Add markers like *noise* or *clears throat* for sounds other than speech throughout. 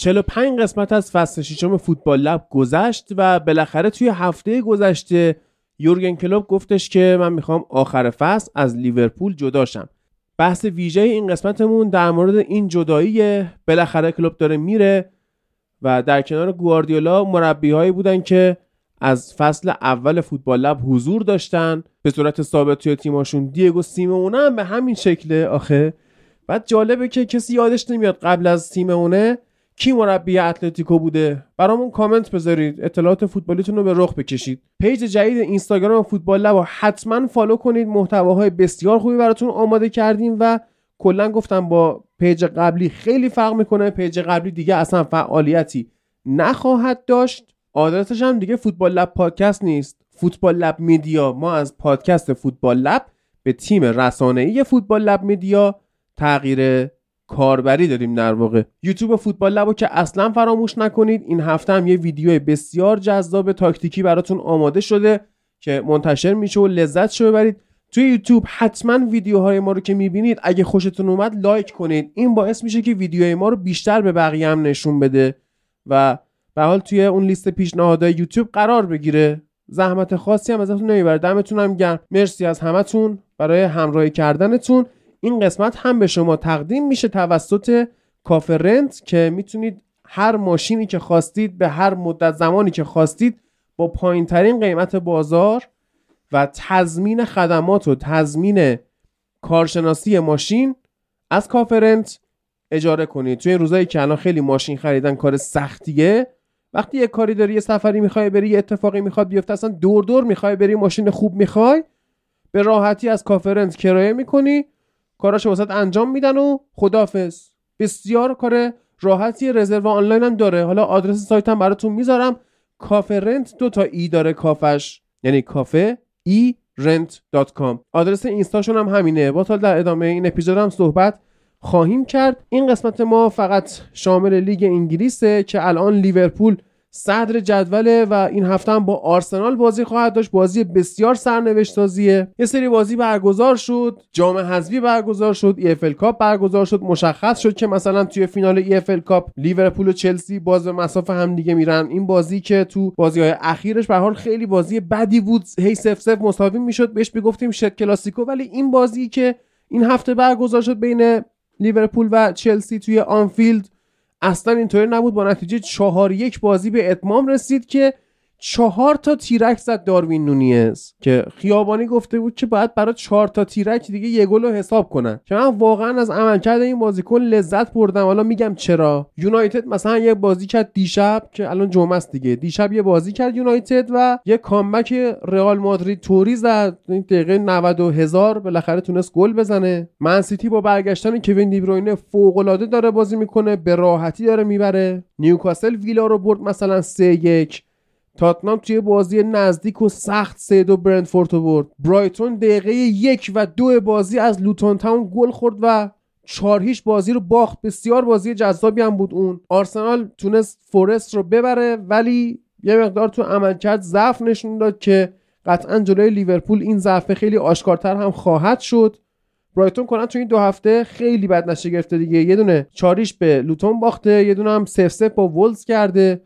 چلو پنج قسمت از فصل ششم فوتبال لب گذشت و بالاخره توی هفته گذشته یورگن کلوب گفتش که من می‌خوام آخر فصل از لیورپول جدا شم. بحث ویژه این قسمتمون در مورد این جدایی بالاخره کلوب داره میره و در کنار گواردیولا مربی هایی بودن که از فصل اول فوتبال لب حضور داشتن. به صورت ثابت توی تیماشون دیگو سیمونه هم به همین شکله. آخه بعد جالبه که کسی یادش نمیاد قبل از سیمئونه کی مربی اتلتیکو بوده؟ برامون کامنت بذارید. اطلاعات فوتبالیتون رو به رخ بکشید. page جدید اینستاگرام Football Lab حتما follow کنید. محتواهای بسیار خوبی براتون آماده کردیم و کلا گفتم با page قبلی خیلی فرق می‌کنه. page قبلی دیگه اصلا فعالیتی نخواهد داشت. آدرسش هم دیگه Football Lab پادکست نیست. Football Lab Media. ما از پادکست Football Lab به تیم رسانه‌ای فوتبال لب میدیا تغییر کاربری داریم در واقع. یوتیوب فوتبال لبو که اصلا فراموش نکنید این هفته هم یه ویدیو بسیار جذاب تاکتیکی براتون آماده شده که منتشر میشه و لذت شو ببرید. توی یوتیوب حتما ویدیوهای ما رو که می‌بینید اگه خوشتون اومد لایک کنید. این باعث میشه که ویدیوهای ما رو بیشتر به بقیه هم نشون بده و به حال توی اون لیست پیشنهادهای یوتیوب قرار بگیره. زحمت خاصی هم ازتون نمی‌بره. دمتون هم گرم. مرسی از همتون. برای همراهی کردنتون. این قسمت هم به شما تقدیم میشه توسط کافه رنت که می‌تونید هر ماشینی که خواستید به هر مدت زمانی که خواستید با پایین ترین قیمت بازار و تضمین خدمات و تضمین کارشناسی ماشین از کافه رنت اجاره کنید. توی این روزایی که الان خیلی ماشین خریدن کار سختیه وقتی یه کاری داری یه سفری می‌خوای بری یه اتفاقی می‌خواد بیفته اصلا دور دور می‌خوای بری ماشین خوب می‌خوای به راحتی از Cafe Rent کرایه می‌کنی کاراش واست انجام میدن و خدافظ بسیار کار راحتی رزرو آنلاین هم داره. حالا آدرس سایت هم براتون می‌ذارم. Cafe Rent دو تا E داره Cafe ش. یعنی Cafe E Rent dot com. آدرس اینستاشون هم همینه. با تا در ادامه این اپیزود هم صحبت خواهیم کرد. این قسمت ما فقط شامل لیگ انگلیسه که الان لیورپول صدر جدوله و این هفته هم با آرسنال بازی خواهد داشت. بازی بسیار سرنوشت سازیه یه سری بازی برگزار شد. جام حذفی برگزار شد. FA Cup برگزار شد. مشخص شد که مثلا توی فینال FA Cup لیورپول و چلسی باز به مصاف هم دیگه میرن. این بازی که تو بازی های اخیرش به حال خیلی بازی بدی بود. هی صفر صفر مساوی می‌شد. بهش می‌گفتیم shit کلاسیکو. ولی این بازی که این هفته برگزار شد بین لیورپول و چلسی توی آنفیلد اصلا اینطوری نبود. با نتیجه چهار یک بازی به اتمام رسید که چهار تا تیرک زد داروین نونیز که خیابانی گفته بود که باید برای چهار تا تیرک دیگه یه گل رو حساب کنن. که من واقعا از عملکرد این بازیکن لذت بردم. حالا میگم چرا؟ یونایتد مثلا یه بازی کرد دیشب که الان جمعه است دیگه. دیشب یه بازی کرد یونایتد و یه comeback رئال مادرید طوری زد. این دقیقه 90 هزار بالاخره تونست گل بزنه. من سیتی با برگشتن کوین دیبروینه فوق العاده داره بازی می‌کنه. به راحتی داره می‌بره. نیوکاسل ویلا رو برد مثلا 3 1 تاتنام توی بازی نزدیک و سخت سه دو برندفورد برد. برایتون دقیقه یک و دو بازی از لوتون تاون گل خورد و چهار هیچ بازی رو باخت. بسیار بازی جذابی هم بود اون. آرسنال تونست فورست رو ببره ولی یه مقدار تو عملکرد ضعف نشون داد که قطعا جلوی لیورپول این ضعف خیلی آشکارتر هم خواهد شد. برایتون کنن تو این دو هفته خیلی بد نشه گرفته دیگه. یه دونه چاریش به لوتون باخته یه دونه هم سف سف با ولز کرده.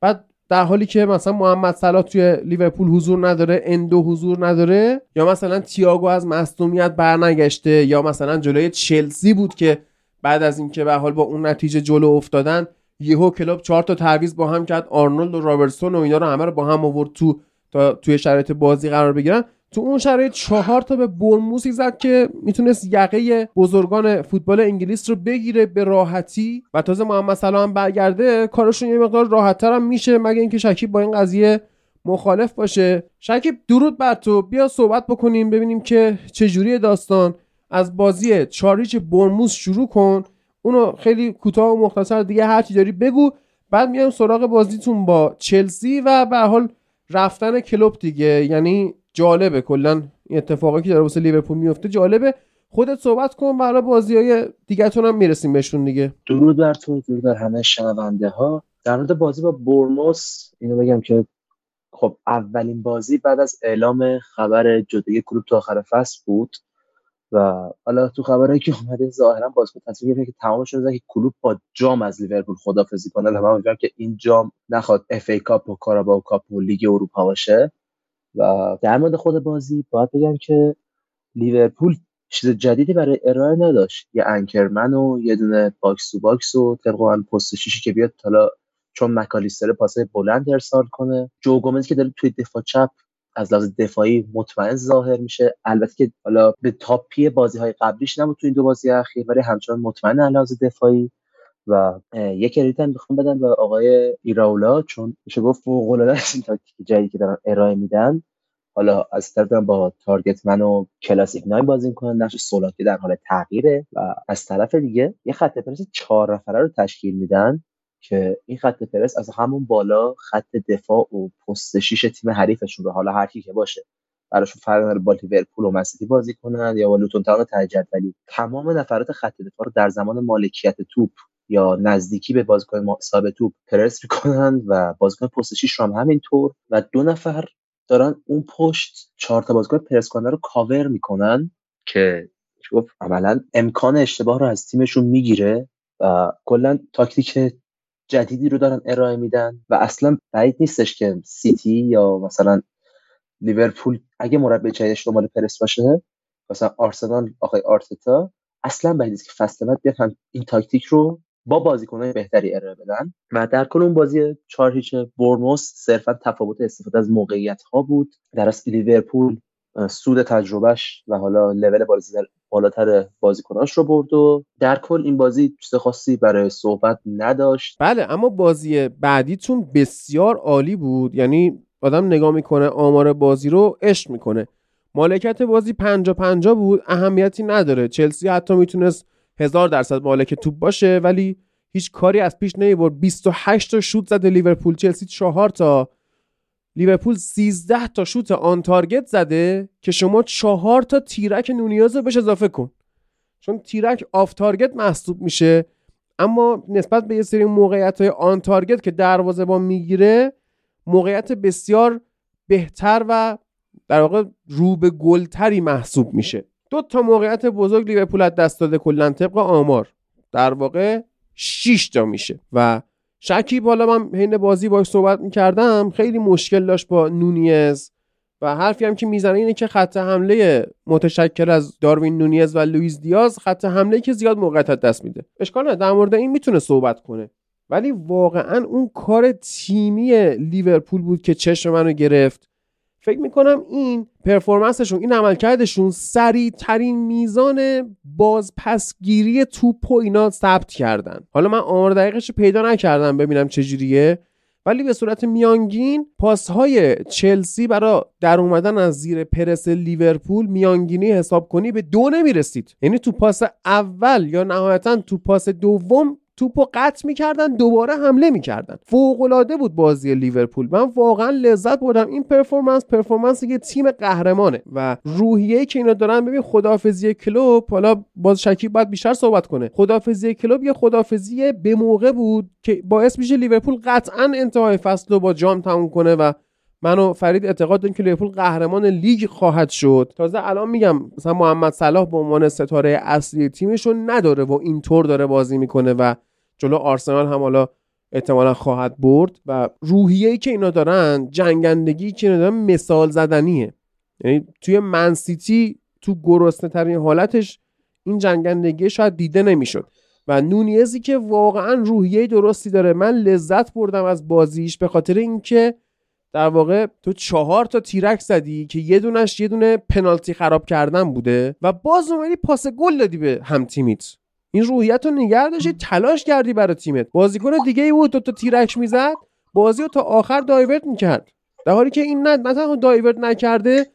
بعد در حالی که مثلا محمد صلاح توی لیورپول حضور نداره اندو حضور نداره یا مثلا تییاگو از مصدومیت برنگشته یا مثلا جلوی چلسی بود که بعد از اینکه به حال با اون نتیجه جلو افتادن یهو کلوب چهار تا تعویض با هم کرد. آرنولد و رابرتسون و اینا رو همه رو با هم آورد تو تا توی شرایط بازی قرار بگیرن. تو اون شرایط چهار تا به برموسی زد که می‌تونست یقه بزرگان فوتبال انگلیس رو بگیره به راحتی و تازه محمد سلام برگرده کارشون یه مقدار راحتتر هم میشه مگه اینکه شکیب با این قضیه مخالف باشه. شکیب درود بر تو. بیا صحبت بکنیم ببینیم که چجوری داستان. از بازی چاریچ برموس شروع کن. اونو خیلی کوتاه و مختصر دیگه هرچی داری بگو. بعد میایم سراغ بازیتون با چلسی و به حال رفتن کلوب دیگه. یعنی جالبه. کلا اتفاقی که داره واسه لیورپول میفته جالبه. خودت صحبت کن برای بازی های دیگهتون هم می‌رسیم بهشون دیگه. درود بر تو درود بر همه شنونده ها در مورد بازی با برموس اینو بگم که خب اولین بازی بعد از اعلام خبر جدایی کلوپ تو آخر فصل بود و حالا تو خبرایی که اومده ظاهرا بازیکن تصمیم گرفته که تمامش رو که کلوپ با جام از لیورپول خدافظی کنه. و امیدوارم که این جام نخواد FA Cup و Carabao Cup و لیگ اروپا باشه. و در مورد خود بازی باید بگم که لیورپول چیز جدیدی برای ارائه نداشت. یه anchorman و یه دونه box to box و طبق پست شیشی که بیاد حالا چون مکالیستر پاسه بلند ارسال کنه. جو گومز که داره توی دفاع چپ از لحاظ دفاعی مطمئن ظاهر میشه. البته که حالا به top ی بازی های قبلیش نبود تو این دو بازی اخیر ولی همچنان مطمئن از لحاظ دفاعی. و یک credit هم بخوام بدم به آقای ایراولا چون میشه گفت فوق العاده این تاکتیک جدیدی که دارن ارائه میدن. حالا از طرف با target man و classic nine بازی می‌کنن نقش سولانکی در حال تغییره و از طرف دیگه یه خط پرس چهار نفره رو تشکیل میدن که این خط پرس از همون بالا خط دفاع و پست شیش تیم حریفشون رو حالا هر کی که باشه براشون فرق نداره با لیورپول و مسیتی بازی کنن یا با لوتون تاون ولی تمام نفرات خط دفاع رو در زمان مالکیت توپ یا نزدیکی به بازیکن صاحب توپ پرس می‌کنن و بازیکن پست 6 رو هم همینطور. و دو نفر دارن اون پشت چهار تا بازیکن پرس کننده رو کاور می‌کنن که گفت عملا امکان اشتباه رو از تیمشون می‌گیره و کلا تاکتیک جدیدی رو دارن ارائه میدن. و اصلا بعید نیستش که سیتی یا مثلا لیورپول اگه مربی جدیدش دنبال پرس باشه مثلا آرسنال آقای آرتتا اصلا بعید نیست که فصل بعد بیاد این تاکتیک رو با بازیکنهای بهتری ارائه بدن و در کل اون بازی چهار هیچ برموس صرفا تفاوت استفاده از موقعیت ها بود. در از لیورپول سود تجربهش و حالا لول بالاتر بازیکناش رو برد و در کل این بازی چیز خاصی برای صحبت نداشت. بله اما بازی بعدیتون بسیار عالی بود. یعنی آدم نگاه می‌کنه آمار بازی رو عشق می‌کنه. مالکت بازی پنجا پنجا بود اهمیتی نداره. چلسی حتی می‌تونست هزار درصد مالک توپ باشه ولی هیچ کاری از پیش نمی‌برد 28 تا شوت زده لیورپول چلسی 4 تا. لیورپول 13 تا شوت آن تارگت زده که شما 4 تا تیرک نونیاز بهش اضافه کن. چون تیرک off target محسوب میشه. اما نسبت به یه سری موقعیت های on target که دروازه‌بان می‌گیره موقعیت بسیار بهتر و در واقع رو به گلتری محسوب میشه. دو تا موقعیت بزرگ لیورپول از دست داده کلا طبق آمار. در واقع 6 تا میشه. و شکیب حالا من حین بازی باش صحبت می‌کردم خیلی مشکل داشت با نونیز. و حرفی هم که می‌زنه اینه که خط حمله متشکل از داروین نونیز و لوئیس دیاز خط حمله که زیاد موقعیت دست میده. اشکال نه در مورد این می‌تونه صحبت کنه. ولی واقعا اون کار تیمی لیورپول بود که چشم منو گرفت. فکر می‌کنم این performance شون این عملکردشون سریع ترین میزان بازپسگیری توپ و اینا ثبت کردن. حالا من آمار دقیقش پیدا نکردم ببینم چجوریه ولی به صورت میانگین پاس های چلسی برای در اومدن از زیر پرس لیورپول میانگینی حساب کنی به دو نمی‌رسید. یعنی تو پاس اول یا نهایتا تو پاس دوم توپو قطع می‌کردن دوباره حمله می‌کردن. فوق العاده بود بازی لیورپول. من واقعا لذت بردم. این performance performance یه تیم قهرمانه و روحیه که اینا دارن. ببین خدافزی کلوپ حالا باز شکیب باید بیشتر صحبت کنه. خدافزی کلوب یه خدافزی به موقع بود که باعث میشه لیورپول قطعا انتهای فصل رو با جام تموم کنه و من و فرید اعتقاد داریم که لیورپول قهرمان لیگ خواهد شد. تازه الان میگم مثلا محمد صلاح به عنوان ستاره اصلی تیمش نداره و اینطور داره بازی می‌کنه و جلو آرسنال هم حالا احتمالا خواهد برد و روحیه که اینا دارن جنگندگی که اینا دارن مثال زدنیه. یعنی توی منسیتی تو گرسنه ترین حالتش این جنگندگی شاید دیده نمی‌شد. و نونیزی که واقعا روحیه درستی داره من لذت بردم از بازیش به خاطر اینکه در واقع تو چهار تا تیرک زدی که یه دونش یه دونه پنالتی خراب کردن بوده و باز اومدی پاس گل دادی به هم تیمیت. این روحیت رو نگه داشتی تلاش کردی برای تیمت. بازیکن دیگه ای بود تو تا تیرک می‌زد بازی رو تا آخر divert می‌کرد. در حالی که این نه مثلا divert نکرده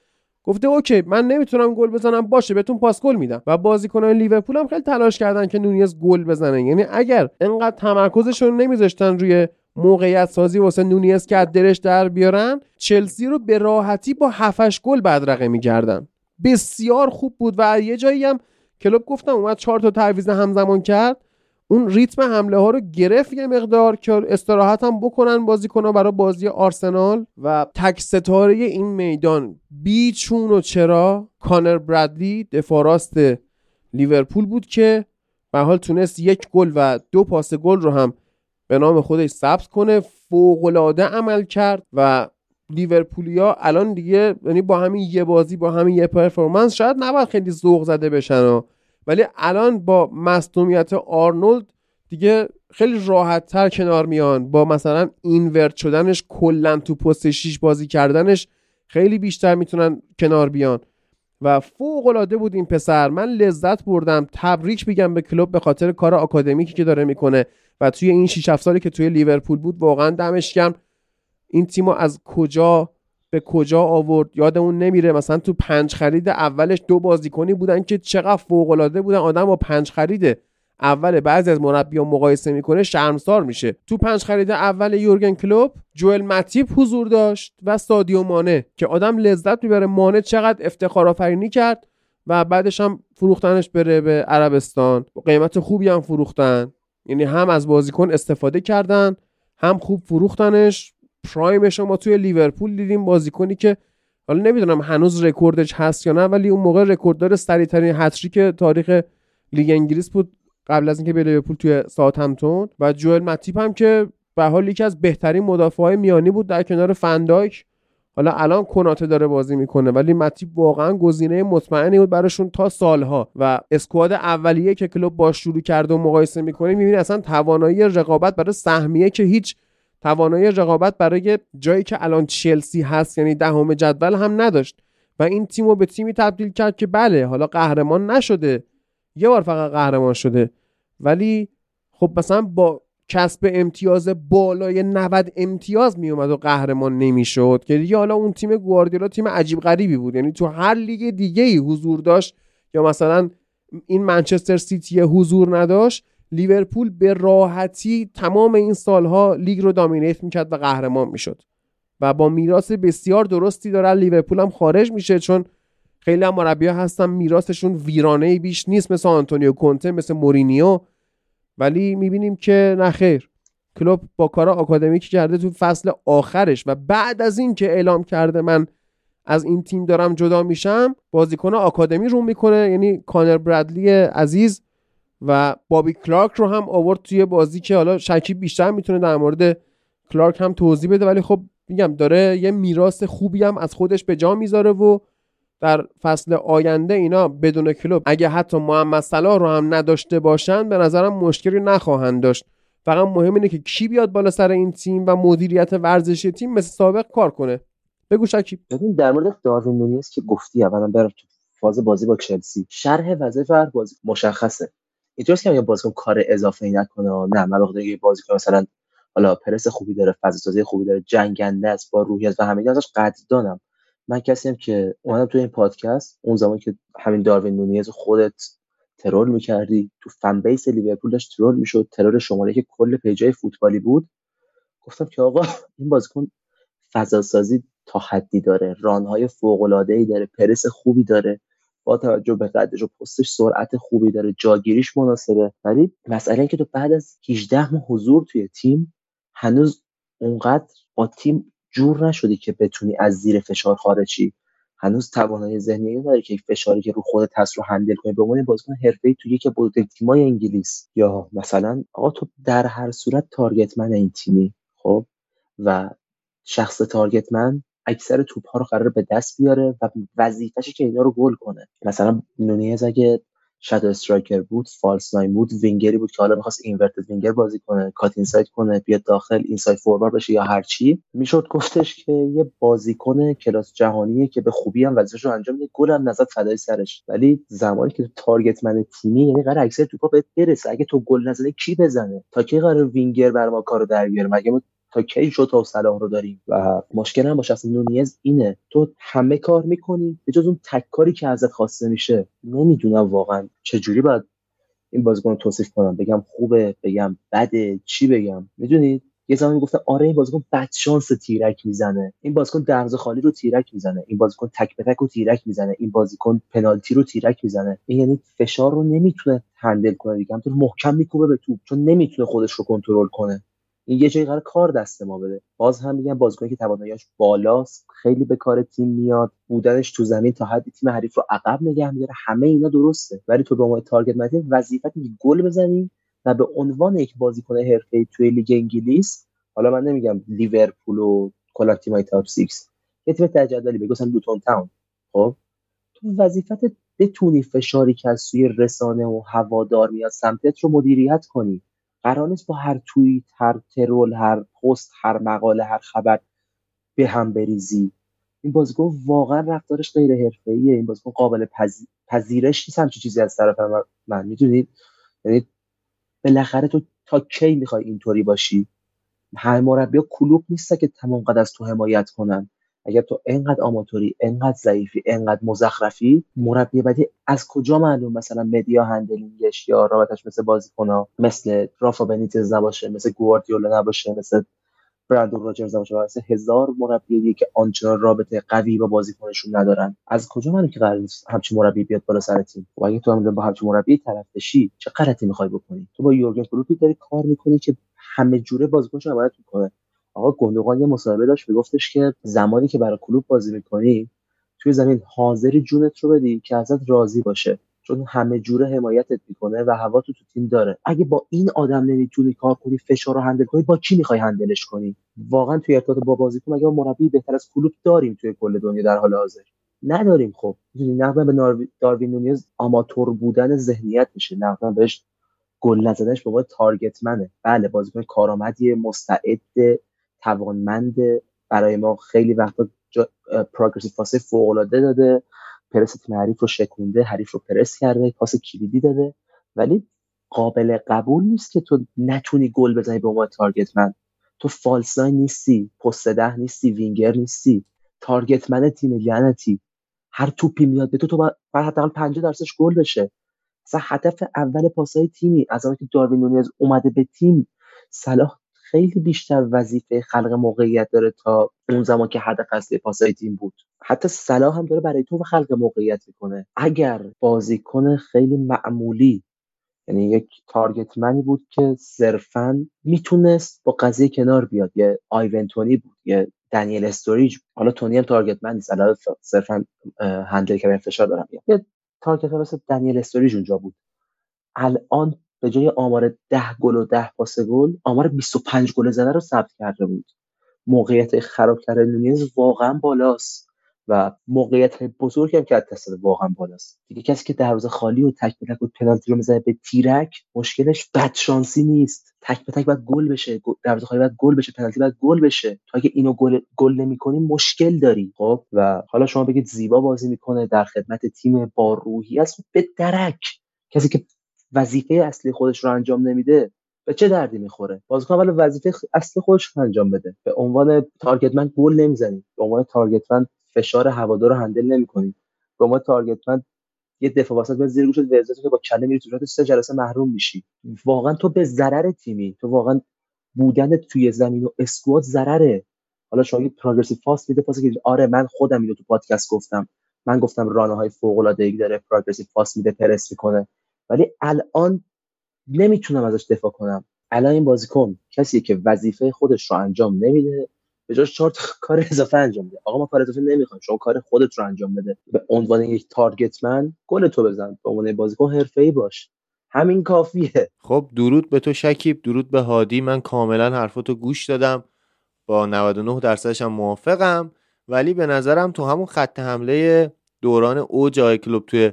گفته OK من نمی‌تونم گل بزنم باشه بهتون پاس گل میدم. و بازیکنان لیورپول هم خیلی تلاش کردن که نونیز گل بزنه. یعنی اگر انقدر تمرکزشون نمیذاشتن روی موقعیت سازی واسه نونیز که از درش در بیارن چلسی رو به راحتی با 7 گل بدرقه می‌کردن. بسیار خوب بود و یه جایی هم کلوپ گفتم اومد چهار تا تعویض همزمان کرد. اون ریتم حمله ها رو گرفت یه مقدار که استراحت هم بکنن بازیکنها برای بازی آرسنال. و تک ستاره این میدان بیچون و چرا کانر برادلی دفاع راست لیورپول بود که به حال تونست یک گل و دو پاس گل رو هم به نام خودش ثبت کنه فوقالعاده عمل کرد و لیورپولیا الان دیگه یعنی با همین یه بازی با همین یه پرفورمنس شاید نباید خیلی ذوق زده بشن ولی الان با مصدومیت آرنولد دیگه خیلی راحت تر کنار میان. با مثلا اینورت شدنش کلا تو پست 6 بازی کردنش خیلی بیشتر می‌تونن کنار بیان. و فوق العاده بود این پسر. من لذت بردم. تبریک میگم به کلوب به خاطر کار آکادمیکی که داره می‌کنه. و توی این 6 7 سالی که توی لیورپول بود واقعا دمش گرم. این تیمو از کجا به کجا آورد؟ یادمون نمیره. مثلا تو پنج خرید اولش دو بازیکنی بودن که چقدر فوق العاده بودن. آدم با پنج خرید اول بعضی از مربیان مقایسه می‌کنه شرمسار میشه. تو پنج خرید اول یورگن کلوپ جوئل ماتیپ حضور داشت و سادیو مانه که آدم لذت می‌بره. مانه چقدر افتخار آفرینی کرد و بعدش هم فروختنش بره به عربستان. قیمت خوبی هم فروختن. یعنی هم از بازیکن استفاده کردن هم خوب فروختنش. prime ش ما توی لیورپول دیدیم بازیکنی که حالا نمی‌دونم هنوز رکوردش هست یا نه ولی اون موقع رکورددار سریعترین هت‌تریک تاریخ لیگ انگلیس بود قبل از اینکه به لیورپول توی همتون و جوئل متیپ هم که به حال یکی از بهترین مدافعای میانی بود در کنار فندایک حالا الان کناته داره بازی می‌کنه ولی متیپ واقعا گزینه مطمئنی بود براشون تا سالها و اسکواد اولیه که کلوب با شروع کرده و مقایسه می‌کنه می‌بینی اصلا توانایی رقابت برای سهمیه که هیچ توانایی رقابت برای جایی که الان چلسی هست یعنی دهم جدول هم نداشت و این تیم رو به تیمی تبدیل کرد که بله حالا قهرمان نشده یه بار فقط قهرمان شده ولی خب مثلا با کسب امتیاز بالای 90 امتیاز میومد و قهرمان نمی‌شد که دیگه حالا اون تیم گواردیولا تیم عجیب غریبی بود. یعنی تو هر لیگ دیگه ای حضور داشت یا مثلا این منچستر سیتی حضور نداشت لیورپول به راحتی تمام این سالها لیگ رو دامینیت می‌کرد و قهرمان می‌شد. و با میراث بسیار درستی داره. لیورپول هم خارج میشه چون خیلی هم مربیا هستن میراثشون ویرانه بیش نیست مثل آنتونیو کونته مثل مورینیو. ولی می‌بینیم که نخیر کلوپ با کارا آکادمیکی کرده تو فصل آخرش و بعد از این که اعلام کرده من از این تیم دارم جدا میشم بازیکن آکادمی رو می‌کنه یعنی کانر برادلی عزیز و بابی کلارک رو هم آورد توی بازی که حالا شکیب بیشتر می‌تونه در مورد کلارک هم توضیح بده ولی خب میگم داره یه میراث خوبی هم از خودش به جا می‌ذاره و در فصل آینده اینا بدون کلوب اگه حتی محمد صلاح رو هم نداشته باشن به نظرم مشکلی نخواهند داشت. فقط مهم اینه که کی بیاد بالا سر این تیم و مدیریت ورزشی تیم مثل سابق کار کنه. بگو شکیب. ببین در مورد داروین نونیز که گفتی اولا برم فاز بازی با چلسی. شرح وظایف هر بازی مشخصه. اینطوریه که بازیکن کار اضافه ای نکنه نه من بخاطر اینکه بازیکن مثلا حالا پرس خوبی داره فضا سازی خوبی داره جنگنده است با روحیت و همین ازش قدردانم. من کسی هم که اومدم تو این پادکست اون زمان که همین داروین نونیز خودت ترول می‌کردی تو فن بیس لیورپول داشت ترول می‌شد ترور شماره که کل پیجای فوتبالی بود. گفتم که آقا این بازیکن فضا سازی تا حدی داره رانهای فوق العاده ای داره پرس خوبی داره با توجه به قدش و پستش سرعت خوبی داره جاگیریش مناسبه. ولی مسئله این که تو بعد از 18 ماه حضور توی تیم هنوز اونقدر با تیم جور نشدی که بتونی از زیر فشار خارجی؟ هنوز توانایی ذهنی داره که فشاری که رو خودت هست رو هندل کنی. به عنوان بازیکن حرفه‌ای تو یک بزرگ تیمای انگلیس. یا مثلا آقا تو در هر صورت تارگت من این تیمی. خب؟ و شخص تارگت من اکثر توپ ها رو قرار به دست بیاره و وظیفه‌شه که اینا رو گل کنه. مثلا نونیز اگه shadow striker بود false nine بود وینگری بود که حالا می‌خواست inverted winger بازی کنه cut inside کنه بیاد داخل inside forward بشه یا هر چی. می‌شد گفتش که یه بازیکن کلاس جهانیه که به خوبی هم وظیفه‌ش رو انجام میده گل هم نزد فدای سرش. ولی زمانی که تو target man تیمی یعنی قرار اکثر توپا بهت برسه. اگه تو گل نزنه کی بزنه؟ تا کی قرار وینگر بر ما کارو در بیاره؟ مگه تا کی ژوتا و صلاح رو داریم؟ و مشکل هم با شخص نونیز اینه. تو همه کار می‌کنی به جز اون تک کاری که ازت خواسته میشه. نمی‌دونم واقعا چجوری باید این بازیکن رو توصیف کنم. بگم خوبه بگم بده چی بگم؟ می‌دونید یه زمانی گفتن آره این بازیکن بد شانس تیرک می‌زنه. این بازیکن درز خالی رو تیرک می‌زنه. این بازیکن تک به تک رو تیرک می‌زنه. این بازیکن پنالتی رو تیرک می‌زنه. این یعنی فشار رو نمی‌تونه هندل کنه. دیگه همینطور محکم میکوبه به توپ چون نمی‌تونه خودش رو کنترل کنه. این یه جایی قرار کار دست ما بده. باز هم میگم بازیکنی که تواناییش بالاست خیلی به کار تیم میاد. بودنش تو زمین تا حدی تیم حریف رو عقب نگه میداره. همه اینا درسته. ولی تو به عنوان تارگت من وظیفت گل بزنی و به عنوان یک بازیکن حرفه‌ای توی لیگ انگلیس حالا من نمیگم لیورپول و کلا تیمای تاپ 6 یه تیم تجدلی بگو مثلا لوتون تاون. خب؟ تو وظیفت بتونی فشاری که از سوی رسانه و هوادار میاد سمتت رو مدیریت کنی. قرار نیست با هر توییت هر ترول هر پست هر مقاله هر خبر به هم بریزی. این بازیکن واقعا رفتارش غیر حرفه‌ایه. این بازیکن قابل پذیرش نیست همچین چیزی از طرف من, من می‌دونید یعنی بالاخره تو تا کی می‌خوای اینطوری باشی؟ هر مربی کلوپ نیست که تمام قد از تو حمایت کنن. اگر تو انقدر آماتوری انقدر ضعیفی انقدر مزخرفی مربی بعدی از کجا معلوم مثلا media handling ش یا رابطش مثل بازیکنها مثل رافا بنیتز نباشه مثل گواردیولا نباشه مثل برندون راجرز نباشه مثل هزار مربی دیگه که آنچنان رابطه قوی با بازیکنشون ندارن. از کجا معلوم که قرار نیست همچین مربی بیاد بالا سر تیم؟ و اگه تو هم با همچین مربی طرف بشی چه غلطی می‌خوای بکنی؟ تو با یورگن کلوپی داری کار می‌کنی که همه جوره بازیکنش حمایت می‌کنه. آقا گندوقان یه مصاحبه داشت میگفتش که زمانی که برای کلوب بازی می‌کنی توی زمین حاضری جونت رو بدی که ازت راضی باشه چون همه جوره حمایتت می‌کنه و هوا تو تو تیم داره. اگه با این آدم نمی‌تونی کار کنی فشار رو هندل کنی با کی می‌خوای هندلش کنی؟ واقعا توی ارتباط با بازیکن مگه مربی بهتر از کلوب داریم توی کل دنیا در حال حاضر؟ نداریم خب. می‌دونی نقدم به داروین نونیز آماتور بودن ذهنیت میشه. نقدم بهش گل نزدنش به target man ه بله بازیکن کارآمدی مستعد توانمند برای ما خیلی وقتا progressive pass فوق العاده داده پرس تیم حریف رو شکونده حریف رو پرس کرده پاس کلیدی داده. ولی قابل قبول نیست که تو نتونی گل بزنی به عنوان target man. تو false نیستی پست ده نیستی وینگر نیستی. target man تیم لعنتی. هر توپی میاد به تو تو باید حداقل 50 درصدش گل بشه. مثلا هدف اول پاسای تیمی از وقتی که داروین نونیز اومده به تیم صلاح خیلی بیشتر وظیفه خلق موقعیت داره تا اون زمان که هدف اصلی پاسای تیم بود. حتی صلاح هم داره برای تو خلق موقعیت می‌کنه. اگر بازیکن خیلی معمولی یعنی یک target man ی بود که صرفا می‌تونست با قضیه کنار بیاد. یه ایوان تونی بود یه دنیل استوریج حالا تونی هم target man نیست علاوه صرفا handle که فشار دارم. یه target مثل دنیل استوریج اونجا بود. الان به جای آمار 10 گل و 10 پاس گل آمار 25 گل زده رو ثبت کرده بود. موقعیت خراب کردن نونیز واقعا بالاست و موقعیت بزرگ هم که از واقعا بالاست. دیگه کسی که دروازه خالی و تک به تک و پنالتی رو می‌زنه به تیرک مشکلش بد شانسی نیست. تک به تک باید گل بشه دروازه خالی باید گل بشه پنالتی باید گل بشه. تو اگه اینو گل گل نمی‌کنی مشکل داری. خب؟ و حالا شما بگید زیبا بازی می‌کنه در خدمت تیم با روحی است. به درک. کسی که وظیفه اصلی خودش رو انجام نمیده به چه دردی می‌خوره؟ بازیکن اول وظیفه اصلی خودش رو انجام بده. به عنوان تارگتمن گل نمی‌زنی به عنوان تارگتمن فشار هوادار رو هندل نمی‌کنی به عنوان تارگتمن یه دفاع وسط به زیر گوشت ورزش که با کله میری تو سه جلسه محروم میشی. واقعا تو به ضرر تیمی. تو واقعا بودن توی زمین و اسکواد ضرره. حالا شما یه پروگرسیو فاست میده پاس آره من خودم اینو تو پادکست گفتم. من گفتم رانه های فوق العاده ای داره پروگرسیو فاست میده پرس می‌کنه. ولی الان نمی‌تونم ازش دفاع کنم. الان این بازیکن کسی که وظیفه خودش رو انجام نمیده به جاش چهار *laughs* کار اضافه انجام میده. آقا ما کار اضافه نمی‌خوایم شما کار خودت رو انجام بده. به عنوان یک تارگت من گل تو بزن به عنوان بازیکن حرفه‌ای باش. همین کافیه. خب درود به تو شکیب درود به هادی. من کاملا حرفاتو گوش دادم. با 99 درصدش هم موافقم. ولی به نظرم تو همون خط حمله دوران اوج آقای کلوپ توی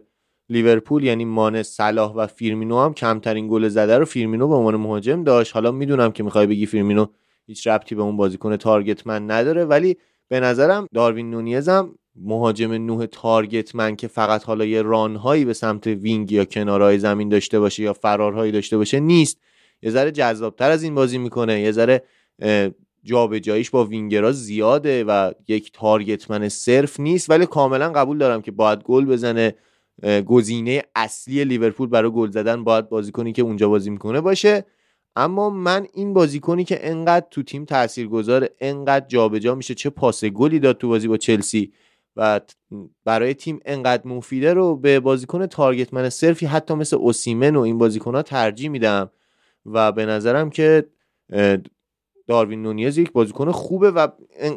لیورپول یعنی مانه صلاح و فیرمینو هم کمترین گل زده رو فیرمینو به عنوان مهاجم داشت. حالا می‌دونم که می‌خوای بگی فیرمینو هیچ ربطی به اون بازیکن target man نداره ولی به نظرم داروین نونیز هم مهاجم نوک target man که فقط حالا یه run هایی به سمت wing یا کنارهای زمین داشته باشه یا فرارهایی داشته باشه نیست. یه ذره جذابتر از این بازی می‌کنه. یه ذره جابجاییش با وینگرها زیاده و یک تارگتمن صرف نیست. ولی کاملا قبول دارم که باید گل بزنه. گزینه اصلی لیورپول برای گل زدن باید بازیکنی که اونجا بازی می‌کنه باشه. اما من این بازیکنی که انقدر تو تیم تاثیرگذار انقدر جابجا میشه چه پاس گلی داد تو بازی با چلسی و برای تیم انقدر مفیده رو به بازیکن تارگت من صرفی حتی مثل اوسیمن و این بازیکن ها ترجیح میدم. و به نظرم که داروین نونیز یک بازیکن خوبه و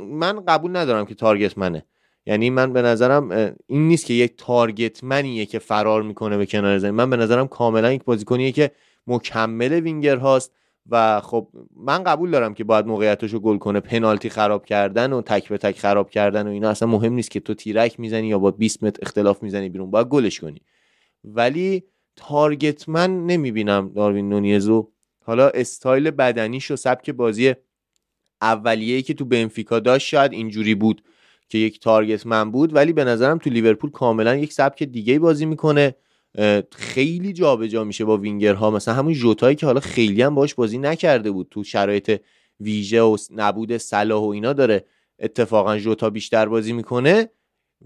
من قبول ندارم که تارگت منه. یعنی من به نظرم این نیست که یک تارگت منیه که فرار می‌کنه به کنار زمین. من به نظرم کاملا یک بازیکنیه که مکمل وینگر هاست و خب من قبول دارم که باید موقعیتش رو گل کنه پنالتی خراب کردن و تک به تک خراب کردن و اینا. اصلا مهم نیست که تو تیرک می‌زنی یا با 20 متر اختلاف می‌زنی بیرون باید گلش کنی. ولی target man نمی‌بینم داروین نونیزو. حالا استایل بدنیش و سبک بازی اولیه‌ای که تو بنفیکا داشت شاید اینجوری بود. که یک target man بود ولی به نظرم تو لیورپول کاملا یک سبک دیگه بازی می‌کنه. خیلی جابجا جا میشه با وینگرها. مثلا همون جوتایی که حالا خیلی هم باش بازی نکرده بود. تو شرایط ویژه و نبود صلاح و اینا داره اتفاقا جوتا بیشتر بازی می‌کنه.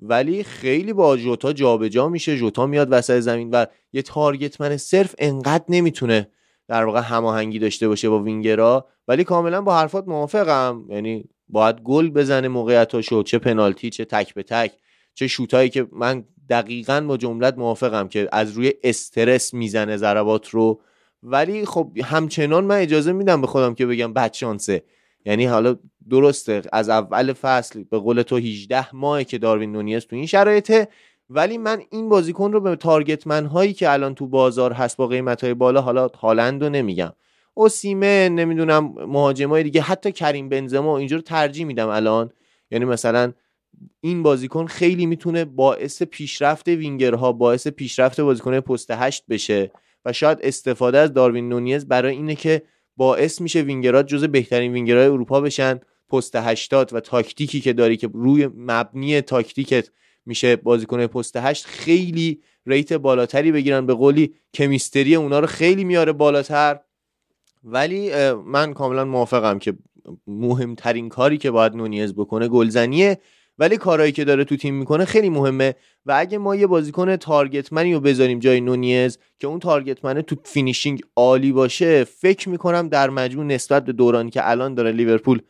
ولی خیلی با جوتا جابجا جا میشه. جوتا میاد وسط زمین و یه تارگت من صرف انقدر نمی‌تونه در واقع هماهنگی داشته باشه با وینگرها. ولی کاملا با حرفات موافقم. یعنی باید گل بزنه موقعیتاشو چه پنالتی چه تک به تک چه شوتایی که من دقیقا با جملت موافقم که از روی استرس می‌زنه ضربات رو. ولی خب همچنان من اجازه میدم به خودم که بگم بد شانسه. یعنی حالا درسته از اول فصل به قول تو 18 ماه که داروین نونیز تو این شرایطه. ولی من این بازیکن رو به تارگت من هایی که الان تو بازار هست با قیمت های بالا حالا هالند رو نمیگم. اوسیمه نمی‌دونم مهاجمای دیگه حتی کریم بنزما اینجور ترجیح میدم الان. یعنی مثلا این بازیکن خیلی می‌تونه باعث پیشرفت وینگرها باعث پیشرفت بازیکن پست هشت بشه و شاید استفاده از داروین نونیز برای اینه که باعث میشه وینگرات جز بهترین وینگرهای اروپا بشن. پست هشتات و تاکتیکی که داری که روی مبنی تاکتیکت میشه بازیکن پست هشت خیلی rate بالاتری بگیرن. به قولی chemistry اونا رو خیلی میاره بالاتر. ولی من کاملا موافقم که مهمترین کاری که باید نونیز بکنه گلزنیه. ولی کارهایی که داره تو تیم می‌کنه خیلی مهمه. و اگه ما یه بازیکن target man ی رو بذاریم جای نونیز که اون target man ه تو finishing عالی باشه فکر می‌کنم در مجموع نسبت به دورانی که الان داره لیورپول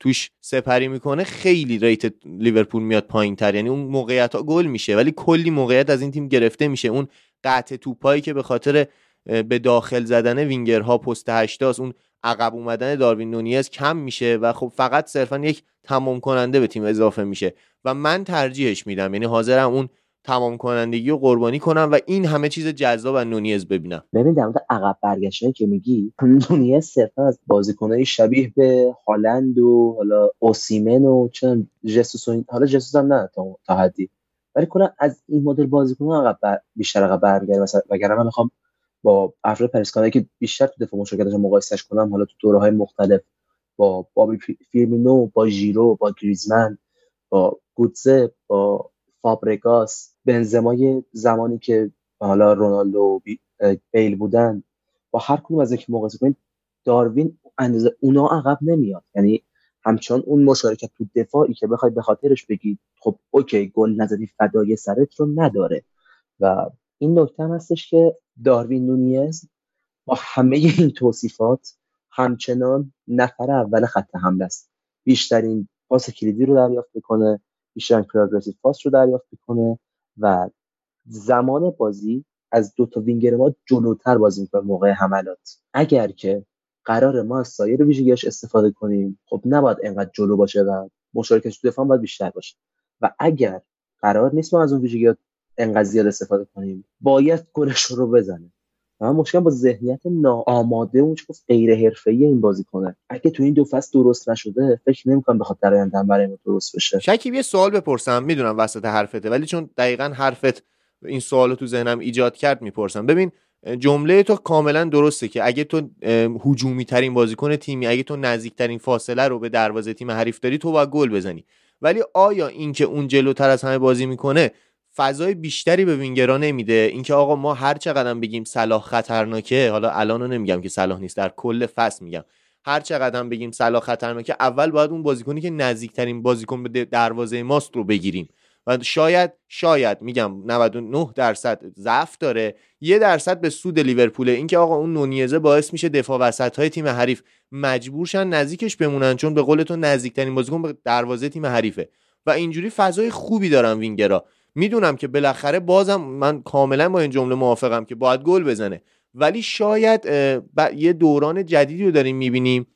توش سپری می‌کنه خیلی rate لیورپول میاد پایین تر یعنی اون موقعیت ها گل میشه. ولی کلی موقعیت از این تیم گرفته میشه. اون قطع توپایی که به خاطر به داخل زدن وینگرها پست هشتاست. اون عقب اومدن داروین نونیز کم میشه و خب فقط صرفا یک تمام کننده به تیم اضافه میشه. و من ترجیحش میدم یعنی حاضرم اون تمام کنندگی رو قربانی کنم و این همه چیز جذاب از نونیز ببینم. ببین در مورد عقب برگشتن که میگی نونیز صرفا از بازیکنای شبیه به هالند و حالا اوسیمن و چون جسوس و حالا جسوس هم نه تا, حدی. ولی کلا از این مدل بازیکن عقب بیشتر عقب برگرده مثلا وگرنه من می‌خوام با افراد پرسکانایی که بیشتر تو دفاع مشارکتش مقایسش کنم حالا تو دوره های مختلف با بابی فیرمینو با ژیرو با گریزمن با گوتزه با فابرگاس بنزمای زمانی که حالا رونالدو بیل بودن. با هر کدوم از اینکه مقایسه کنید داروین اندازه اونا عقب نمیاد. یعنی همچنان اون مشارکت تو دفاعی که بخوای به خاطرش بگید خب اوکی گل نزدی فدای سرت رو نداره. و این نکته هم هستش که داروین نونیز با همه این توصیفات همچنان نفر اول خط حمله است. بیشترین پاس کلیدی رو دریافت می‌کنه بیشترین پروگرسیو پاس رو دریافت می‌کنه و زمان بازی از دو تا وینگر ما جلوتر بازی می‌کنه موقع حملات. اگر که قرار ما از سایر ویژگیاش استفاده کنیم خب نباید انقدر جلو باشه و مشارکتش تو دفاع باید بیشتر باشه. و اگر قرار نیست ما از اون ویژگیات انقدر زیاد استفاده کنیم. باید گلش رو بزنه. من مشکل با ذهنیت ناآماده اون گفت غیر حرفه‌ای این بازی کنه اگه تو این دو فصل درست نشده فکر نمی‌کنم بخواد در آینده برای ما درست بشه. شکیب یه سوال بپرسم. می‌دونم وسط حرفته ولی چون دقیقا حرفت این سوال تو ذهنم ایجاد کرد می‌پرسم. ببین جمله تو کاملا درسته که اگه تو هجومی ترین بازیکن تیمی اگه تو نزدیکترین فاصله رو به دروازه تیم حریف داری تو باید گل بزنی. ولی آیا اینکه اون جلوتر از همه بازی می‌کنه فضای بیشتری به وینگرا نمیده. اینکه آقا ما هر چقدر بگیم صلاح خطرناکه حالا الان رو نمیگم که صلاح نیست در کل فصل میگم. هر چقدر بگیم صلاح خطرناکه اول باید اون بازیکنی که نزدیکترین بازیکن به دروازه ماست رو بگیریم. و شاید شاید میگم 99 درصد ضعف داره. یه درصد به سود لیورپول اینکه آقا اون نونیزه باعث میشه دفاع وسط های تیم حریف مجبورشن نزدیکش بمونن چون به قول تو نزدیکترین بازیکن به دروازه تیم حریفه. و اینجوری فضای خوبی دارن وینگرا. می‌دونم که بالاخره بازم من کاملا با این جمله موافقم که باید گل بزنه. ولی شاید یه دوران جدیدی رو داریم می‌بینیم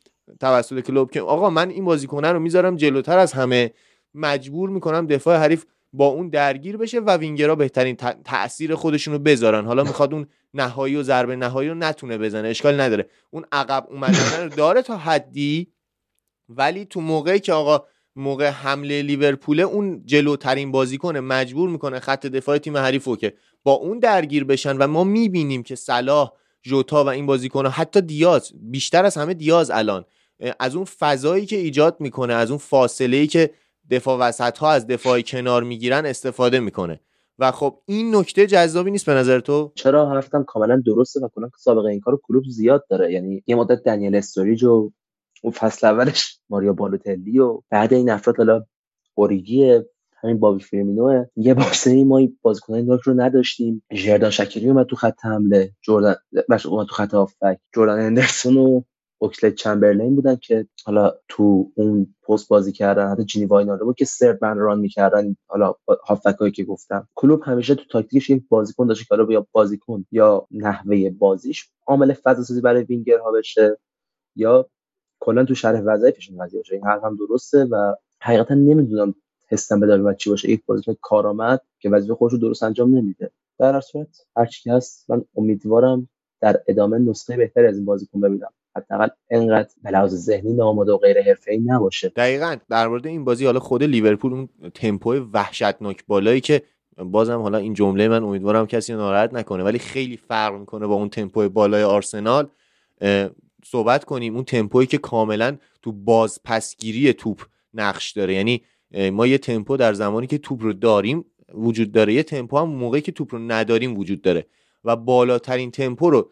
توسط کلوب که آقا من این بازیکنه رو می‌ذارم جلوتر از همه. مجبور می‌کنم دفاع حریف با اون درگیر بشه و وینگرها بهترین تاثیر خودشون رو بذارن. حالا می‌خواد اون نهایی و ضربه نهایی رو نتونه بزنه. اشکال نداره. اون عقب اومدن رو داره تا حدی. ولی تو موقعی که آقا موقع حمله لیورپول اون جلوترین بازیکن مجبور می‌کنه خط دفاع تیم حریف رو که با اون درگیر بشن و ما می‌بینیم که صلاح جوتا و این بازیکن حتی دیاز بیشتر از همه دیاز الان از اون فضایی که ایجاد می‌کنه از اون فاصله ای که دفاع وسط ها از دفاع کنار می‌گیرن استفاده می‌کنه. و خب این نکته جذابی نیست به نظر تو؟ چرا حرفتم کاملا درسته و کلا سابقه این کارو کلوب زیاد داره؟ یعنی یه مدت دنیل استوریج و اون فصل اولش ماریا بالوتلی و بعد این افراد حالا اوریگی همین بابی فیرمینو یه بازی ما بازیکنان نوک رو نداشتیم. ژردان شکیری اومد تو خط حمله. جردن اومد تو خط هافبک. جردن هندرسون و اوکسلید چمبرلین بودن که حالا تو اون پست بازی کردن. حتی جینی واینالدو بود که third man run می‌کردن. حالا هافبکایی که گفتم. کلوپ همیشه تو تاکتیکش یک بازیکن داشته که حالا یا بازیکن یا نحوه بازیش عامل فضا سازی برای وینگرها بشه یا کلا تو شرح وظایفشون قضیه باشه. این حرف هم درسته و حقیقتا نمی‌دونم حسم به چی باشه. یک بازیکن کارآمد که وظیفه خودش رو درست انجام نمیده. در هر صورت هر چی هست من امیدوارم در ادامه نسخه بهتری از این بازیکن ببینم. حداقل انقدر به لحاظ ذهنی ناماده و غیر حرفه‌ای نباشه. دقیقا. در مورد این بازی حالا خود لیورپول اون تمپو وحشتناک بالایی که بازم حالا این جمله من امیدوارم کسی ناراحت نکنه ولی خیلی فرق می‌کنه با اون تمپو بالای آرسنال. صحبت کنیم اون تمپویی که کاملا تو بازپسگیری توپ نقش داره. یعنی ما یه تمپو در زمانی که توپ رو داریم وجود داره. یه تمپو هم موقعی که توپ رو نداریم وجود داره. و بالاترین تمپو رو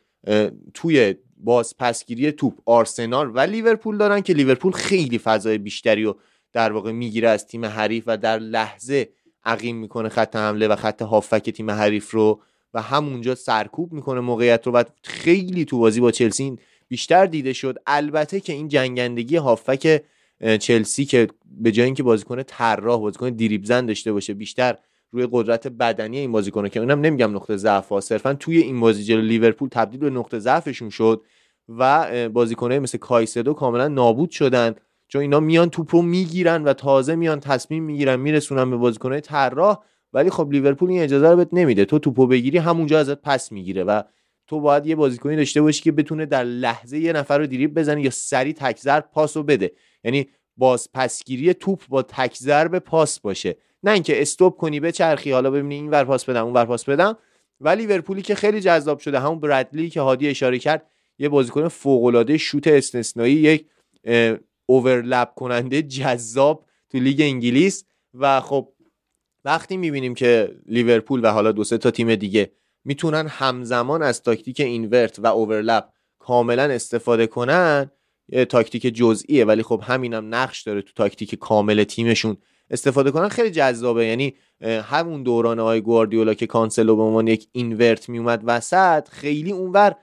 توی بازپسگیری توپ آرسنال و لیورپول دارن که لیورپول خیلی فضای بیشتری رو در واقع می‌گیره از تیم حریف و در لحظه عقیم می‌کنه خط حمله و خط هافک تیم حریف رو و همونجا سرکوب می‌کنه موقعیت رو. و خیلی تو بازی با چلسی بیشتر دیده شد. البته که این جنگندگی هافک چلسی که به جای اینکه بازیکن طراح بازیکن دریبزن داشته باشه بیشتر روی قدرت بدنی این بازیکنه که اونم نمیگم نقطه ضعف ها. صرفا توی این بازی جلو لیورپول تبدیل به نقطه ضعفشون شد و بازیکنه مثل کایسدو کاملا نابود شدن. چون اینا میان توپ رو می‌گیرن و تازه میان تصمیم می‌گیرن میرسونن به بازیکنه طراح. ولی خب لیورپول این اجازه رو بهت نمیده. تو توپو بگیری همونجا ازت پس می‌گیره و تو باید یه بازیکنی داشته باشی که بتونه در لحظه یه نفر رو دریب بزنه یا سری تکزر پاس رو بده. یعنی باز پسگیری توپ با تکزر به پاس باشه. نه اینکه استوب کنی به چرخی حالا ببینی این ور پاس بدم اون ور پاس بدم. و لیورپولی که خیلی جذاب شده. همون برادلی که هادی اشاره کرد یه بازیکن فوق العاده شوت استثنایی یک اوورلپ کننده جذاب تو لیگ انگلیس. و خب وقتی می‌بینیم که لیورپول و حالا دو سه تا تیم دیگه می‌تونن همزمان از تاکتیک invert و overlap کاملا استفاده کنن یه تاکتیک جزئیه ولی خب همینم نقش داره تو تاکتیک کامل تیمشون استفاده کنن. خیلی جذابه. یعنی همون دوران آقای گواردیولا که کانسلو به عنوان یک invert میومد وسط خیلی اونور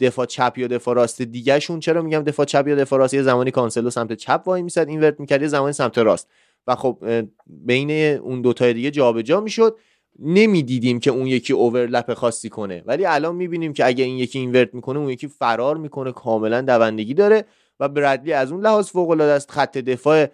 دفاع چپ یا دفاع راست دیگهشون چرا میگم دفاع چپ یا دفاع راست؟ یه زمانی کانسلو سمت چپ وای میسد invert می‌کرد یه زمانی سمت راست. و خب بین اون دوتا دیگه جابجا می‌شد. نمی‌دیدیم که اون یکی اوورلپ خاصی کنه. ولی الان می‌بینیم که اگه این یکی اینورت می‌کنه اون یکی فرار می‌کنه کاملا دوندگی داره و برادلی از اون لحاظ فوق العاده است. خط دفاع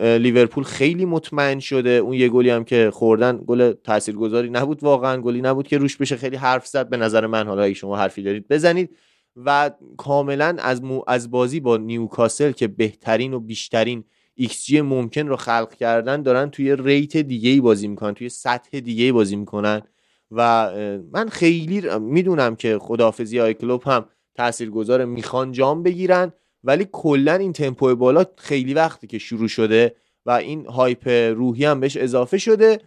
لیورپول خیلی مطمئن شده. اون یه گلی هم که خوردن گل تاثیرگذاری نبود واقعا. گلی نبود که روش بشه. خیلی حرف زد. به نظر من حالا شما حرفی دارید بزنید. و کاملا از, از بازی با نیوکاسل که بهترین و بیشترین جی ممکن رو خلق کردن دارن توی rate دیگه ای بازی می‌کنن توی سطح دیگه ای بازی می‌کنن. و من خیلی می‌دونم که خداحافظی های کلوپ هم تاثیرگذار می‌خوان جام بگیرن ولی کلا این تمپو بالا خیلی وقتی که شروع شده و این hype روحی هم بهش اضافه شده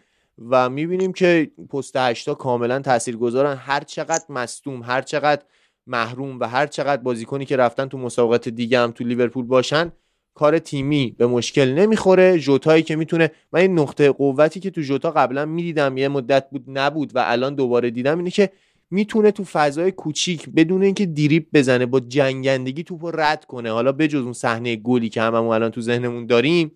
و می‌بینیم که پست هشتا کاملا تاثیرگذارن. هر چقدر مصدوم هر چقدر محروم و هر چقدر بازیکنی که رفتن تو مسابقات دیگه هم تو لیورپول باشن کار تیمی به مشکل نمی‌خوره. جوتایی که می‌تونه من این نقطه قوتی که تو جوتا قبلا می‌دیدم یه مدت بود نبود و الان دوباره دیدم اینه که می‌تونه تو فضای کوچیک بدون اینکه دیریب بزنه با جنگندگی توپو رد کنه. حالا بجز اون صحنه گلی که هممون الان تو ذهنمون داریم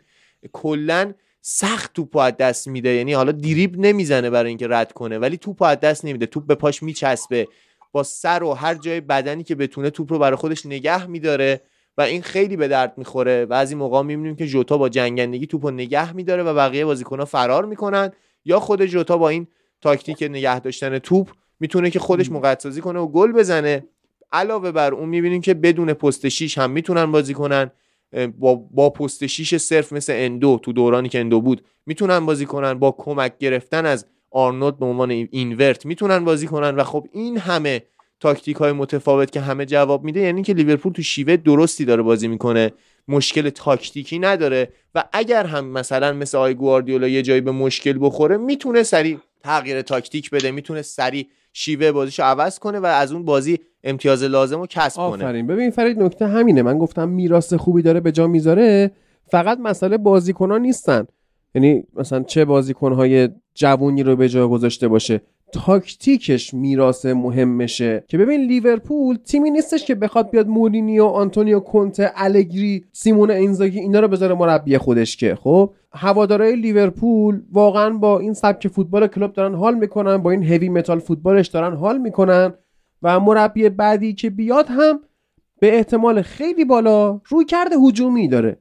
کلا سخت توپو از دست میده. یعنی حالا دیریب نمی‌زنه برای اینکه رد کنه ولی توپو از دست نمیده. توپ به پاش میچسبه. با سر و هر جای بدنی که بتونه توپ رو برای خودش نگه میداره. و این خیلی به درد می‌خوره. بعضی موقع می‌بینیم که جوتا با جنگندگی توپو نگه میداره و بقیه بازیکنها فرار می‌کنن. یا خود جوتا با این تاکتیک نگه داشتن توپ می‌تونه که خودش موقعیت‌سازی کنه و گل بزنه. علاوه بر اون می‌بینیم که بدون پست 6 هم می‌تونن بازی کنن. با, با پست 6 صرف مثل اندو تو دورانی که اندو بود می‌تونن بازی کنن. با کمک گرفتن از آرنولد به عنوان invert می‌تونن بازی کنن و خب این همه تاکتیک های متفاوت که همه جواب میده یعنی که لیورپول تو شیوه درستی داره بازی می‌کنه. مشکل تاکتیکی نداره. و اگر هم مثلا مثل آی گواردیولا یه جایی به مشکل بخوره می‌تونه سریع تغییر تاکتیک بده می‌تونه سریع شیوه بازیشو عوض کنه و از اون بازی امتیاز لازم رو کسب کنه. آفرین. ببین فرید نکته همینه. من گفتم میراث خوبی داره به جا می‌ذاره. فقط مسئله بازیکنان نیستن. یعنی مثلا چه بازیکنهای جوونی رو به جا گذاشته باشه. تاکتیکش میراث مهمشه. که ببین لیورپول تیمی نیستش که بخواد بیاد مورینیو آنتونیو کونته الگری سیمون اینزاگی اینا رو بذاره مربی خودش که. خب هوادارهای لیورپول واقعا با این سبک فوتبال کلوب دارن حال می‌کنن با این heavy metal فوتبالش دارن حال می‌کنن و مربی بعدی که بیاد هم به احتمال خیلی بالا رویکرد هجومی داره.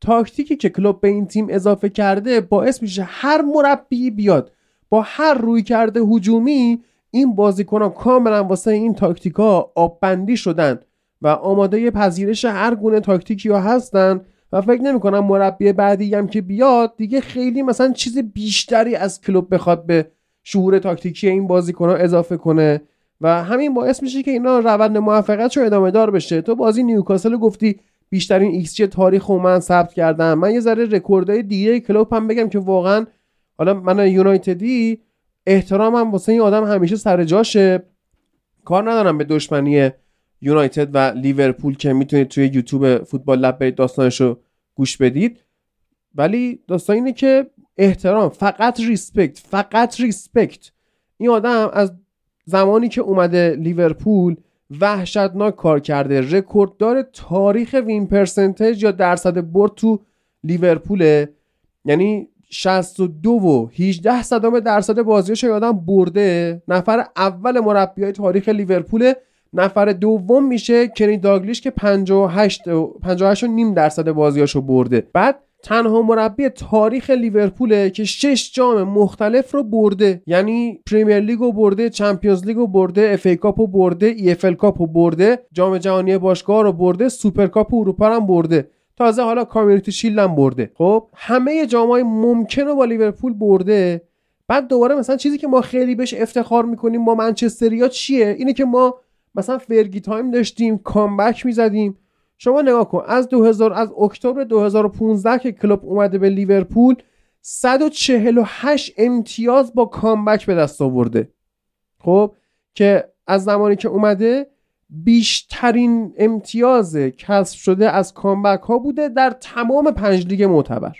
تاکتیکی که کلوب به این تیم اضافه کرده باعث میشه هر مربی بیاد با هر روی کرده هجومی این بازیکن ها کاملا واسه این تاکتیکا آببندی شدن و آماده پذیرش هر گونه تاکتیکی ها هستن و فکر نمی کنم مربی بعدی هم که بیاد دیگه خیلی مثلا چیز بیشتری از کلوب بخواد به شعور تاکتیکی این بازیکن ها اضافه کنه و همین باعث میشه که اینا روند موفقیت رو ادامه دار بشه. تو بازی نیوکاسل گفتی بیشترین ایکس تاریخ رو من ثبت کردم. من یه ذره رکوردهای دیگه کلوب هم بگم که واقعا حالا من یونایتدی احترامم واسه این آدم همیشه سر جاشه. کار ندارم به دشمنی یونایتد و لیورپول که می‌تونید توی یوتیوب فوتبال لب برید داستانش گوش بدید. ولی داستان اینه که احترام فقط respect فقط respect این آدم از زمانی که اومده لیورپول وحشتناک کار کرده. رکورددار تاریخ win percentage یا درصد برد تو لیورپوله. یعنی 62 و 18 صدم درصد بازیاشم برده. نفر اول مربی های تاریخ لیورپول. نفر دوم میشه کنی دالگلیش که 58 58 نیم درصد بازیاشو برده. بعد تنها مربی تاریخ لیورپوله که شش جام مختلف رو برده. یعنی پریمیر لیگ رو برده Champions League رو برده FA Cup رو برده EFL Cup رو برده جام جهانی باشگاه رو برده سوپر کاپ اروپا هم برده. تازه حالا Community Shield هم برده. خب همه جامای ممکن رو با لیورپول برده. بعد دوباره مثلا چیزی که ما خیلی بهش افتخار می‌کنیم ما منچستریا چیه؟ اینه که ما مثلا Fergie time داشتیم comeback می‌زدیم. شما نگاه کن از 2000 از اکتبر 2015 که کلوب اومده به لیورپول 148 امتیاز با comeback به دست آورده. خب که از زمانی که اومده بیشترین امتیاز کسب شده از کامبک ها بوده در تمام پنج لیگ معتبر.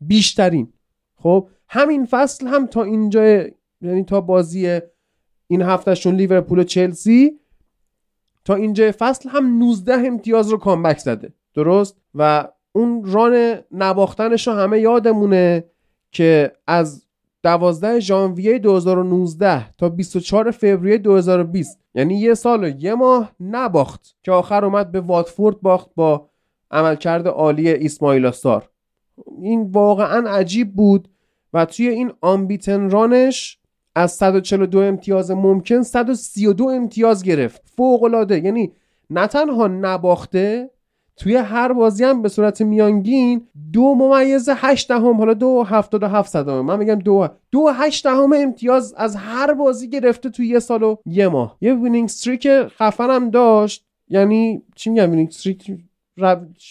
بیشترین. خب همین فصل هم تا اینجا یعنی تا بازی این هفتهشون لیورپول و چلسی تا اینجا فصل هم 19 امتیاز رو کامبک زده. درست؟ و اون ران نباختنش رو همه یادمونه که از 12 ژانویه 2019 تا 24 فوریه 2020 یعنی یه سال و یه ماه نباخت که آخر اومد به واتفورد باخت با عملکرد عالی اسماعیل آستار. این واقعا عجیب بود و توی این unbeaten run ش از 142 امتیاز ممکن 132 امتیاز گرفت. فوق العاده یعنی نه تنها نباخته توی هر بازی هم به صورت میانگین دو ممیز هشت دهم حالا دو هفتاد و هفت صدمه من میگم دو دو هشت دهم امتیاز از هر بازی گرفته توی یه سال و یه ماه. یه winning streak خفن هم داشت. یعنی چی میگم winning streak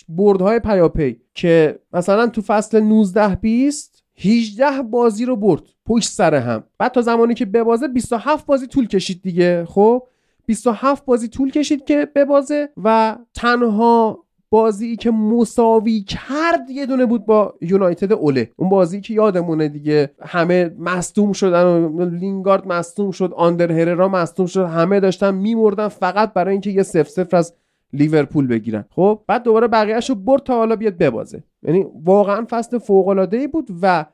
بردهای پیاپی که مثلا تو فصل 19 20 18 بازی رو برد پشت سر هم. بعد تا زمانی که ببازه 27 بازی طول کشید دیگه خب؟ 27 بازی طول کشید که ببازه و تنها بازی که مساوی کرد یه دونه بود با یونایتد اوله. اون بازی که یادمونه دیگه همه مصدوم شدن و لینگارد مصدوم شد آندر هررا مصدوم شد همه داشتن میمردن فقط برای اینکه یه سف سفر از لیورپول بگیرن. خب بعد دوباره بقیهش رو برد تا حالا بیاد ببازه. یعنی واقعا فصل فوق العاده بود و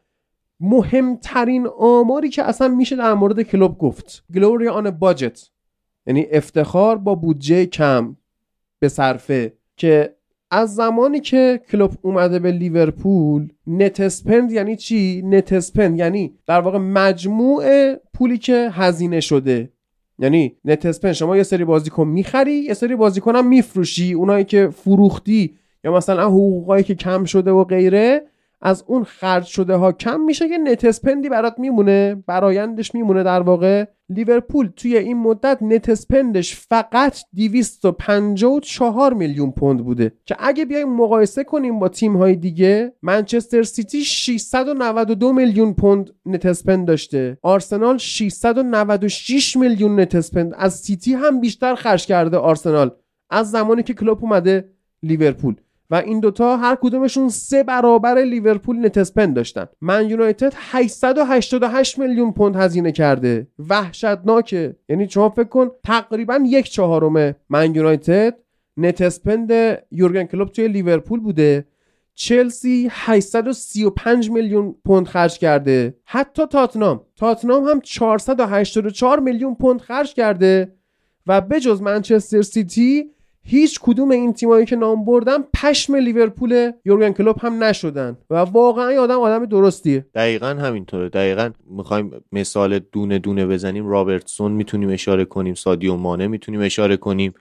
مهمترین آماری که اصلا میشه در مورد کلوب گفت. glory on budget یعنی افتخار با بودجه کم به صرفه که از زمانی که کلوب اومده به لیورپول net spend یعنی چی؟ net spend یعنی در واقع مجموع پولی که هزینه شده. یعنی net spend شما یه سری بازیکن می‌خری یه سری بازیکن هم میفروشی. اونایی که فروختی یا مثلا حقوقایی که کم شده و غیره از اون خرج شده ها کم میشه که net spend ی برات میمونه برایندش میمونه در واقع. لیورپول توی این مدت net spend ش فقط 254 میلیون پوند بوده. که اگه بیایم مقایسه کنیم با تیم های دیگه منچستر سیتی 692 میلیون پوند net spend داشته. آرسنال 696 میلیون net spend. از سیتی هم بیشتر خرج کرده آرسنال. از زمانی که کلوب اومده لیورپول. و این دوتا هر کدومشون سه برابر لیورپول net spend داشتن. من یونایتد 888 میلیون پوند هزینه کرده. وحشتناکه یعنی شما فکر کن تقریبا یک چهارم من یونایتد net spend یورگن کلوب توی لیورپول بوده. چلسی 835 میلیون پوند خرج کرده. حتی تاتنام. تاتنام هم 484 میلیون پوند خرج کرده. و بجز منچستر سیتی هیچ کدوم این تیمایی که نام بردم پشم لیورپول یورگن کلوب هم نشدن. و واقعا این آدم آدم درستیه. دقیقا همینطوره. دقیقا می‌خوایم مثال دونه دونه بزنیم. رابرتسون می‌تونیم اشاره کنیم. سادیو مانه می‌تونیم اشاره کنیم.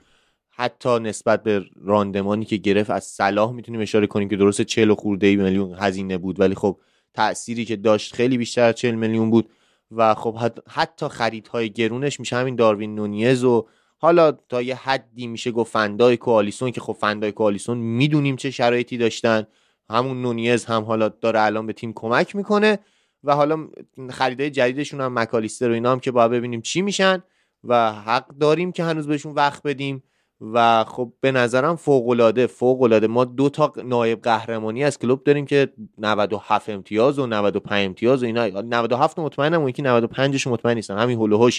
حتی نسبت به راندمانی که گرفت از صلاح می‌تونیم اشاره کنیم که درست 40 خورده میلیون هزینه بود ولی خب تأثیری که داشت خیلی بیشتر از 40 میلیون بود. و خب حتی خریدهای گرونش میشه همین داروین نونیز و حالا تا یه حدی میشه گفت فندای کوالیسون که خب فندای کوالیسون می‌دونیم چه شرایطی داشتن. همون نونیز هم حالا داره الان به تیم کمک می‌کنه و حالا خریدای جدیدشون هم مکالیستر و اینا هم که باید ببینیم چی میشن و حق داریم که هنوز بهشون وقت بدیم و خب به نظرم فوق العاده فوق العاده ما دو تا نایب قهرمانی از کلوب داریم که 97 امتیاز و 95 امتیاز و اینا. 97 مطمئنم و یکی 95 مطمئن نیستم. همین هول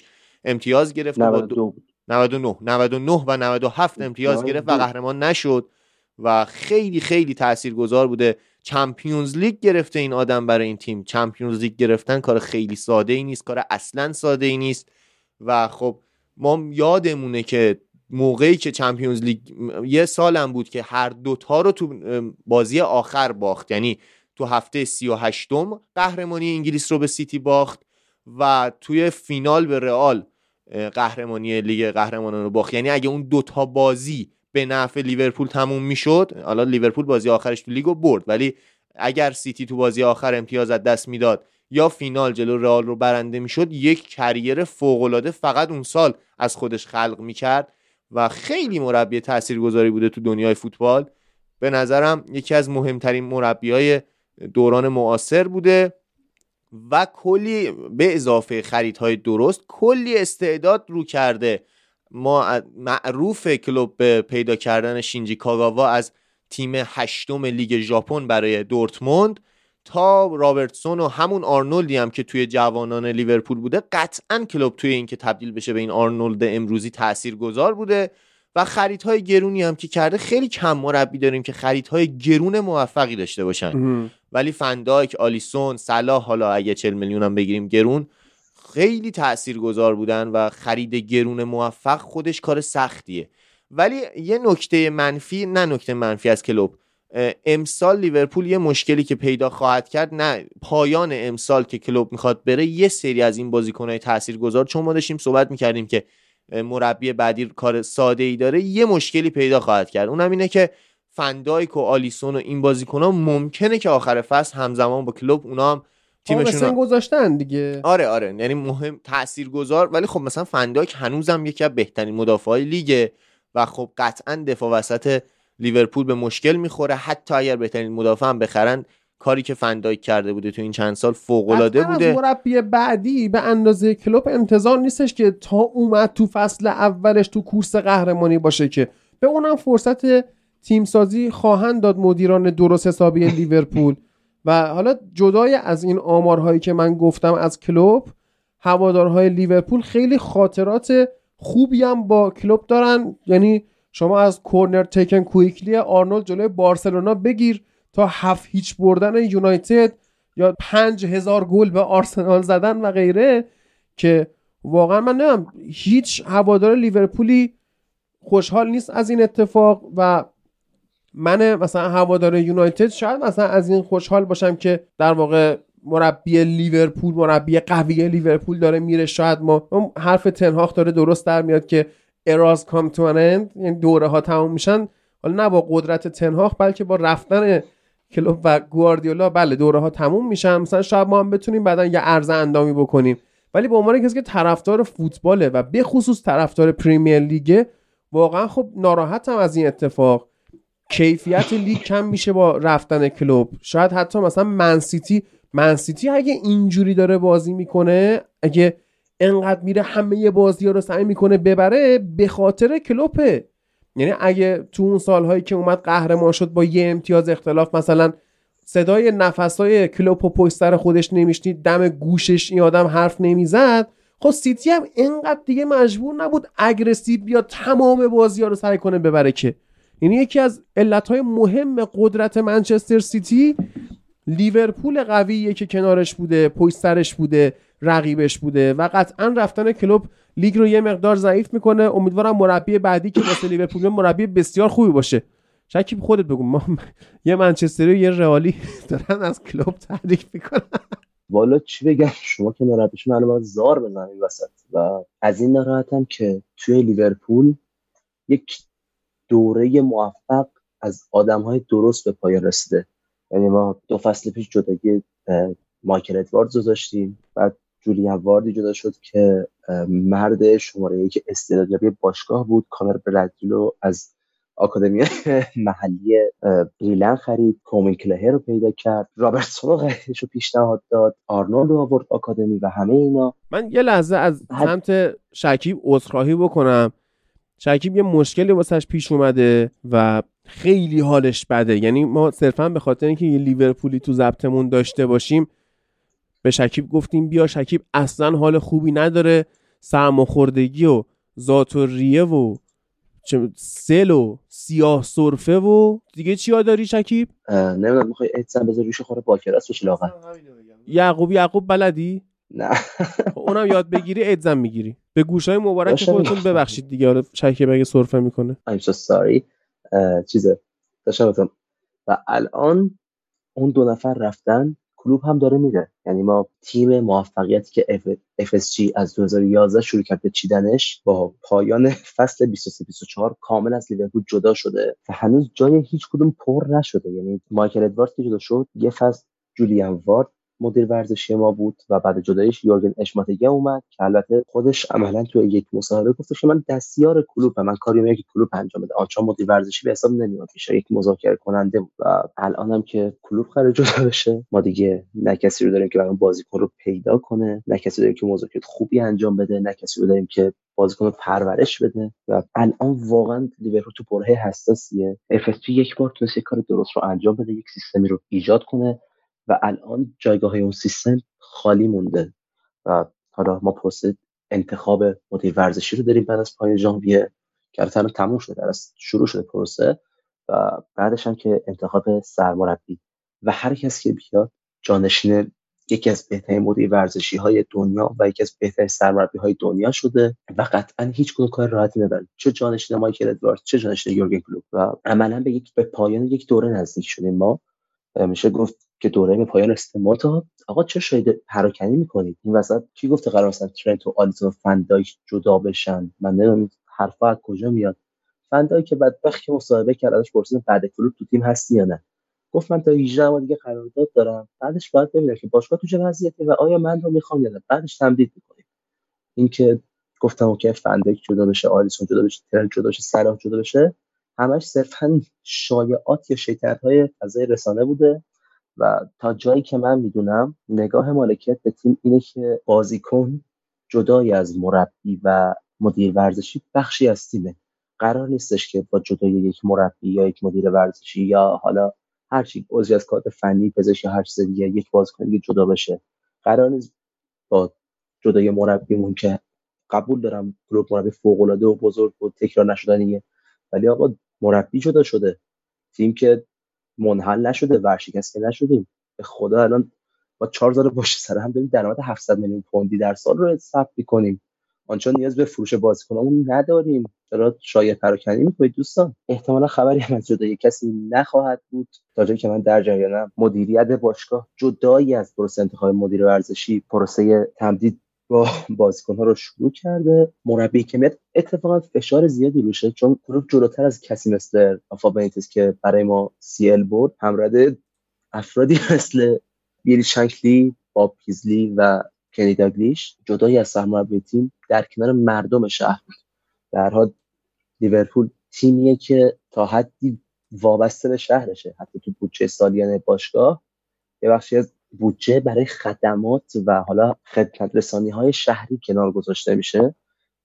امتیاز گرفت 92 99 99 و 97 امتیاز گرفت و قهرمان نشد و خیلی خیلی تاثیرگذار بوده. چمپیونز لیگ گرفته این آدم برای این تیم. چمپیونز لیگ گرفتن کار خیلی ساده ای نیست کار اصلا ساده ای نیست و خب ما یادمونه که موقعی که چمپیونز لیگ یه سالم بود که هر دوتا رو تو بازی آخر باخت. یعنی تو هفته 38 قهرمانی انگلیس رو به سیتی باخت و توی فینال به رئال قهرمانی لیگ قهرمانان رو باخت. یعنی اگه اون دوتا بازی به نفع لیورپول تموم می‌شد حالا لیورپول بازی آخرش تو لیگو برد. ولی اگر سیتی تو بازی آخر امتیاز از دست می‌داد یا فینال جلو رئال رو برنده می‌شد یک career فوق فقط اون سال از خودش خلق می‌کرد و خیلی مربی تاثیرگذاری بوده تو دنیای فوتبال. به نظرم یکی از مهمترین مربی های دوران معاصر بوده. و کلی به اضافه خریدهای درست کلی استعداد رو کرده. ما معروف کلوپ پیدا کردن شینجی کاگاوا از تیم هشتم لیگ ژاپن برای دورتموند. تا رابرتسون و همون آرنولدی هم که توی جوانان لیورپول بوده قطعا کلوپ توی اینکه تبدیل بشه به این آرنولد امروزی تأثیر گذار بوده. و خریدهای گرونی هم که کرده خیلی کم مربی داریم که خریدهای گرون موفقی داشته باشن. ولی فندایک آلیسون صلاح حالا اگه 40 میلیون هم بگیریم گرون خیلی گذار بودن و خرید گرون موفق خودش کار سختیه. ولی یه نکته منفی نه نکته منفی از کلوب. امسال لیورپول یه مشکلی که پیدا خواهد کرد نه پایان امسال که کلوب می‌خواد بره یه سری از این بازیکنهای تاثیرگذار چون ما داشتیم صحبت می‌کردیم که مربی بعدی کار ساده ای داره یه مشکلی پیدا خواهد کرد. اونم اینه که فندایک و آلیسون و این بازیکن ها ممکنه که آخر فصل همزمان با کلوب اونا هم تیمشون گذاشتن دیگه. آره آره. یعنی مهم تاثیرگذار. ولی خب مثلا فندایک هنوزم یکی از بهترین مدافعای لیگه و خب قطعا دفاع وسط لیورپول به مشکل می‌خوره. حتی اگر بهترین مدافع هم بخرن کاری که فندایک کرده بوده تو این چند سال فوق العاده بوده؟ از مربی بعدی به اندازه کلوب انتظار نیستش که تا اومد تو فصل اولش تو کورس قهرمانی باشه که. به اونم فرصت تیمسازی خواهند داد مدیران درست حسابی *laughs* لیورپول. و حالا جدای از این آمارهایی که من گفتم از کلوب هوادارهای لیورپول خیلی خاطرات خوبی هم با کلوب دارن. یعنی شما از کورنر تیکن کویکلی آرنولد جلوی بارسلونا بگیر. تا هفت هیچ بردن یونایتد یا پنج هزار گل به آرسنال زدن و غیره که واقعا من نمیم هیچ هوادار لیورپولی خوشحال نیست از این اتفاق و من مثلا هوادار یونایتد شاید مثلا از این خوشحال باشم که در واقع مربی لیورپول مربی قوی لیورپول داره میره. شاید ما حرف تنهاخ داره درست در میاد که اراز کام یعنی دوره ها تموم میشن. حالا نه با قدرت تنهاخ بلکه با رفتن کلوب و گواردیولا بله دوره ها تموم میشن. مثلا شاید ما هم بتونیم بعدا یه عرضه اندامی بکنیم. ولی به عنوان کسی که طرفدار فوتباله و به خصوص طرفدار پریمیر لیگه واقعا خب ناراحتم از این اتفاق. کیفیت لیگ کم میشه با رفتن کلوب. شاید حتی مثلا منسیتی منسیتی اگه اینجوری داره بازی می‌کنه اگه انقدر میره همه بازی ها رو سعی می‌کنه ببره به خاطر کلوپه. یعنی اگه تو اون سالهایی که اومد قهرمان شد با یه امتیاز اختلاف مثلا صدای نفسای کلوپ و پشت خودش نمیشنید دم گوشش این آدم حرف نمی‌زد خب سیتی هم اینقدر دیگه مجبور نبود اگرسیو بیا تمام بازی ها رو سعی کنه ببره که. یعنی یکی از علتهای مهم قدرت منچستر سیتی لیورپول قویه که کنارش بوده پشت بوده. رقیبش بوده و قطعا رفتن کلوب لیگ رو یه مقدار ضعیف می‌کنه. امیدوارم مربی بعدی که واسه لیورپول مربی بسیار خوبی باشه. شکیب خودت بگو. ما یه منچستری و یه رئالی *laughs* دارن از کلوب تعریف می‌کنن. والا چی بگم؟ شما که مربیشون الان زار بزنید وسط. و از این ناراحتم که توی لیورپول یک دوره موفق از آدم های درست به پایان رسیده. یعنی ما دو فصل پیش جداگی مایکل ادواردز رو داشتیم. بعد جولیان واردی جدا شد که مرد شماره یک استعدادیابی باشگاه بود. کانر برادلو از آکادمی *laughs* محلی بریلن خرید. کومین کلهر رو پیدا کرد. رابرتسون رو رو پیشنهاد داد. آرنولد رو آورد آکادمی و همه اینا. من یه لحظه از سمت شکیب عذرخواهی بکنم. شکیب یه مشکلی واسش پیش اومده و خیلی حالش بده. یعنی ما صرفا به خاطر اینکه یه لیورپولی تو ضبطمون داشته باشیم به شکیب گفتیم بیا شکیب اصلا حال خوبی نداره. سرماخوردگی و ذات و ریه و سل و سیاه سرفه و دیگه چیا داری شکیب؟ نمی‌دونم می‌خوای ادزن بذار ریش خوره باکراس بشه لاغر یعقوب یعقوب بلدی؟ نه. *laughs* اونم یاد بگیری ادزن می‌گیری. به گوشای مبارک خودتون ببخشید دیگه. آره شکیب اگه سرفه می‌کنه. I'm so sorry. چیزه. داشتم و الان اون دو نفر رفتن کلوب هم داره میره. یعنی ما تیم موفقیتی که FSG از 2011 شروع کرد به چیدنش با پایان فصل 23 24 کامل از لیورپول جدا شده و هنوز جای هیچ کدوم پر نشده. یعنی مایکل ادواردز که جدا شد یه فصل جولیان وارد مدیر ورزشی ما بود و بعد جدایش یورگن اشماتگه اومد که البته خودش عملا تو یک مصاحبه گفتش که من دستیار کلوب من کاری که کلوب انجام بده. آنچه مدیر ورزشی به حساب نمیاد میشه یک مذاکره کننده بود و الانم که کلوب قرار جدا بشه ما دیگه نه کسی رو داریم که برام بازیکن رو پیدا کنه نه کسی داریم که مذاکرات خوبی انجام بده نه کسی رو داریم که بازیکن رو پرورش بده و الان واقعا لیورپول تو برهه حساسیه. اف یک بار تونست کار درست رو انجام بده یک سیستمی رو ایجاد کنه. و الان جایگاه های اون سیستم خالی مونده. و حالا ما پرسید انتخاب مدیر ورزشی رو داریم بعد از پایان ژانویه که الان تموم شده از شروع شده پروسه و بعدش هم که انتخاب سرمربی. و هر کسی که بیاد جانشین یکی از بهترین مدیر ورزشی های دنیا و یکی از بهترین سرمربی های دنیا شده و قطعا هیچ کدوم کار راحتی نداره. چه جانشین مایکل ادوارد چه جانشین یورگن کلوپ و عملا به یک به پایان یک دوره نزدیک شدیم ما. میشه گفت که دوره به پایان رسیده تا آقا چه شاید پراکنی می‌کنید؟ این وسط کی گفته قرار مثلا ترنت و آلیسون و فندایک جدا بشن؟ من نمی‌دونم حرفا از کجا میاد. فندایک که بدبخت که مصاحبه کرد ازش پرسیدم بعد کلوب تو تیم هستی یا نه. گفت من تا 18 ماه دیگه قرارداد دارم. بعدش باید ببینم که باشگاه تو چه وضعیتی و آیا من رو می‌خوام یا نه. بعدش تمدید می‌کنیم. اینکه گفتم اوکی فندایک جدا بشه آلیسون جدا بشه ترنت جدا بشه صلاح جدا بشه همش صرفا شایعات یا شیطنت های فضای رسانه بوده. و تا جایی که من می‌دونم نگاه مالکیت به تیم اینه که بازیکن جدای از مربی و مدیر ورزشی بخشی از تیمه. قرار نیستش که با جدای یک مربی یا یک مدیر ورزشی یا حالا هر چی عضوی از کادر فنی پزشک یا هر چیز دیگه یک بازیکن جدا بشه. قرار نیست با جدای مربیمون که قبول دارم گروه مربی فوق العاده و بزرگ و تکرار نشدنیه ولی آقا مربی جدا شده. تیم که منحل نشده ورشکسته نشدیم. به خدا الان با 4000 پشت سر هم داریم درآمد 700 میلیون پوندی در سال رو ثبت کنیم آنچه نیاز به فروش بازیکنامون نداریم. چرا شایع پراکنی می‌کنید دوستان. احتمالا خبری هم از جدای کسی نخواهد بود. تا جایی که من در جریانم مدیریت باشگاه جدایی از پروسه انتخاب مدیر ورزشی پروسه تمدید با بازیکنها رو شروع کرده. مربی که میاد اتفاقا فشار زیادی روشه چون گروه جلوتر از کسی مثل آفا بنیتس که برای ما سیل برد همرده افرادی *laughs* مثل بیلی شنکلی با پیزلی و کنی داگلیش جدایی از سرمربی تیم در کنار مردم شهر بود. در حال لیورپول تیمیه که تا حدی وابسته به شهرشه. حتی تو بودجه سالیانه باشگاه یه بخشی از بودجه برای خدمات و حالا خدمت رسانی های شهری کنار گذاشته میشه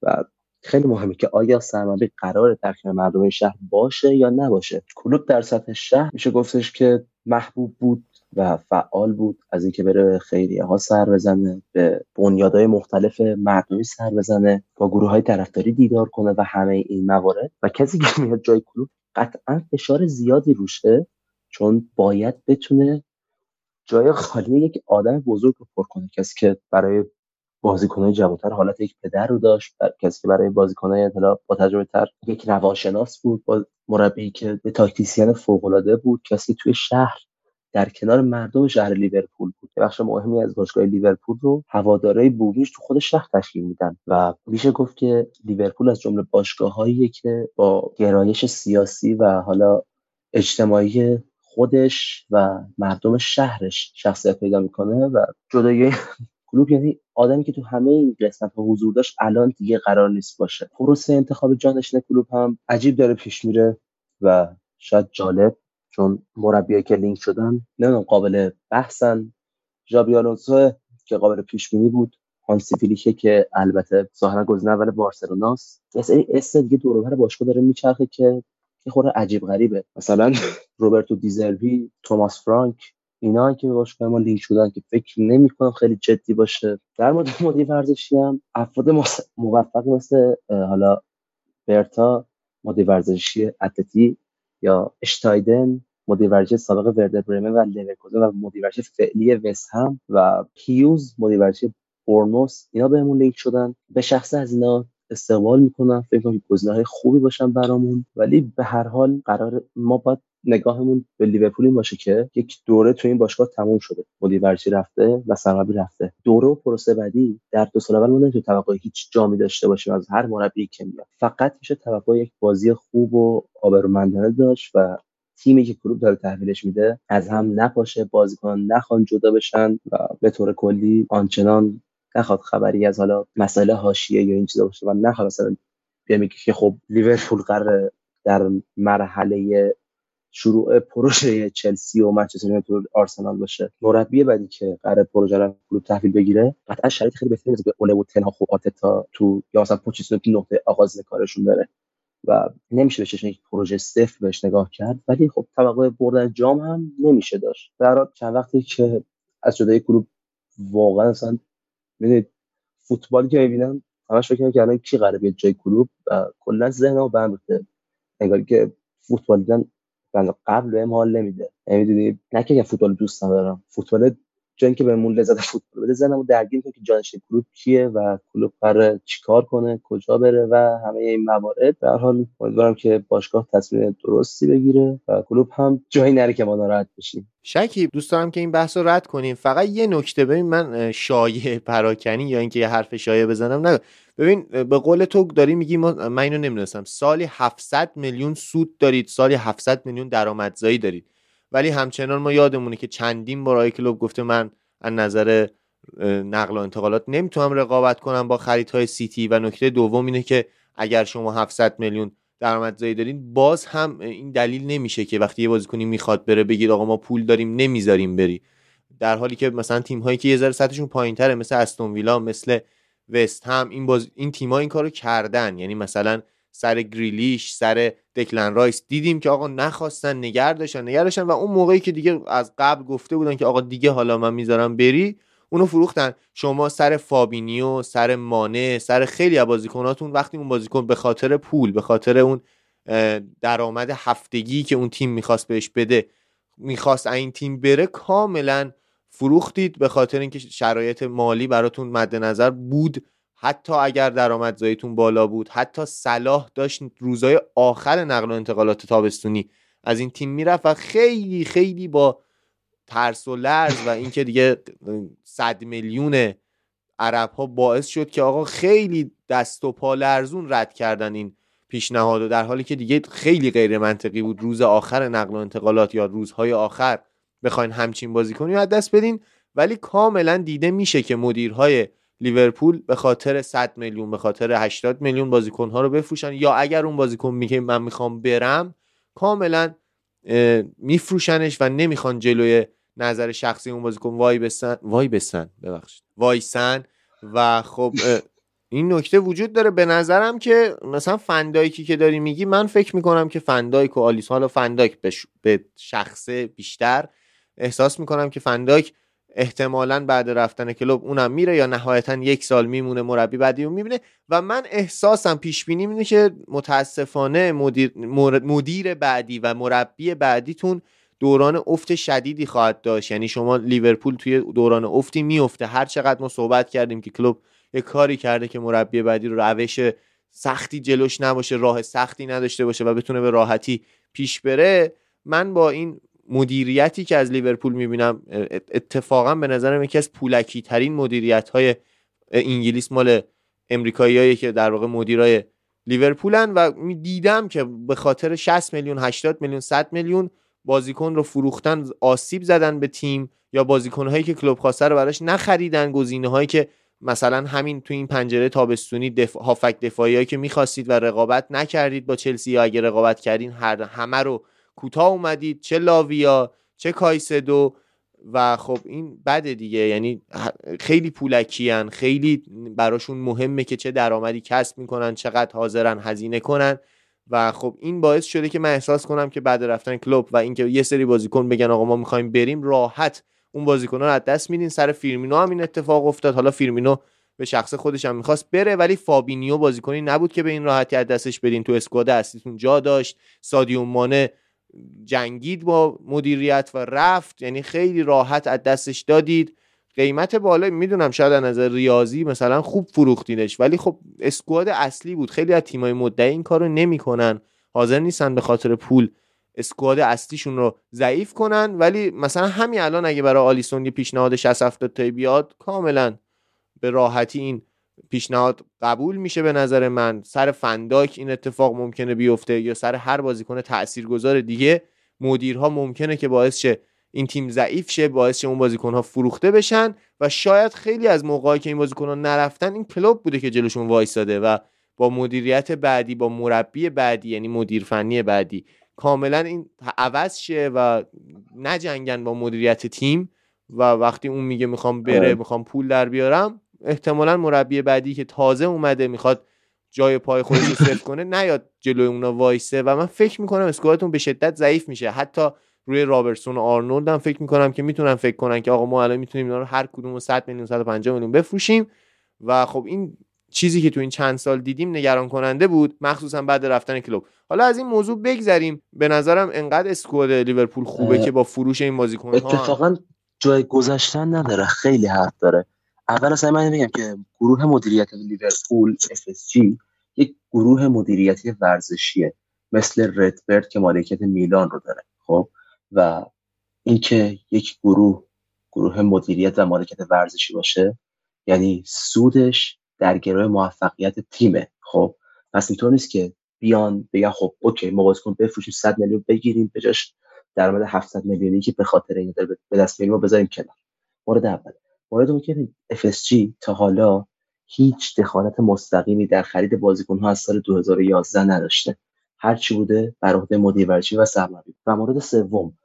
و خیلی مهمه که آیا سرمربی قرار در کنار مردم شهر باشه یا نباشه. کلوب در سطح شهر میشه گفتش که محبوب بود و فعال بود از اینکه بره خیریه ها سر بزنه به بنیادهای مختلف مردمی سر بزنه با گروه های طرفداری دیدار کنه و همه این موارد. و کسی که میاد جای کلوب قطعا فشار زیادی روشه چون باید بتونه جای خالی یک آدم بزرگ رو پر کنه. کسی که برای بازیکنهای جوانتر حالت یک پدر رو داشت کسی که برای بازیکنهای اطلاع با تجربه تر یک روانشناس بود با مربی که تاکتیسیان فوق العاده بود کسی توی شهر در کنار مردم شهر لیورپول بود. بخش مهمی از باشگاه لیورپول رو هوادارهای بومیش تو خود شهر تشکیل میدن و میشه گفت که لیورپول از جمله باشگاههایی که با گرایش سیاسی و حالا اجتماعی خودش و مردم شهرش شخصیت پیدا می‌کنه و جدای کلوب یعنی آدمی که تو همه این قسمت ها حضور داشت الان دیگه قرار نیست باشه. پروسه انتخاب جانشین کلوب هم عجیب داره پیش میره و شاید جالب چون مربیایی که لینک شدن نمی‌دونم قابل بحثن. ژابی آلونسو که قابل پیش بینی بود هانسی فیلیکه که البته ظاهرا گزینه اول بارسلوناست. یه سری اسم دیگه دور باشگاه داره میچرخه که یه خورده عجیب غریبه. مثلا روبرتو دیزربی توماس فرانک اینا که به باشگاه ما لینک شدن که فکر نمی کنم خیلی جدی باشه. در مورد مدیر ورزشی هم افراد موفقی مثل حالا برتا مدیر ورزشی اتلتی یا اشتایدن مدیر ورزشی سابق وردر برمن و لورکوزن و مدیر ورزشی فعلی وست هم و هیوز مدیر ورزشی بورنموث اینا بهمون لینک شدن. به شخصه از اینا استقبال می‌کنم. فکر کنم گزینه‌های خوبی باشن برامون. ولی به هر حال قرار ما باید نگاهمون به لیورپول این باشه که یک دوره تو این باشگاه تموم شده. مدیر ورزشی رفته و سرمربی رفته. دوره و پروسه بعدی در دو سال اول ما نمی‌تونیم توقع هیچ جامی داشته باشیم از هر مربی که میاد. فقط میشه توقع یک بازی خوب و آبرومندانه داشت و تیمی که کلوب داره تحویلش میده از هم نپاشه بازیکن نخوان جدا بشن و به طور کلی آنچنان نخواد خبری از حالا مسئله حاشیه یا این چیزا باشه و نخواد مثلا بیا که خب لیورپول قرار در مرحله شروع پروژه چلسی و منچستر یونایتد آرسنال باشه. مربی بعدی که قرار پروژه رو کلوب تحویل بگیره قطعا شرایط خیلی بهتری به اوله و تنها خوب آتتا تو یا مثلا پوچیتینو تو نقطه آغاز کارشون داره و نمیشه بهش یک پروژه صفر بهش نگاه کرد. ولی خب توقع بردن جام هم نمیشه داشت. در چند وقتی که از جدای کلوب واقعا اصلا ببینید فوتبال که می‌بینم همش فکر که الان کی قراره بیاد جای کلوب و کلا ذهنمو به هم انگار که فوتبال دیدن قبل بهم حال نمیده. نمی‌دونی نه که فوتبال دوست ندارم. فوتبال جایی که بهمون لذت فوتبال بده زنمو درگیر کنه که جانشین کلوب کیه و کلوب قراره چیکار کنه کجا بره و همه این موارد. به هر حال امیدوارم که باشگاه تصمیم درستی بگیره و کلوب هم جایی نره که ما ناراحت بشیم. شکیب دوست دارم که این بحث رو رد کنیم. فقط یه نکته ببین من شایع پراکنی یا اینکه یه حرف شایع بزنم نه ببین به قول تو داری میگی من اینو نمی‌دونستم. سالی 700 میلیون سود دارید سالی 700 میلیون درآمدزایی دارید. ولی همچنان ما یادمونه که چندین بار کلوب گفته من از نظر نقل و انتقالات نمی‌تونم رقابت کنم با خریدهای سیتی و نکته دوم اینه که اگر شما 700 میلیون درآمدزایی دارین باز هم این دلیل نمیشه که وقتی یه بازیکنی می‌خواد بره بگید آقا ما پول داریم نمی‌ذاریم بری. در حالی که مثلا تیم هایی که یه ذره سطحشون پایینتره مثل استون ویلا مثل وست هم این باز این تیم‌ها این کارو کردن. یعنی مثلا سر گریلیش سر دکلن رایس. دیدیم که آقا نخواستن نگر داشتن نگر داشتن و اون موقعی که دیگه از قبل گفته بودن که آقا دیگه حالا من می‌ذارم بری اونو فروختن. شما سر فابینیو سر مانه سر خیلی از بازیکناتون وقتی اون بازیکن به خاطر پول به خاطر اون درآمد هفتگی که اون تیم می‌خواست بهش بده می‌خواست این تیم بره کاملا فروختید. به خاطر اینکه شرایط مالی براتون مد نظر بود. حتی اگر درآمدزاییتون بالا بود حتی صلاح داشت روزای آخر نقل و انتقالات تابستونی از این تیم می‌رفت و خیلی خیلی با ترس و لرز و اینکه دیگه صد میلیون عرب ها باعث شد که آقا خیلی دست و پا لرزون رد کردن این پیشنهاد. و در حالی که دیگه خیلی غیر منطقی بود روز آخر نقل و انتقالات یا روزهای آخر بخواین همچین بازیکنی از دست بدین. ولی کاملا دیده میشه که مدیرهای لیورپول به خاطر 100 میلیون به خاطر 80 میلیون بازیکنها رو بفروشن. یا اگر اون بازیکن میگه من می‌خوام برم کاملا میفروشنش و نمی‌خوان جلوی نظر شخصی اون بازیکن وای بسن وای بسن ببخشید. وایسن و خب این نکته وجود داره. به نظرم که مثلا فندایکی که داری میگی من فکر می‌کنم که فندایک و آلیس حالا فندایک به شخص بیشتر احساس می‌کنم که فندایک احتمالا بعد رفتن کلوب اونم میره یا نهایتا یک سال میمونه مربی بعدی رو می‌بینه. و من احساسم پیش بینی اینه که متاسفانه مدیر, مدیر بعدی و مربی بعدیتون دوران افت شدیدی خواهد داشت. یعنی شما لیورپول توی دوران افتی میفته. هر چقدر ما صحبت کردیم که کلوب یه کاری کرده که مربی بعدی رو روش سختی جلوش نباشه راه سختی نداشته باشه و بتونه به راحتی پیش بره من با این مدیریتی که از لیورپول می‌بینم اتفاقا به نظرم یکی از پولکی ترین مدیریت های انگلیس مال امریکایی که در واقع مدیرای لیورپولن و دیدم که به خاطر 60 میلیون 80 میلیون 100 میلیون بازیکن رو فروختن آسیب زدن به تیم یا بازیکن هایی که کلوب خواسته رو براش نخریدن گزینه هایی که مثلا همین تو این پنجره تابستونی دف... هافک دفاعی هایی که می‌خواستید و رقابت نکردید با چلسی یا اگه رقابت کردین هر همه رو کوتاه اومدید چه لاویا چه کایسدو و خب این بده دیگه. یعنی خیلی پولکیان خیلی براشون مهمه که چه درآمدی کسب می‌کنن چقدر حاضرن هزینه کنن. و خب این باعث شده که من احساس کنم که بعد رفتن کلوب و اینکه یه سری بازیکن بگن آقا ما می‌خوایم بریم راحت اون بازیکن رو از دست میدین. سر فیرمینو هم این اتفاق افتاد. حالا فیرمینو به شخصه خودش هم می‌خواست بره ولی فابینیو بازیکنی نبود که به این راحتی از دستش بدین. تو squad اصلیتون جا داشت. سادیو مانه جنگید با مدیریت و رفت. یعنی خیلی راحت از دستش دادید. قیمت بالا می‌دونم شاید از نظر ریاضی مثلا خوب فروختینش ولی خب squad اصلی بود. خیلی از تیمای مدعی این کارو نمی‌کنن. حاضر نیستن به خاطر پول اسکواد اصلیشون رو ضعیف کنن. ولی مثلا همین الان اگه برای آلیسون یه پیشنهاد 60 70 تایی بیاد کاملا به راحتی این پیشنهاد قبول میشه به نظر من سر فنداک این اتفاق ممکنه بیفته یا سر هر بازیکن تاثیرگذار دیگه مدیرها ممکنه که باعث شه این تیم ضعیف شه باعث شه اون بازیکن ها فروخته بشن و شاید خیلی از موقعی که این بازیکن ها نرفتن این کلوب بوده که جلوشون وایساده و با مدیریت بعدی با مربی بعدی یعنی مدیر فنی بعدی کاملا این عوض شه و نجنگن با مدیریت تیم و وقتی اون میگه می‌خوام بره آره. می‌خوام پول در بیارم احتمالا مربی بعدی که تازه اومده می‌خواد جای پای خودش رو صفر *laughs* کنه نیاد جلوی اونا وایسه و من فکر می‌کنم اسکوادتون به شدت ضعیف میشه. حتی روی رابرتسون و آرنولد هم فکر می‌کنم که می‌تونن فکر کنن که آقا ما الان می‌تونیم اینا رو هر کدوم 100 میلیون 150 میلیون بفروشیم. و خب این چیزی که تو این چند سال دیدیم نگران کننده بود مخصوصا بعد رفتن کلوب. حالا از این موضوع بگذریم. به نظرم انقدر اسکواد لیورپول خوبه که با فروش این بازیکن اتفاقا جای گذشتن نداره. خیلی حرف داره. اول اصلا من میگم که گروه مدیریت لیورپول FSG یک گروه مدیریتی ورزشیه مثل ردبرد که مالکیت میلان رو داره خب؟ و اینکه یک گروه گروه مدیریت و مالکیت ورزشی باشه یعنی سودش در گروه موفقیت تیمه خب؟ پس اینطور نیست که بیان بگن خب اوکی ما بازیکن بفروشیم 100 میلیون بگیریم بجاش درآمد 700 میلیونی که به خاطر این به دست میاریم بذاریم کنار. مورد اول. مورد دوم که FSG تا حالا هیچ دخالت مستقیمی در خرید بازیکن‌ها از سال 2011 نداشته. هر چی بوده بر عهده مدیر ورزشی و سرمربی. و مورد سوم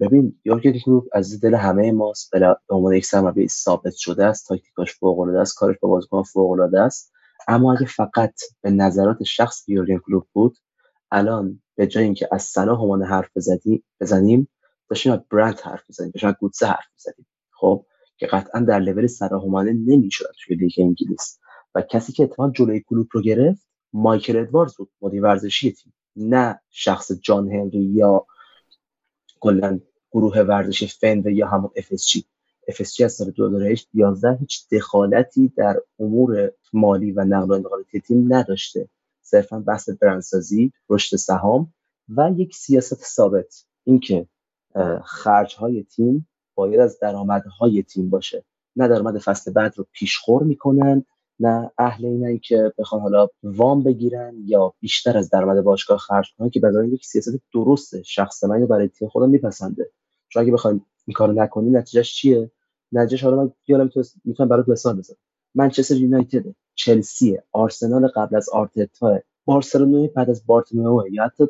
ببین یورگن کلوپ از دل همه ماست. به عنوان یک سرمربی ثابت شده است تاکتیکاش فوق العاده است کارش با بازیکن فوق العاده است. اما اگه فقط به نظرات شخص یورگن کلوپ بود الان به جای اینکه از صلاح مانه حرف بزنیم بزنیم داشتیم برانت حرف بزنیم داشتیم از گوتسه حرف بزنیم. خب؟ که قطعا در level صلاح مانه نمی‌شد توی لیگ انگلیس. و کسی که اتفاقا جلوی کلوپ رو گرفت مایکل ادواردز بود مدیر ورزشی تیم. نه شخص جان هنری یا کلا گروه ورزشی فند یا همون FSG FSG از سال 2011 هیچ دخالتی در امور مالی و نقل و انتقالاتی تیم نداشته. صرفا بحث برندسازی رشد سهام و یک سیاست ثابت. اینکه خرج های تیم باید از درآمدهای تیم باشه. نه درآمد فصل بعد رو پیشخور می‌کنن نه اهل اینن که بخوان حالا وام بگیرن یا بیشتر از درآمد باشگاه خرج کنن که برای یک سیاست درسته شخص من برای تیم خودم میپسنده. چون اگه بخوایم این کارو نکنی نتیجهش چیه؟ نتیجهش حالا من یادم تو می‌تونم برات مثال بزنم. منچستر یونایتد چلسی آرسنال قبل از آرتتا بارسلونا بعد از بارتومئو یا حتی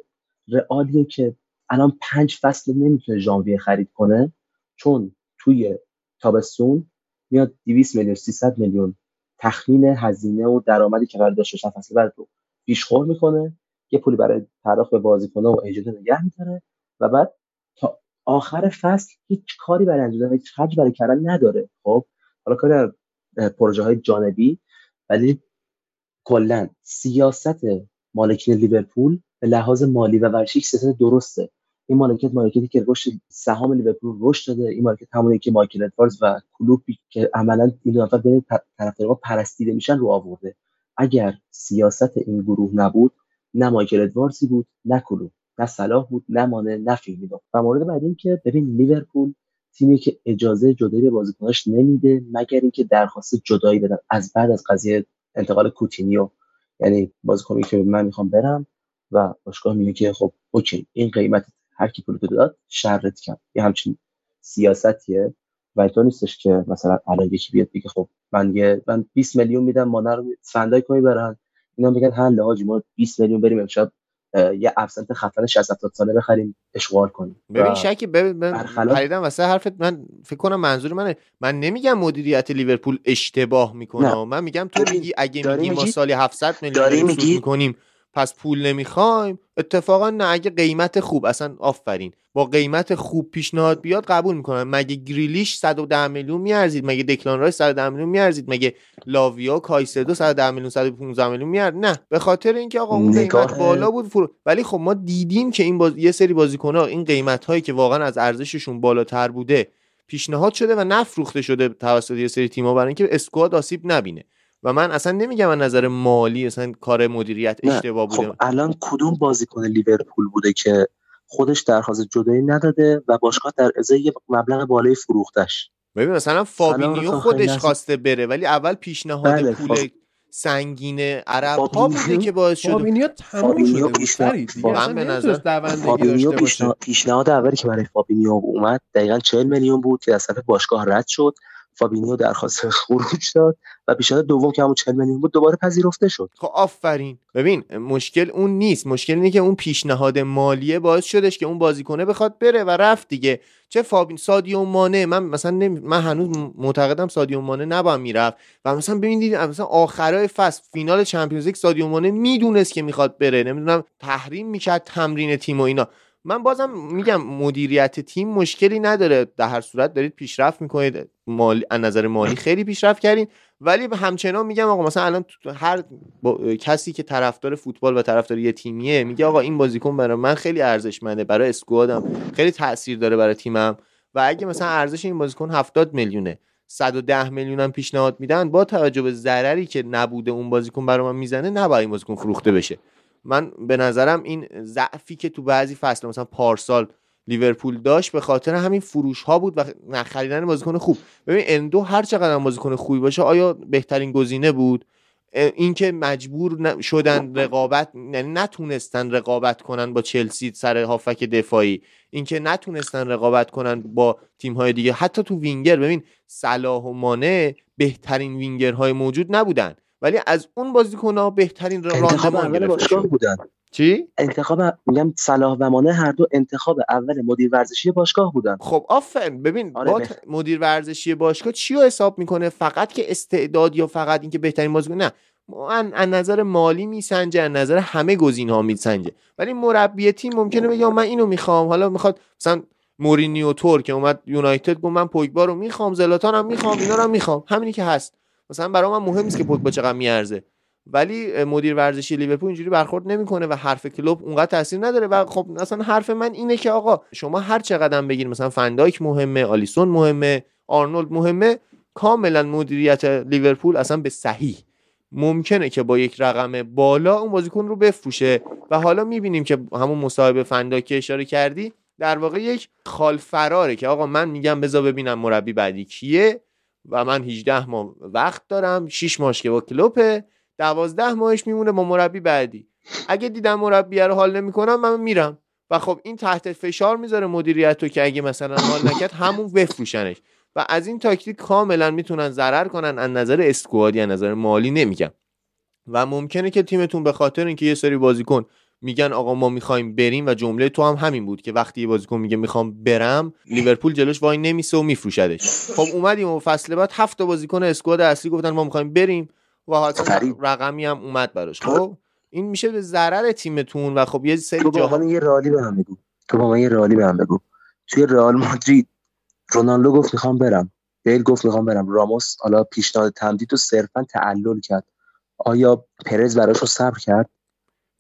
رئالیه که الان پنج فصل نمی‌تونه ژانویه خرید کنه. چون توی تابستون میاد 200 میلیون 300 میلیون تخمین هزینه و درآمدی که قرار داشته فصل بعد رو پیشخور می‌کنه. یه پولی برای پرداخت به بازیکن‌ها و ایجاد نگه میداره و بعد تا آخر فصل هیچ کاری برای انجام هیچ خرج برای کردن نداره. خب حالا کاری پروژه های جانبی ولی کلا سیاست مالکین لیورپول به لحاظ مالی و ورشیک سیاست درسته. این مالکیت مالکیتی که رشد سهام لیورپول رشد داده این مالکیت همونی که مایکل ادواردز و کلوپی که عملا این دو نفر بین طرفدارا پرستیده میشن رو آورده. اگر سیاست این گروه نبود نه مایکل ادواردزی بود نه کلوپ نه صلاح بود نه مانه نه فیرمینو. و مورد بعد این که ببین لیورپول تیمی که اجازه جدایی به بازیکناش نمیده مگر اینکه درخواست جدایی بدن از بعد از قضیه انتقال کوتینیو. یعنی بازیکنی که من می‌خوام برم و باشگاه میگه که خب okay این قیمت هر کی پول داد شرط کرد یه همچین سیاستیه. و اینطور نیستش که مثلا الان یکی بیاد بگه خب من یه من 20 میلیون میدم مانه رو فن‌دایک اینا برن. اینا میگن حل حاجی ما 20 میلیون بریم امشب یه ابسنت خفن 60 70 ساله بخریم اشغال کنیم. ببین شکی ببین خریدم واسه حرفت من فکر کنم منظور منه. من نمیگم مدیریت لیورپول اشتباه می‌کنه. من میگم تو میگی اگه میگی ما سالی 700 میلیون می‌کنیم. پس پول نمی‌خوایم؟ اتفاقا نه اگه قیمت خوب اصلا آفرین. با قیمت خوب پیشنهاد بیاد قبول می‌کنم. مگه گریلیش 110 میلیون میارزید؟ مگه دکلان رایس 110 میلیون میارزید؟ مگه لاویا کایسدو 110 میلیون 115 میلیون میارد؟ نه. به خاطر اینکه آقا اون قیمت بالا بود فرو... ولی خب ما دیدیم که این باز... یه سری بازیکن‌ها این قیمت هایی که واقعا از ارزششون بالاتر بوده پیشنهاد شده و نفروخته شده توسط یه سری تیم‌ها برای اینکه اسکواد آسیب نبینه. و من اصلا نمیگم از نظر مالی اصلا کار مدیریت اشتباه بوده. خب الان کدوم بازیکن لیورپول بوده که خودش درخواست جدایی نداده و باشگاه در ازای یه مبلغ بالای فروختش؟ ببین مثلا فابینیو خودش خواسته بره ولی اول پیشنهاد بله پول فاب... سنگین عرب ها بوده که باعث شده فابینیو تموم شده پیشنهاد به نظر فابینیو پیشنهاد اولی که برای فابینیو اومد دقیقا 40 میلیون بود که از طرف باشگاه رد شد. فابینیو درخواست خروج داد و پیشنهاد دوم که همون 40 میلیون بود دوباره پذیرفته شد. خب آفرین. ببین مشکل اون نیست. مشکل اینه که اون پیشنهاد مالیه باعث شدش که اون بازیکنه بخواد بره و رفت دیگه. چه فابین سادیو مانه. من مثلا نمی... من هنوز معتقدم سادیو مانه نباید می‌رفت. و مثلا ببینید مثلا آخرای فصل فینال چمپیونز لیگ سادیو مانه می‌دونست که می‌خواد بره. نمی‌دونم تحریم می‌کرد تمرین تیم و اینا. من بازم میگم مدیریت تیم مشکلی نداره. در هر صورت دارید پیشرفت می‌کنید. مال از نظر مالی *clears throat* خیلی پیشرفت کردین. ولی همچنان میگم آقا مثلا الان هر کسی که طرفدار فوتبال و طرفدار یه تیمیه میگه آقا این بازیکن برای من خیلی ارزشمنده برای اسکوادم خیلی تاثیر داره برای تیمم. و اگه مثلا ارزش این بازیکن 70 میلیونه 110 میلیون هم پیشنهاد میدن با توجه به ضرری که نبوده اون بازیکن برای من می‌زنه نباید این بازیکن فروخته بشه. من به نظرم این ضعفی که تو بعضی فصل مثلا پارسال لیورپول داشت به خاطر همین فروش ها بود و نخریدن بازیکن خوب. ببین اندو هر چقدر بازیکن خوبی باشه آیا بهترین گزینه بود؟ اینکه مجبور شدن رقابت یعنی نتونستن رقابت کنن با چلسی سر هافک دفاعی. اینکه نتونستن رقابت کنن با تیم های دیگه. حتی تو وینگر ببین صلاح و مانه بهترین وینگرهای موجود نبودن. ولی از اون ها بهترین راندمان گرفته بودن. چی؟ انتخاب میگم صلاح و مانع هر دو انتخاب اول مدیر ورزشی باشگاه بودن. خب آفرین. ببین آره مدیر ورزشی باشگاه چی رو حساب می‌کنه؟ فقط که استعداد یا فقط اینکه بهترین بازیکن؟ نه. از نظر مالی میسنجه از نظر همه گزینه ها میسنجه. ولی مربی تیم ممکنه بگه من اینو می‌خوام. حالا می‌خواد مثلا مورینیو تور که اومد یونایتد گفت من پوگبا رو می‌خوام زلاتان هم می‌خوام اینا رو می‌خوام. همینی که هست. مثلا برای من مهم نیست که پوگبا چقدر میارزه. ولی مدیر ورزشی لیورپول اینجوری برخورد نمی‌کنه و حرف کلوب اونقدر تاثیر نداره و خب مثلا حرف من اینه که آقا شما هر چقدر بگیر مثلا فندایک مهمه آلیسون مهمه آرنولد مهمه کاملا مدیریت لیورپول اصلا به صحیح. ممکنه که با یک رقم بالا اون بازیکن رو بفروشه و حالا می‌بینیم که همون مصاحبه فندا که اشاره کردی در واقع یک خال فراره که آقا من میگم بذار ببینم مربی بعدی کیه. و من 18 ماه وقت دارم 6 ماهش که با کلوپه 12 ماهش میمونه با مربی بعدی. اگه دیدم مربی رو حال نمی‌کنم من میرم. و خب این تحت فشار می‌ذاره مدیریت رو که اگه مثلا حال نکرد همون بفروشنش. و از این تاکتیک کاملا می‌تونن ضرر کنن از نظر اسکوادی از نظر مالی نمیگم. و ممکنه که تیمتون به خاطر اینکه یه سری بازیکن میگن آقا ما می‌خوایم بریم و جمله تو هم همین بود که وقتی یه بازیکن میگه می‌خوام برم لیورپول جلوش وای نمیسه و میفروشدش. خب اومدیم و فصل بعد هفت بازیکن اسکواد اصلی گفتن ما می‌خوایم بریم. و حالا رقمی هم اومد براش. خب. این میشه به ضرر تیمتون و خب یه سری جاها یه رالی به هم بگو. تو با من یه رالی به هم بگو. توی رئال مادرید رونالدو گفت می‌خوام برم. بیل گفت می‌خوام برم. راموس حالا پیشنهاد تمدید رو صرفا تعلل کرد. آیا پرز براش رو صبر کرد؟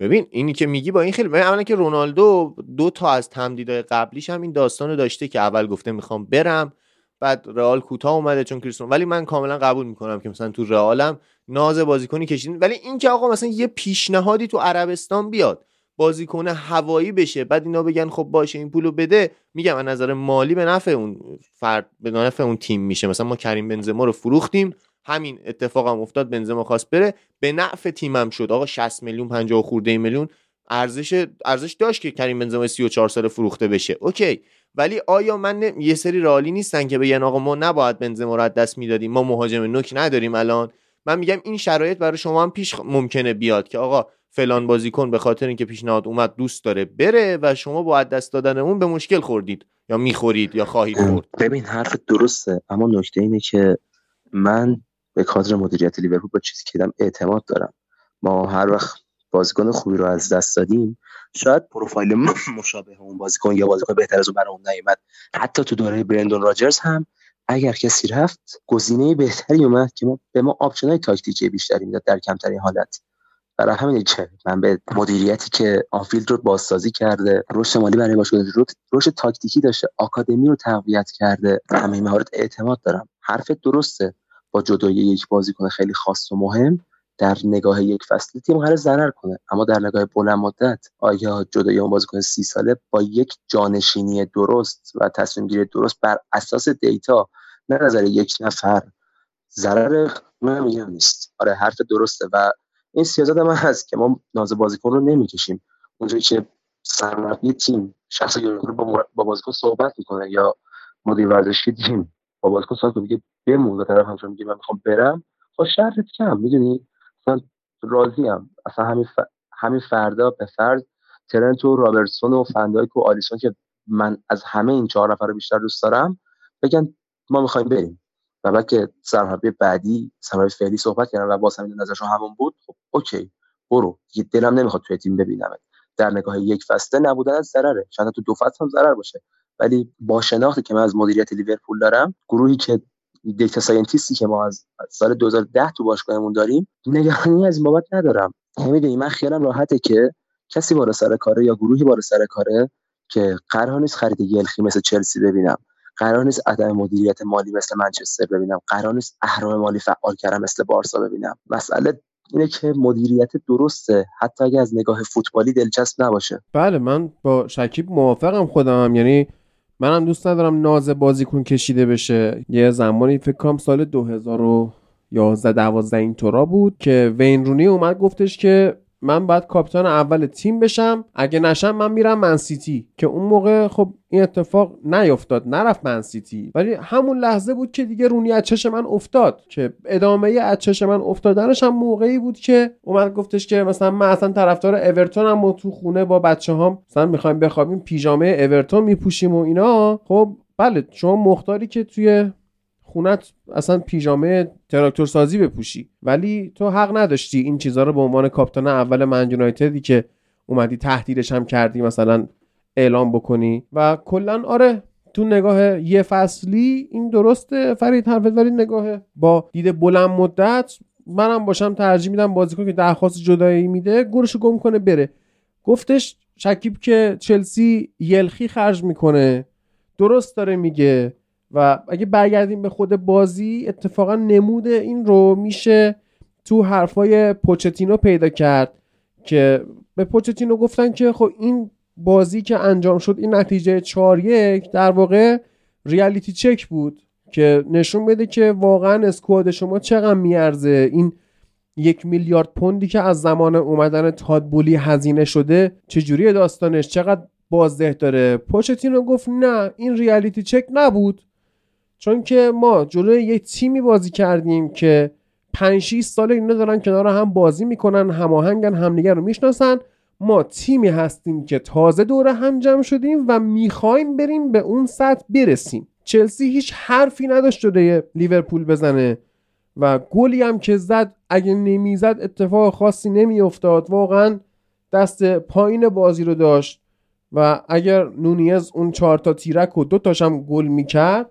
ببین اینی که میگی با این خیلی ببین اولا که رونالدو دو تا از تمدیدهای قبلیش هم این داستان رو داشته که اول گفته می‌خوام برم بعد رئال کوتاه اومده چون کریستون ولی من کاملا قبول می‌کنم که مثلا تو رئالم ناز بازیکنی کشیدین. ولی این که آقا مثلا یه پیشنهادی تو عربستان بیاد بازیکن هوایی بشه بعد اینا بگن خب باشه این پولو بده میگم از نظر مالی به نفع اون فرد به نفع اون تیم میشه. مثلا ما کریم بنزما رو فروختیم همین اتفاق هم افتاد بنزما خواست بره. به نفع تیمم شد. آقا 60 میلیون 50 خورده میلیون. ارزش ارزش داشت که کریم بنزما 34 سال فروخته بشه. اوکی. ولی آیا من یه سری رالی نیستن که بگن آقا ما نباید بنزما رو از دست می‌دادیم ما مهاجم نوک نداریم الان؟ من میگم این شرایط برای شما هم پیش ممکنه بیاد که آقا فلان بازیکن به خاطر اینکه پیشنهاد اومد دوست داره بره و شما با دست دادن اون به مشکل خوردید. یا می‌خورید یا خواهید خورد. ببین حرف درسته. اما نکته اینه که من به کادر مدیریت لیورپول با چیزی که اعتماد دارم. ما هر وقت بازیکن خوبی رو از دست دادیم شاید پروفایل مشابه اون بازیکن یا بازیکن بهتر از اون برای نیومد. حتی تو دوره برندون راجرز هم اگر کسی رفت گزینه بهتری اومد که ما به ما option ای تاکتیکی بیشتری می‌داد در کمترین حالت. برای همین که من به مدیریتی که آنفیلد رو بازسازی کرده رشد مالی برای باشگاه رشد تاکتیکی داشته آکادمی رو تقویت کرده همه مهارت اعتماد دارم. حرف درسته. با جدایی یک بازیکن خیلی خاص و مهم در نگاه یک فصل تیم قرار ضرر کنه. اما در نگاه بلند مدت آیا جدایی اون بازیکن سی ساله با یک جانشینی درست و تصمیم گیری درست بر اساس data نه نظر یک نفر ضرر؟ من میگم نیست. آره حرف درسته و این سیاست هم هست که ما ناز بازیکن رو نمی‌کشیم. اونجایی که سرمربی تیم شخص با بازیکن صحبت می‌کنه یا مدیر ورزشی تیم با بازیکن صحبت میگه بمون و طرف همچنان میگه من می‌خوام برم خب شرطت کم می‌دونی؟ راضی ام اصلا همین همین فردا به فرض ترنت و رابرتسون و فندایک و آلیسون که من از همه این چهار نفر بیشتر دوست دارم بگن ما می‌خوایم بریم. و بعد که سرمربی بعدی سرمربی فعلی صحبت کردن و باز همین نظرشون همون بود خب okay برو. دیگه دلم نمی‌خواد توی تیم ببینم در نگاه یک فصله نبودن از ضرره. شاید تو دو فصل هم ضرر باشه. ولی با شناختی که من از مدیریت لیورپول دارم گروهی که data scientist ی که ما از سال 2010 تو باشگاهمون داریم نگرانی از بابت ندارم. می‌دونی من خیالم راحته که کسی بالا سر کاره یا گروهی بالا سر کاره که قرار نیست خرید یلخی مثل چلسی ببینم قرار نیست عدم مدیریت مالی مثل منچستر ببینم قرار نیست اهرام مالی فعال کردن مثل بارسا ببینم. مسئله اینه که مدیریت درسته حتی اگه از نگاه فوتبالی دلچسب نباشه. بله من با شکیب موافقم خودم. یعنی منم دوست ندارم ناز بازیکن کشیده بشه. یه زمانی فکر کنم سال 2011 12 این طورا بود که وین رونی اومد گفتش که من باید کاپیتان اول تیم بشم. اگه نشم من میرم منسیتی که اون موقع خب این اتفاق نیفتاد نرفت منسیتی ولی همون لحظه بود که دیگه رونی از چش من افتاد که ادامه از چش من افتادنش هم موقعی بود که اومد گفتش که مثلا من اصلا طرفدار اورتون هم و تو خونه با بچه هم مثلا می‌خوایم بخوابیم پیژامه اورتون میپوشیم و اینا. خب بله شما مختاری که توی خونت اصلا پیژامه تراکتور سازی بپوشی. ولی تو حق نداشتی این چیزها رو به عنوان کاپیتان اول من یونایتدی که اومدی تهدیدش هم کردی مثلا اعلام بکنی. و کلا آره تو نگاه یه فصلی این درسته فرید حرفت ولی نگاه با دید بلند مدت منم باشم ترجیح میدم بازیکن که درخواست جدایی میده گورشو گم کنه بره. گفتش شکیب که چلسی یلخی خرج می‌کنه. درست داره میگه. و اگه برگردیم به خود بازی اتفاقا نمود این رو میشه تو حرفای پوچتینو پیدا کرد که به پوچتینو گفتن که خب این بازی که انجام شد این نتیجه 4 یک در واقع ریالیتی چک بود که نشون بده که واقعا اسکواد شما چقدر میارزه. این یک میلیارد پوندی که از زمان اومدن تادبولی هزینه شده چجوری داستانش؟ چقدر بازده داره؟ پوچتینو گفت نه این ریالیتی چک نبود. چون که ما جلوی یه تیمی بازی کردیم که 5 6 سال اینا دارن کنار هم بازی می‌کنن هماهنگن همدیگه رو می‌شناسن. ما تیمی هستیم که تازه دوره هم جمع شدیم و می‌خوایم بریم به اون سطح برسیم. چلسی هیچ حرفی نداشت جلوی لیورپول بزنه و گلی هم که زد اگه نمی‌زد اتفاق خاصی نمیافتاد. واقعا دست پایین بازی رو داشت و اگر نونیز اون چهار تا تیرک و دو تاشم گل می‌کرد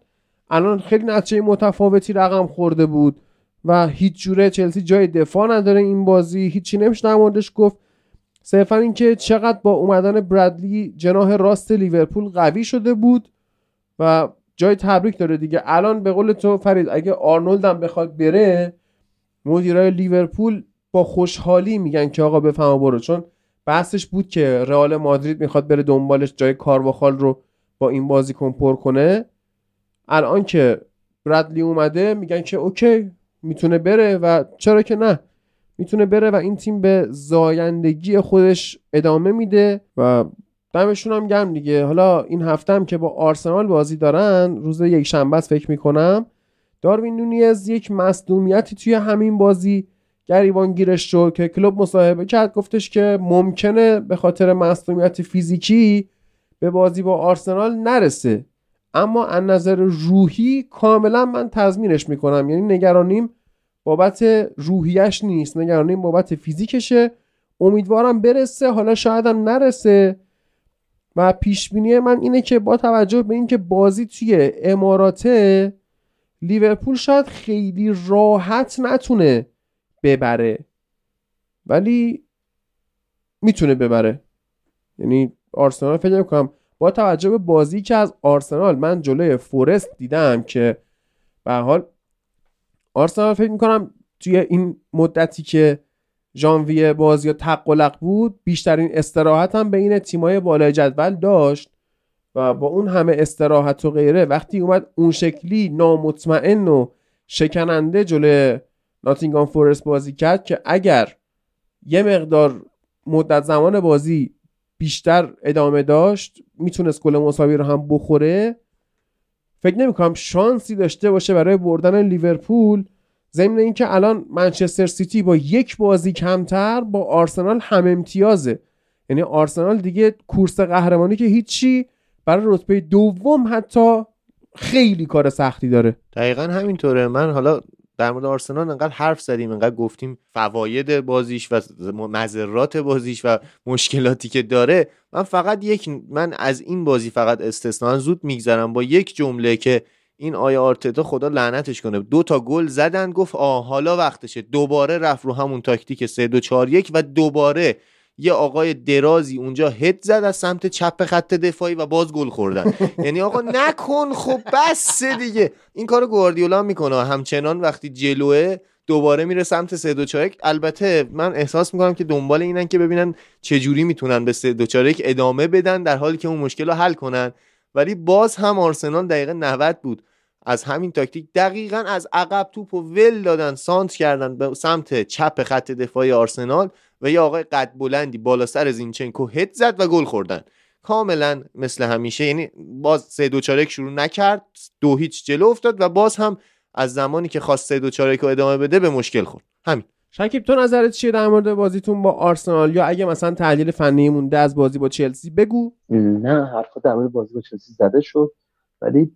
الان خیلی نتیجه متفاوتی رقم خورده بود و هیچ جوره چلسی جای دفاع نداره این بازی. هیچی نمیشه در موردش گفت. صرفا اینکه چقدر با اومدن برادلی جناح راست لیورپول قوی شده بود و جای تبریک داره دیگه. الان به قول تو فرید اگه آرنولد هم بخواد بره مدیرای لیورپول با خوشحالی میگن که آقا بفهم برو. چون بحثش بود که رئال مادرید می‌خواد بره دنبالش جای کارواخال رو با این بازیکن پر کنه. الان که برادلی اومده میگن که اوکی می‌تونه بره و چرا که نه؟ می‌تونه بره و این تیم به زایندگی خودش ادامه میده و دمشون هم گرم دیگه. حالا این هفته هم که با آرسنال بازی دارن روز یک شنبه فکر می‌کنم داروین نونیز یک مصدومیتی توی همین بازی گریبان گیرش شد که کلوب مصاحبه کرد گفتش که ممکنه به خاطر مصدومیت فیزیکی به بازی با آرسنال نرسه. اما از نظر روحی کاملا من تضمینش می‌کنم. یعنی نگرانیم بابت روحیش نیست نگرانیم بابت فیزیکشه. امیدوارم برسه حالا شایدم نرسه. و پیش بینی من اینه که با توجه به اینکه بازی توی اماراته لیورپول شاید خیلی راحت نتونه ببره. ولی می‌تونه ببره. یعنی آرسنال فکر می‌کنم با توجه به بازی که از آرسنال من جلوی فورست دیدم که به حال آرسنال فکر می‌کنم توی این مدتی که ژانویه بازی تقلق بود بیشترین استراحت هم بین تیمای بالای جدول داشت و با اون همه استراحت و غیره وقتی اومد اون شکلی نامطمئن و شکننده جلوی ناتینگام فورست بازی کرد که اگر یه مقدار مدت زمان بازی بیشتر ادامه داشت می‌تونست گل مساوی رو هم بخوره. فکر نمی‌کنم شانسی داشته باشه برای بردن لیورپول. ضمن اینکه الان منچستر سیتی با یک بازی کمتر با آرسنال هم امتیازه. یعنی آرسنال دیگه کورس قهرمانی که هیچی برای رتبه دوم حتی خیلی کار سختی داره. دقیقا همینطوره. من حالا در مورد آرسنال انقدر حرف زدیم انقدر گفتیم فواید بازیش و مذرات بازیش و مشکلاتی که داره. من فقط یک من از این بازی فقط استثنا زود میگذرم با یک جمله که این آیا آرتتا خدا لعنتش کنه. دو تا گل زدن گفت آه حالا وقتشه. دوباره رفت رو همون تاکتیک 3 2 4 1 و دوباره یه آقای درازی اونجا هد زد از سمت چپ خط دفاعی و باز گل خوردن. *laughs* یعنی آقا نکن خب بس دیگه. این کارو گواردیولا می‌کنه. همچنان وقتی جلوه دوباره میره سمت 3 2 4 البته من احساس می‌کنم که دنبال اینن که ببینن چه جوری می‌تونن به 3 2 4 ادامه بدن در حالی که اون مشکل رو حل کنن. ولی باز هم آرسنال دقیقه 90 بود. از همین تاکتیک دقیقا از عقب توپ و ول دادن سانت کردن به سمت چپ خط دفاعی آرسنال و یه آقای قد بلندی بالا سر زینچنکو هد زد و گل خوردن. کاملا مثل همیشه یعنی باز سه دو چارک شروع نکرد دو هیچ جلو افتاد و باز هم از زمانی که خواست سه دو چارک رو ادامه بده به مشکل خورد. همین. شکیب تو نظرت چیه در مورد بازیتون با آرسنال؟ یا اگه مثلا تحلیل فنی مونده از بازی با چلسی بگو. نه حرفا در مورد بازی با چلسی زده شد ولی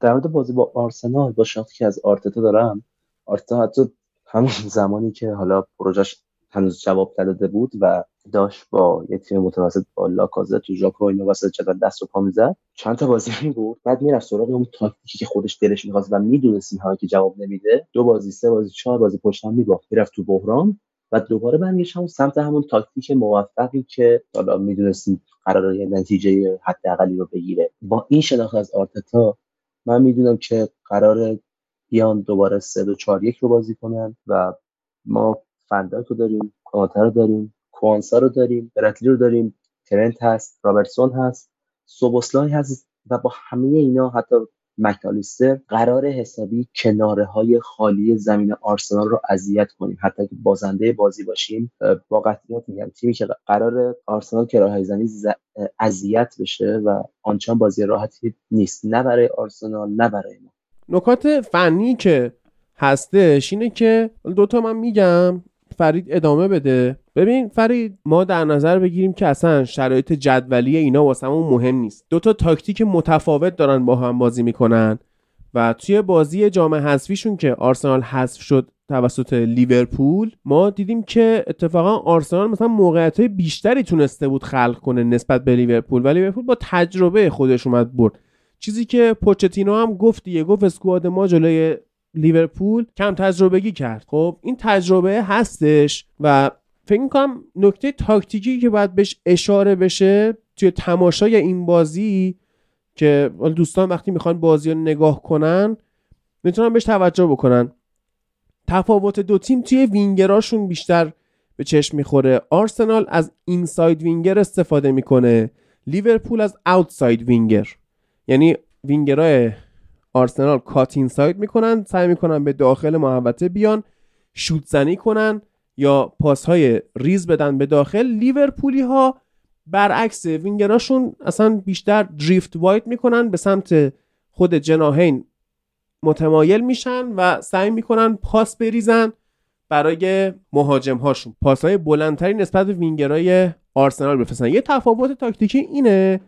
در مورد بازی با آرسنال با شناختی که از آرتتا دارم آرتتا حتی همون *laughs* زمانی که حالا پروژش هنوز جواب نداده بود و داشت با یه تیم متوسط با لاکازت تو ژاکو اینا واسه جدول دست و پا می‌زد. چند تا بازی می‌برد بعد می‌رفت سراغ اون تاکتیکی که خودش دلش می‌خواست و می‌دونست اینها که جواب نمیده. دو بازی سه بازی چهار بازی پشت هم میباخت. می‌رفت تو بحران و دوباره برمیگشت همون سمت همون تاکتیک موفقی که حالا می‌دونستیم قرار یه نتیجه حداقلی رو بگیره. با این شناخت از آرتتا من می‌دونم که قرار بیان دوباره سه دو چهار یک رو بازی کنن و ما فنداک رو داریم کاناتر رو داریم کوانسا رو داریم برتلی رو داریم ترنت هست رابرتسون هست سوبوسلای هست و با همه اینا حتی مکالیستر قرار حسابی کناره های خالی زمین آرسنال رو اذیت کنیم. حتی که بازنده بازی باشیم با قطعیت میگم تیمی که قرار آرسنال کراه زمین اذیت بشه و آنچان بازی راحتی نیست. نه برای آرسنال نه برای ما. نکات فنی که هستش اینه که دوتا من میگم فرید ادامه بده. ببین فرید ما در نظر بگیریم که اصلا شرایط جدولی اینا واسمون مهم نیست. دو تا تاکتیک متفاوت دارن با هم بازی می‌کنن. و توی بازی جام حذفیشون که آرسنال حذف شد توسط لیورپول ما دیدیم که اتفاقا آرسنال مثلا موقعیت بیشتری تونسته بود خلق کنه نسبت به لیورپول. و لیورپول با تجربه خودش اومد برد. چیزی که پوچتینو هم گفت دیگه گفت اسکواد ما جلوی لیورپول کم تجربگی کرد. خب این تجربه هستش و فکر می‌کنم نکته تاکتیکی که باید بهش اشاره بشه توی تماشای این بازی که دوستان وقتی می‌خوان بازی رو نگاه کنن می‌تونن بهش توجه بکنن. تفاوت دو تیم توی وینگراشون بیشتر به چشم می‌خوره. آرسنال از اینساید وینگر استفاده می‌کنه. لیورپول از outside winger. یعنی وینگرهای آرسنال cut inside می‌کنن سعی می‌کنن به داخل محوطه بیان شوت زنی کنن یا پاس های ریز بدن به داخل. لیورپولی ها برعکس وینگراشون اصلا بیشتر drift wide می‌کنن به سمت خود جناهین متمایل میشن و سعی می‌کنن پاس بریزن برای مهاجم هاشون پاس های بلندتری نسبت به وینگرای آرسنال بفرستن. یه تفاوت تاکتیکی اینه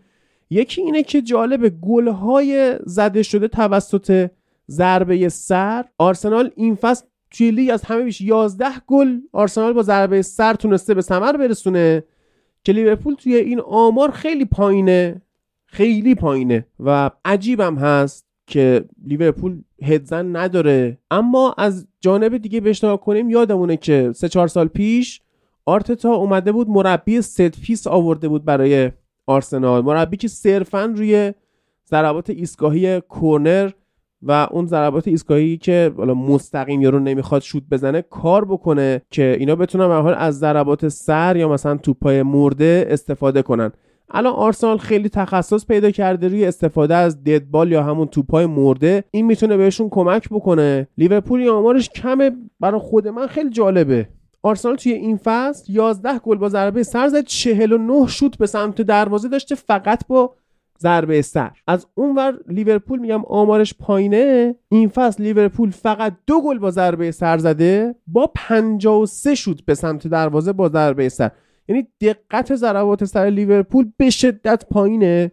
یکی اینه که جالب گلهای زده شده توسط ضربه سر. آرسنال این فصل توی لیگ از همه بیش 11 گل آرسنال با ضربه سر تونسته به ثمر برسونه که لیورپول توی این آمار خیلی پایینه خیلی پایینه و عجیبم هست که لیورپول هدزن نداره. اما از جانب دیگه بشنها کنیم یادمونه که سه چهار سال پیش آرتتا اومده بود مربی set piece آورده بود برای آرسنال. مربی که صرفا روی ضربات ایستگاهی کورنر و اون ضربات ایستگاهی که حالا مستقیم یارو نمی‌خواد شوت بزنه کار بکنه که اینا بتونن به حال از ضربات سر یا مثلا توپای مرده استفاده کنن. الان آرسنال خیلی تخصص پیدا کرده روی استفاده از dead ball یا همون توپای مرده. این می‌تونه بهشون کمک بکنه. لیورپول آمارش کمه. برای خود من خیلی جالبه. آرسنال توی این فصل 11 گل با ضربه سر زد 49 شوت به سمت دروازه داشته فقط با ضربه سر. از اونور لیورپول میگم آمارش پایینه. این فصل لیورپول فقط دو گل با ضربه سر زده با 53 شوت به سمت دروازه با ضربه سر. یعنی دقت ضربات سر لیورپول به شدت پایینه.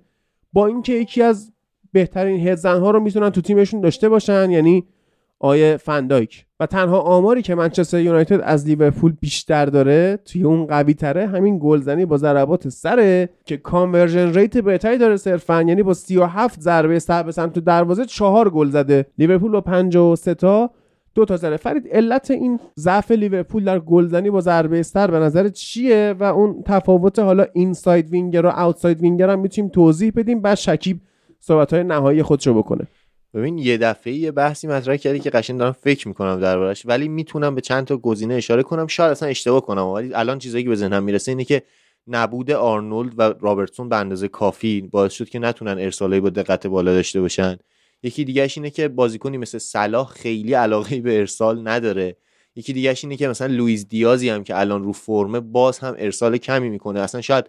با اینکه یکی از بهترین هدزن رو می‌تونن تو تیمشون داشته باشن یعنی آیه فندایک و تنها آماری که منچستر یونایتد از لیورپول بیشتر داره توی اون قوی تره همین گلزنی با ضربات سره که conversion rate بهتری داره صرفا یعنی با 37 ضربه سر به سمت دروازه 4 گل زده. لیورپول با 53 تا. دو تا زده فرید علت این ضعف لیورپول در گلزنی با ضربه سر به نظر چیه؟ و اون تفاوت حالا inside winger و outside winger هم می‌تونیم توضیح بدیم. بعد شکیب صحبت های نهایی خودشو بکنه. ببین یه دفعه یه بحثی مطرح کردی که قشنگ دارم فکر می‌کنم دربارش ولی می‌تونم به چند تا گزینه اشاره کنم. شاید اصلا اشتباه کنم ولی الان چیزایی که به ذهنم می‌رسه اینه که نبود آرنولد و رابرتسون به اندازه کافی باعث شد که نتونن ارسالایی با دقت بالا داشته باشن. یکی دیگهش اینه که بازیکنی مثل صلاح خیلی علاقه به ارسال نداره. یکی دیگهش اینه که مثلا لوئیس دیازی هم که الان رو فرمه باز هم ارسال کمی می‌کنه. اصلا شاید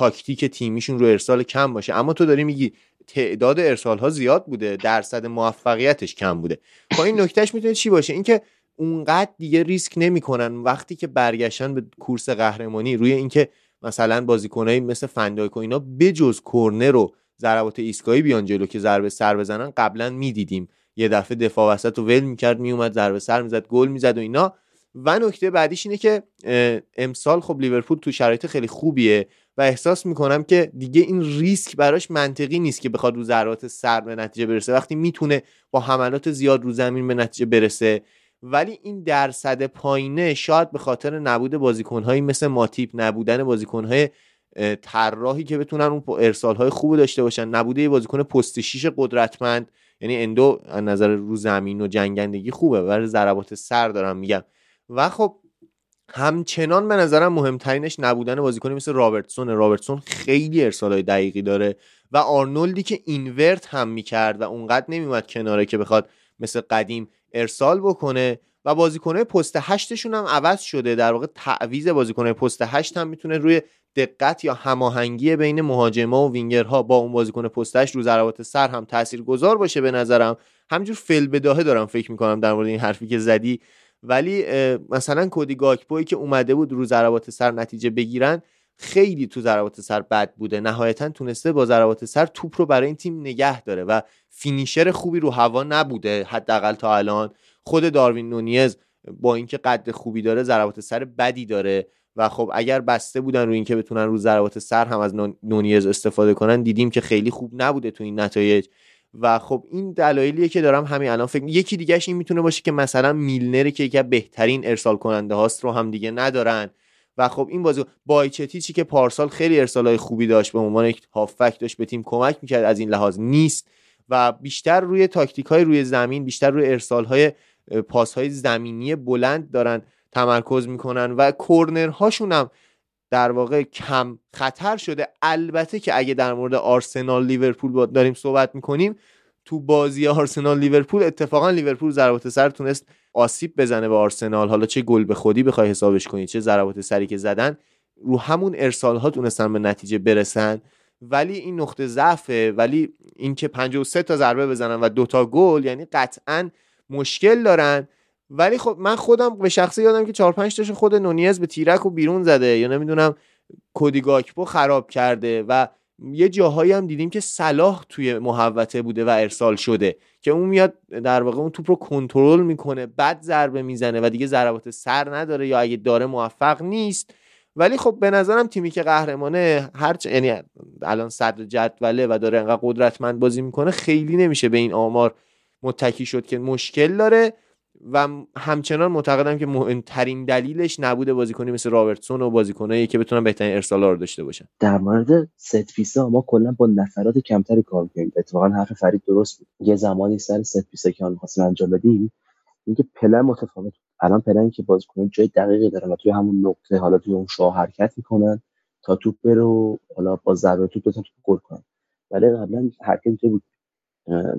تاکتیک تیمیشون رو ارسال کم باشه. اما تو داری میگی تعداد ارسال ها زیاد بوده درصد موفقیتش کم بوده. با این نکتهش می‌تونه چی باشه؟ اینکه اونقدر دیگه ریسک نمی‌کنن وقتی که برگشتن به کورس قهرمانی روی اینکه مثلا بازیکنایی مثل فندایک و اینا بجز کرنر رو ضربات ایستگاهی بیان جلو که ضربه سر بزنن قبلا می‌دیدیم. یه دفعه دفاع وسط رو ول می‌کرد میومد ضربه سر می‌زد گل می‌زد و اینا. و نکته بعدیش اینه که امسال خب لیورپول تو شرایط خیلی خوبیه. و احساس می‌کنم که دیگه این ریسک براش منطقی نیست که بخواد رو ضربات سر به نتیجه برسه. وقتی می‌تونه با حملات زیاد رو زمین به نتیجه برسه. ولی این درصد پایینه شاید به خاطر نبود بازیکنهایی مثل ماتیپ نبودن بازیکنهای طراحی که بتونن اون ارسال های خوب داشته باشن. نبوده بازیکن پست شیش قدرتمند. یعنی اندو از نظر رو زمین و جنگندگی خوبه. ولی ضربات سر دارم میگم. و خب همچنان به نظرم مهمترینش نبودن بازیکنی مثل رابرتسون. رابرتسون خیلی ارسال دقیقی داره و آرنولدی که invert هم می‌کرد و اونقدر نمیومد کناره که بخواد مثل قدیم ارسال بکنه و بازیکنهای پست هشتشون هم عوض شده. در واقع تعویض بازیکنهای پست هشت هم می‌تونه روی دقت یا هماهنگی بین مهاجما و وینگرها با اون بازیکن پست هشت رو ضربات سر هم گذار باشه به نظرم. همینجور فل بداهه دارم فکر می‌کنم در مورد این حرفی که زدی. ولی مثلا کودی گاکپوی که اومده بود رو ضربات سر نتیجه بگیرن خیلی تو ضربات سر بد بوده. نهایتا تونسته با ضربات سر توپ رو برای این تیم نگه داره و فینیشر خوبی رو هوا نبوده حداقل تا الان. خود داروین نونیز با اینکه قد خوبی داره ضربات سر بدی داره و خب اگر بسته بودن رو اینکه بتونن رو ضربات سر هم از نونیز استفاده کنن دیدیم که خیلی خوب نبوده تو این نتایج. و خب این دلایلیه که دارم همین الان فکر یکی دیگهش این می‌تونه باشه که مثلا میلنر که یکی بهترین ارسال کننده هاست رو هم دیگه ندارن. و خب این بازی بایچتی چی که پارسال خیلی ارسال خوبی داشت به عنوان یک هافک داشت به تیم کمک می‌کرد از این لحاظ نیست. و بیشتر روی تاکتیک های روی زمین بیشتر روی ارسال های پاس های زمینی بلند دارن تمرکز می‌کنن و هاشون هم در واقع کم خطر شده. البته که اگه در مورد آرسنال لیورپول داریم صحبت می‌کنیم تو بازی آرسنال لیورپول اتفاقا لیورپول ضربات سر تونست آسیب بزنه به آرسنال. حالا چه گل به خودی بخوای حسابش کنی چه ضربات سری که زدن رو همون ارسال ها تونستن به نتیجه برسن. ولی این نقطه ضعفه. ولی اینکه 53 تا ضربه بزنن و دوتا گل یعنی قطعا مشکل دارن. ولی خب من خودم به شخصی یادم که 4 5 تاشو خود نونیز به تیرک و بیرون زده. یا نمی‌دونم کودی گاکپو خراب کرده و یه جاهایی هم دیدیم که صلاح توی محوطه بوده و ارسال شده که اون میاد در واقع اون توپ رو کنترل می‌کنه بعد ضربه می‌زنه و دیگه ضربات سر نداره یا اگه داره موفق نیست. ولی خب به نظرم تیمی که قهرمانه هر یعنی الان صدر جدوله و داره انقدر قدرتمند بازی می‌کنه خیلی نمیشه به این آمار متکی شد که مشکل داره. و همچنان معتقدم که مهمترین دلیلش نبوده بازیکنی مثل رابرتسون و بازیکنایی که بتونن بهترین ارسالا رو داشته باشن. در مورد set piece ا ما کلا با نفرات کمتری کار می‌کنیم. اتفاقا حرف فرید درست بود. یه زمانی سر set piece ا که می‌خواستیم انجام بدیم اینکه پلن متفاوت الان پلن که بازیکن جای دقیقی دارن و توی همون نقطه حالا توی اون شعاع حرکت می‌کنن تا توپ رو حالا با ضربه توپ بزنن توپ گل کنن. ولی قبلا حرکت بود.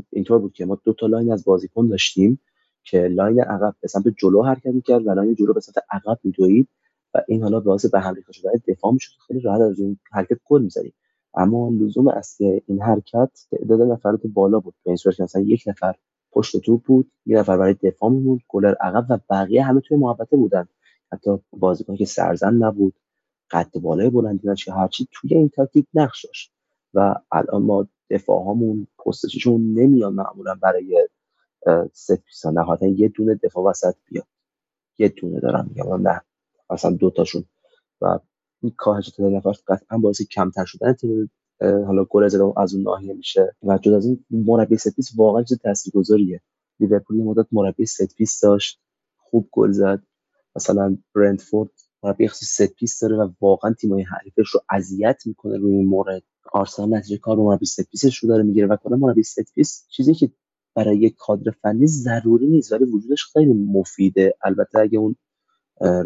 اینطور بود که ما دو تا line از بازیکن داشتیم. که line عقب به سمت جلو حرکت می‌کرد و line جلو به سمت عقب میدوید و این حالا باعث به هم ریخته شدن دفاع می‌شد. خیلی راحت از این حرکت گل می‌زدیم. اما لزوم اصلی این حرکت تعداد نفرات بالا بود. به این صورت که مثلا یک نفر پشت توپ بود یه نفر برای دفاع میموند گلر عقب و بقیه همه توی محوطه بودن. حتی بازیکن که سرزن نبود قد بالای بلندی که هرچی توی این تاکتیک نقش داشت. و الان ما دفاعهامون پستشون نمیان معمولا برای ست پیسا نهایتا یه دونه دفاع وسط بیاد. یه دونه دارم میگم. نه مثلا دوتاشون و این کاهش تعداد نفر قطعا باعث کمتر شدن. تیم حالا گل زدن از اون ناحیه میشه. و جدا از این مربی set piece واقعا چیز تاثیرگذاریه. لیورپول یه مدت مربی set piece داشت. خوب گل زد. مثلا برنتفورد مربی مخصوص set piece داره و واقعا تیمای حریفش رو اذیت می‌کنه روی این مورد. آرسنال نتیجه کار رو مربی set piece ش رو داره می‌گیره. و کلا مربی set piece چیزی که برای یک کادر فنی ضروری نیست ولی وجودش خیلی مفیده. البته اگه اون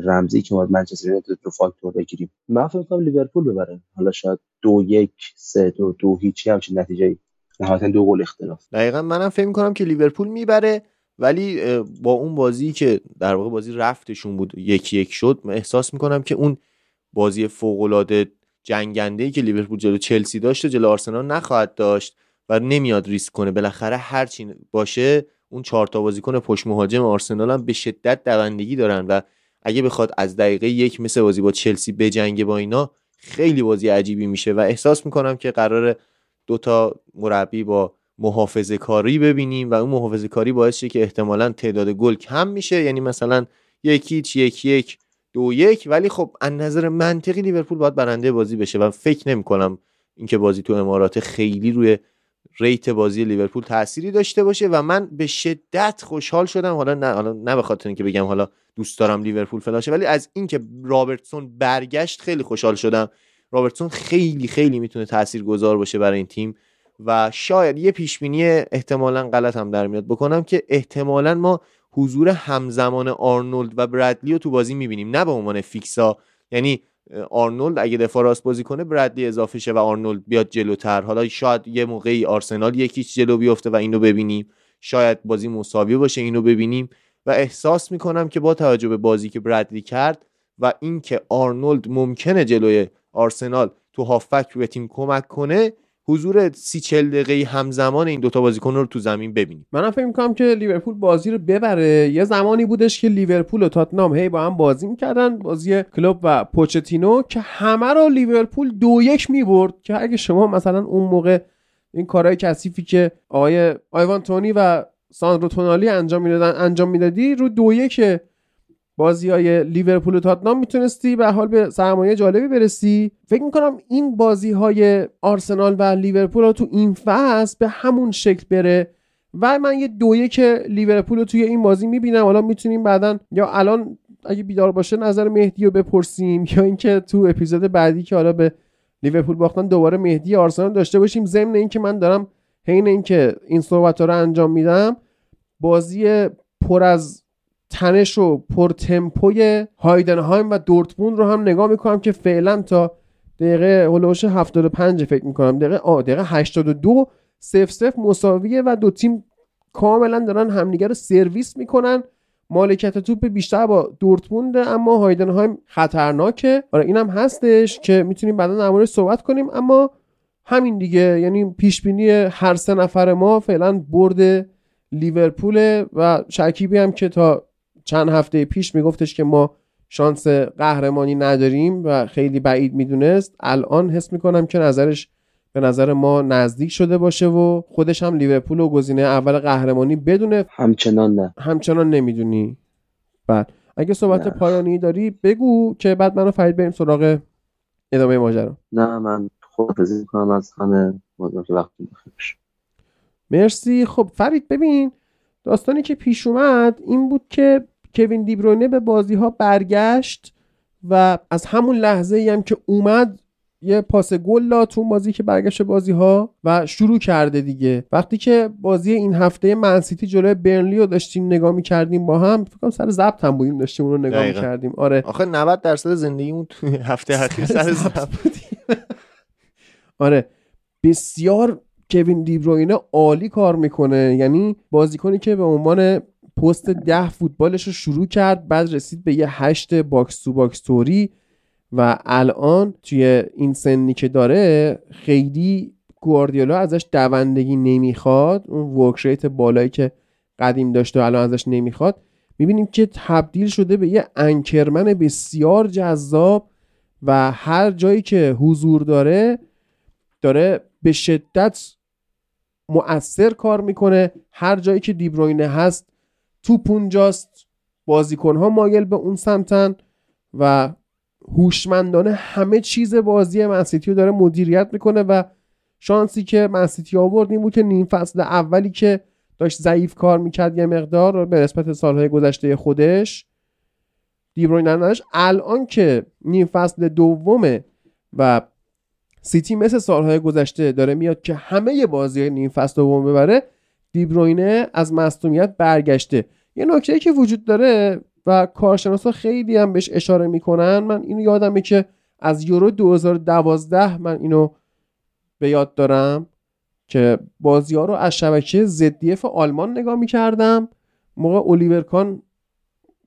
رمزی که ما منچستر یونایتد رو فاکتور بگیریم. من فکر کنم لیورپول ببره. حالا شاید دو یک سه دو دو هیچی همچین نتیجه نهایتا دو گل اختلاف. دقیقا منم فکر می‌کنم که لیورپول می‌بره ولی با اون بازی که در واقع بازی رفتشون بود یکی یک شد من احساس می‌کنم که اون بازی فوق العاده جنگنده ای که لیورپول جلو چلسی داشت جلو آرسنال نخواهد داشت. و نمیاد ریسک کنه. بالاخره هر چی باشه اون چهار تا بازیکن پشت مهاجم آرسنال هم به شدت دوندگی دارن و اگه بخواد از دقیقه یک مثل بازی با چلسی بجنگه با اینا خیلی بازی عجیبی میشه و احساس می‌کنم که قرار دوتا مربی با محافظه کاری ببینیم و اون محافظه کاری باعث شه که احتمالا تعداد گل کم میشه. یعنی مثلا یکی یک یک یک دو یک. ولی خب از نظر منطقی لیورپول باید برنده بازی بشه و فکر نمی کنم اینکه بازی تو امارات خیلی روی rate بازی لیورپول تأثیری داشته باشه و من به شدت خوشحال شدم. حالا نه حالا نه به خاطر اینکه بگم حالا دوست دارم لیورپول فلاشه ولی از اینکه رابرتسون برگشت خیلی خوشحال شدم. رابرتسون خیلی خیلی می‌تونه تاثیرگذار باشه برای این تیم و شاید یه پیش بینی احتمالا غلط هم در میاد. بکنم که احتمالا ما حضور همزمان آرنولد و برادلی رو تو بازی می‌بینیم نه به عنوان فیکسا یعنی آرنولد اگه دفاع راست بازی کنه برادلی اضافه شه و آرنولد بیاد جلوتر. حالا شاید یه موقعی آرسنال یکیش جلو بیفته و اینو ببینیم. شاید بازی مساوی باشه اینو ببینیم. و احساس می‌کنم که با توجه به بازی که برادلی کرد و اینکه آرنولد ممکنه جلوی آرسنال تو هافبک به تیم کمک کنه حضور سی چل دقیقه همزمان این دوتا بازیکن رو تو زمین ببینیم. منم فکر می‌کنم که لیورپول بازی رو ببره. یه زمانی بودش که لیورپول و تاتنام هی با هم بازی می‌کردن بازی کلوپ و پوچتینو که همه رو لیورپول دو یک می‌برد. که اگه شما مثلا اون موقع این کارهای کثیفی که آقای آیوان تونی و ساندرو تونالی انجام می‌دادن انجام می‌دادی رو دو یک بازی های لیورپول و تاتنام می‌تونستی به حال به سرمایه جالبی برسی. فکر می‌کنم این بازی های آرسنال و لیورپول رو تو این فصل به همون شکل بره. و من یه دویه که لیورپول رو توی این بازی می‌بینم. حالا می‌تونیم بعدا یا الان اگه بیدار باشه نظر مهدی رو بپرسیم یا اینکه تو اپیزود بعدی که حالا به لیورپول باختن دوباره مهدی آرسنال داشته باشیم. ضمن اینکه من دارم حین اینکه این صحبت رو انجام میدم بازی پر از تنش و پرتمپوی هایدنهایم و دورتموند رو هم نگاه می‌کنم که فعلا تا دقیقه هلوش 75 فکر می‌کنم. دقیقه آ دقیقه 82 سف سف مساویه و دو تیم کاملا دارن همدیگه رو سرویس می‌کنن. مالکیت توپ بیشتر با دورتموند اما هایدنهایم خطرناکه. آره اینم هستش که می‌تونیم بعدا در صحبت کنیم اما همین دیگه. یعنی پیش بینی هر سه نفر ما فعلا برد لیورپول و شکیبی هم که تا چند هفته پیش میگفتش که ما شانس قهرمانی نداریم و خیلی بعید می‌دونست. الان حس می‌کنم که نظرش به نظر ما نزدیک شده باشه و خودش هم لیورپول و گزینه اول قهرمانی بدونه همچنان نه. همچنان نمی‌دونی. بعد اگه صحبت پایانی داری بگو که بعد منو فرید بریم سراغ ادامه ماجرا. نه من خدافظی کنم از همه. وقت مرسی. خب فرید ببین داستانی که پیش اومد این بود که کوین دیبروینه به بازی ها برگشت و از همون لحظه ای هم که اومد یه پاس گل داد تو بازی که برگشت بازی ها و شروع کرده دیگه. وقتی که بازی این هفته منسیتی جلوی برنلی رو داشتیم نگاه می‌کردیم با هم فکر سر ضبط هم بودیم داشتیم اون رو نگاه می‌کردیم. آره. آخه 90 درصد زندگیمون تو هفته اخیر سر ضبط بودیم آره. بسیار کوین دیبروینه عالی کار می‌کنه. یعنی بازیکنی که به عنوان پست ده فوتبالش رو شروع کرد بعد رسید به یه هشت box to box طوری و الان توی این سنی که داره خیلی گواردیولا ازش دوندگی نمی‌خواد. اون work بالایی که قدیم داشته و الان ازش نمی‌خواد. می‌بینیم که تبدیل شده به یه انکرمن بسیار جذاب و هر جایی که حضور داره داره به شدت مؤثر کار می‌کنه. هر جایی که دیبروینه هست توپ اونجاست. بازیکنها مایل به اون سمتن و هوشمندانه همه چیز بازی منسیتی رو داره مدیریت می‌کنه و شانسی که منسیتی آورد این بود که نیم فصل اولی که داشت ضعیف کار می‌کرد یه مقدار به نسبت سالهای گذشته خودش دیبروین نداشت. الان که نیم فصل دومه و سیتی مثل سالهای گذشته داره میاد که همه بازی نیم فصل دوم ببره دیبروینه از مصومیت برگشته. یه نکته که وجود داره و کارشناسا خیلی هم بهش اشاره می‌کنن من اینو یادمه که از یورو 2012 من اینو به یاد دارم که بازی ها رو از شبکه ZDF آلمان نگاه می‌کردم. موقع الیور کان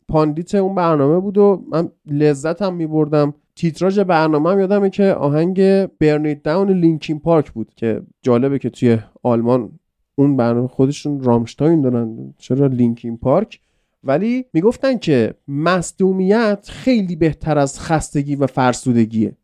pundit اون برنامه بود و من لذت هم میبردم. تیتراژ برنامه هم یادمه که آهنگ Burn It Down لینکین پارک بود که جالبه که توی آلمان اون برنامه خودشون رامشتاین دارن. چرا؟ لینکین پارک. ولی می‌گفتن که مصدومیت خیلی بهتر از خستگی و فرسودگیه.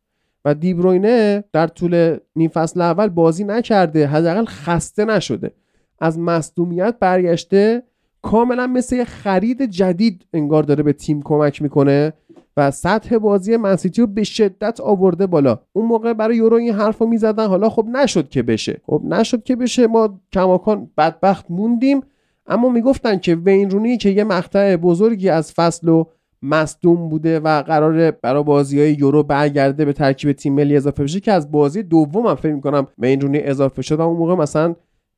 و دیبروینه در طول نیم فصل اول بازی نکرده حداقل خسته نشده. از مصدومیت برگشته کاملا مثل خرید جدید انگار داره به تیم کمک می‌کنه. و سطح بازی منسیتی رو به شدت آورده بالا. اون موقع برای یورو این حرف رو می‌زدن. حالا خب نشد که بشه. خب نشد که بشه. ما کماکان بدبخت موندیم. اما می‌گفتن که وین رونی که یه مقطع بزرگی از فصل و مصدوم بوده و قراره برای بازی های یورو برگرده به ترکیب تیم ملی اضافه بشه که از بازی دوم هم فکر می‌کنم وین رونی اضافه شد. و اون موقع مثلا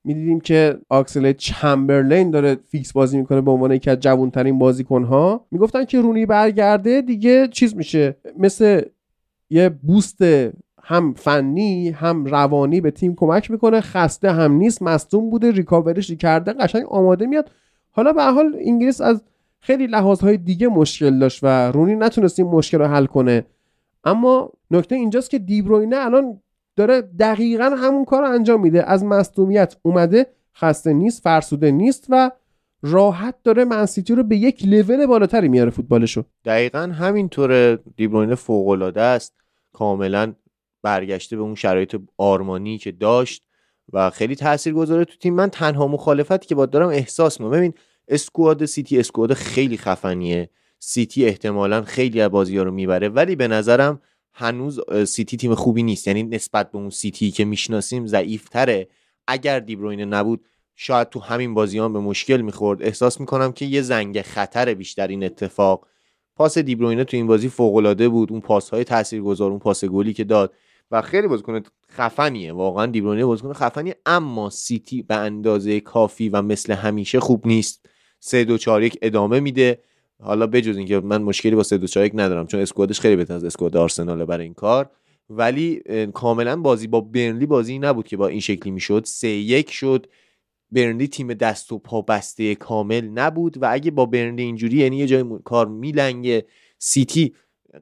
می‌دیدیم که آکسل چمبرلین داره فیکس بازی می‌کنه به عنوان یکی از جوانترین بازیکن ها می‌گفتن که رونی برگرده دیگه چیز میشه. مثل یه بوست هم فنی هم روانی به تیم کمک می‌کنه خسته هم نیست مصدوم بوده ریکاوریش کرده قشنگ آماده میاد. حالا به حال انگلیس از خیلی لحاظهای دیگه مشکل داشت و رونی نتونست این مشکل رو حل کنه. اما نکته اینجاست که دیبروینه الان داره دقیقا همون کار رو انجام میده. از مصدومیت اومده خسته نیست فرسوده نیست و راحت داره منسیتی رو به یک لول بالاتری میاره فوتبالشو. دقیقا همینطور دیبروینه فوق العاده است. کاملا برگشته به اون شرایط آرمانی که داشت و خیلی تاثیر گذاره تو تیم. من تنها مخالفتی که با دارم احساس می‌کنم. ببین squad سیتی squad خیلی خفنیه. سیتی احتمالا خیلی از بازی ها رو می‌بره. ولی به نظرم هنوز سیتی تیم خوبی نیست. یعنی نسبت به اون سیتی که می‌شناسیم ضعیفتره. اگر دیبروینه نبود شاید تو همین بازیان به مشکل می‌خورد. احساس می‌کنم که یه زنگ خطر بیشتر این اتفاق. پاس دیبروینه تو این بازی فوق العاده بود. اون پاس های تاثیرگذار اون پاس گلی که داد. و خیلی بازیکن خفنیه. واقعا دیبروینه بازیکن خفنیه اما سیتی به اندازه کافی و مثل همیشه خوب نیست. سه دو چهار یک ادامه میده. حالا بجز اینکه من مشکلی با سه دو چهار یک ندارم چون اسکوادش خیلی بهتر از اسکواد آرسنال برای این کار. ولی کاملا بازی با برنلی بازی نبود که با این شکلی می‌شد. سه یک شد. برنلی تیم دست و پا بسته کامل نبود و اگه با برنلی اینجوری یعنی یه جای کار میلنگه سیتی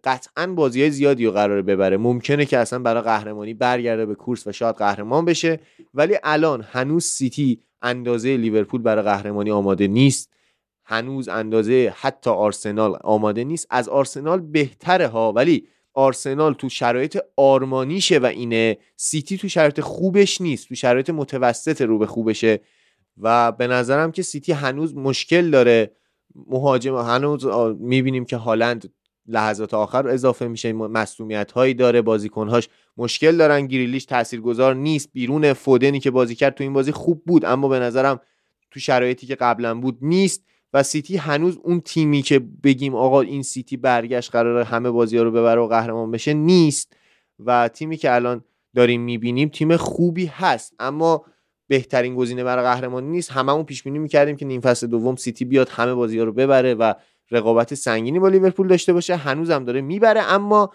قطعا بازی های زیادی رو قراره ببره. ممکنه که اصلا برای قهرمانی برگرده به کورس و شاید قهرمان بشه. ولی الان هنوز سیتی اندازه لیورپول برای قهرمانی آماده نیست. هنوز اندازه حتی آرسنال آماده نیست. از آرسنال بهتره ها ولی آرسنال تو شرایط آرمانیشه و اینه. سیتی تو شرایط خوبش نیست تو شرایط متوسط رو به خوبشه. و به نظرم که سیتی هنوز مشکل داره. مهاجم هنوز می‌بینیم که هالند لحظات آخر اضافه میشه. مسئولیت هایی داره بازیکنهاش مشکل دارن. گریلیش تاثیرگذار نیست. بیرون فودنی که بازی کرد تو این بازی خوب بود اما به نظرم تو شرایطی که قبلا بود نیست. و سیتی هنوز اون تیمی که بگیم آقا این سیتی برگشت قرار همه بازی ها رو ببره و قهرمان بشه نیست. و تیمی که الان داریم می‌بینیم تیم خوبی هست. اما بهترین گزینه برای قهرمانی نیست. هممون پیش بینی می‌کردیم که نیم فصل دوم سیتی بیاد همه بازی ها رو ببره و رقابت سنگینی با لیورپول داشته باشه. هنوزم داره می‌بره اما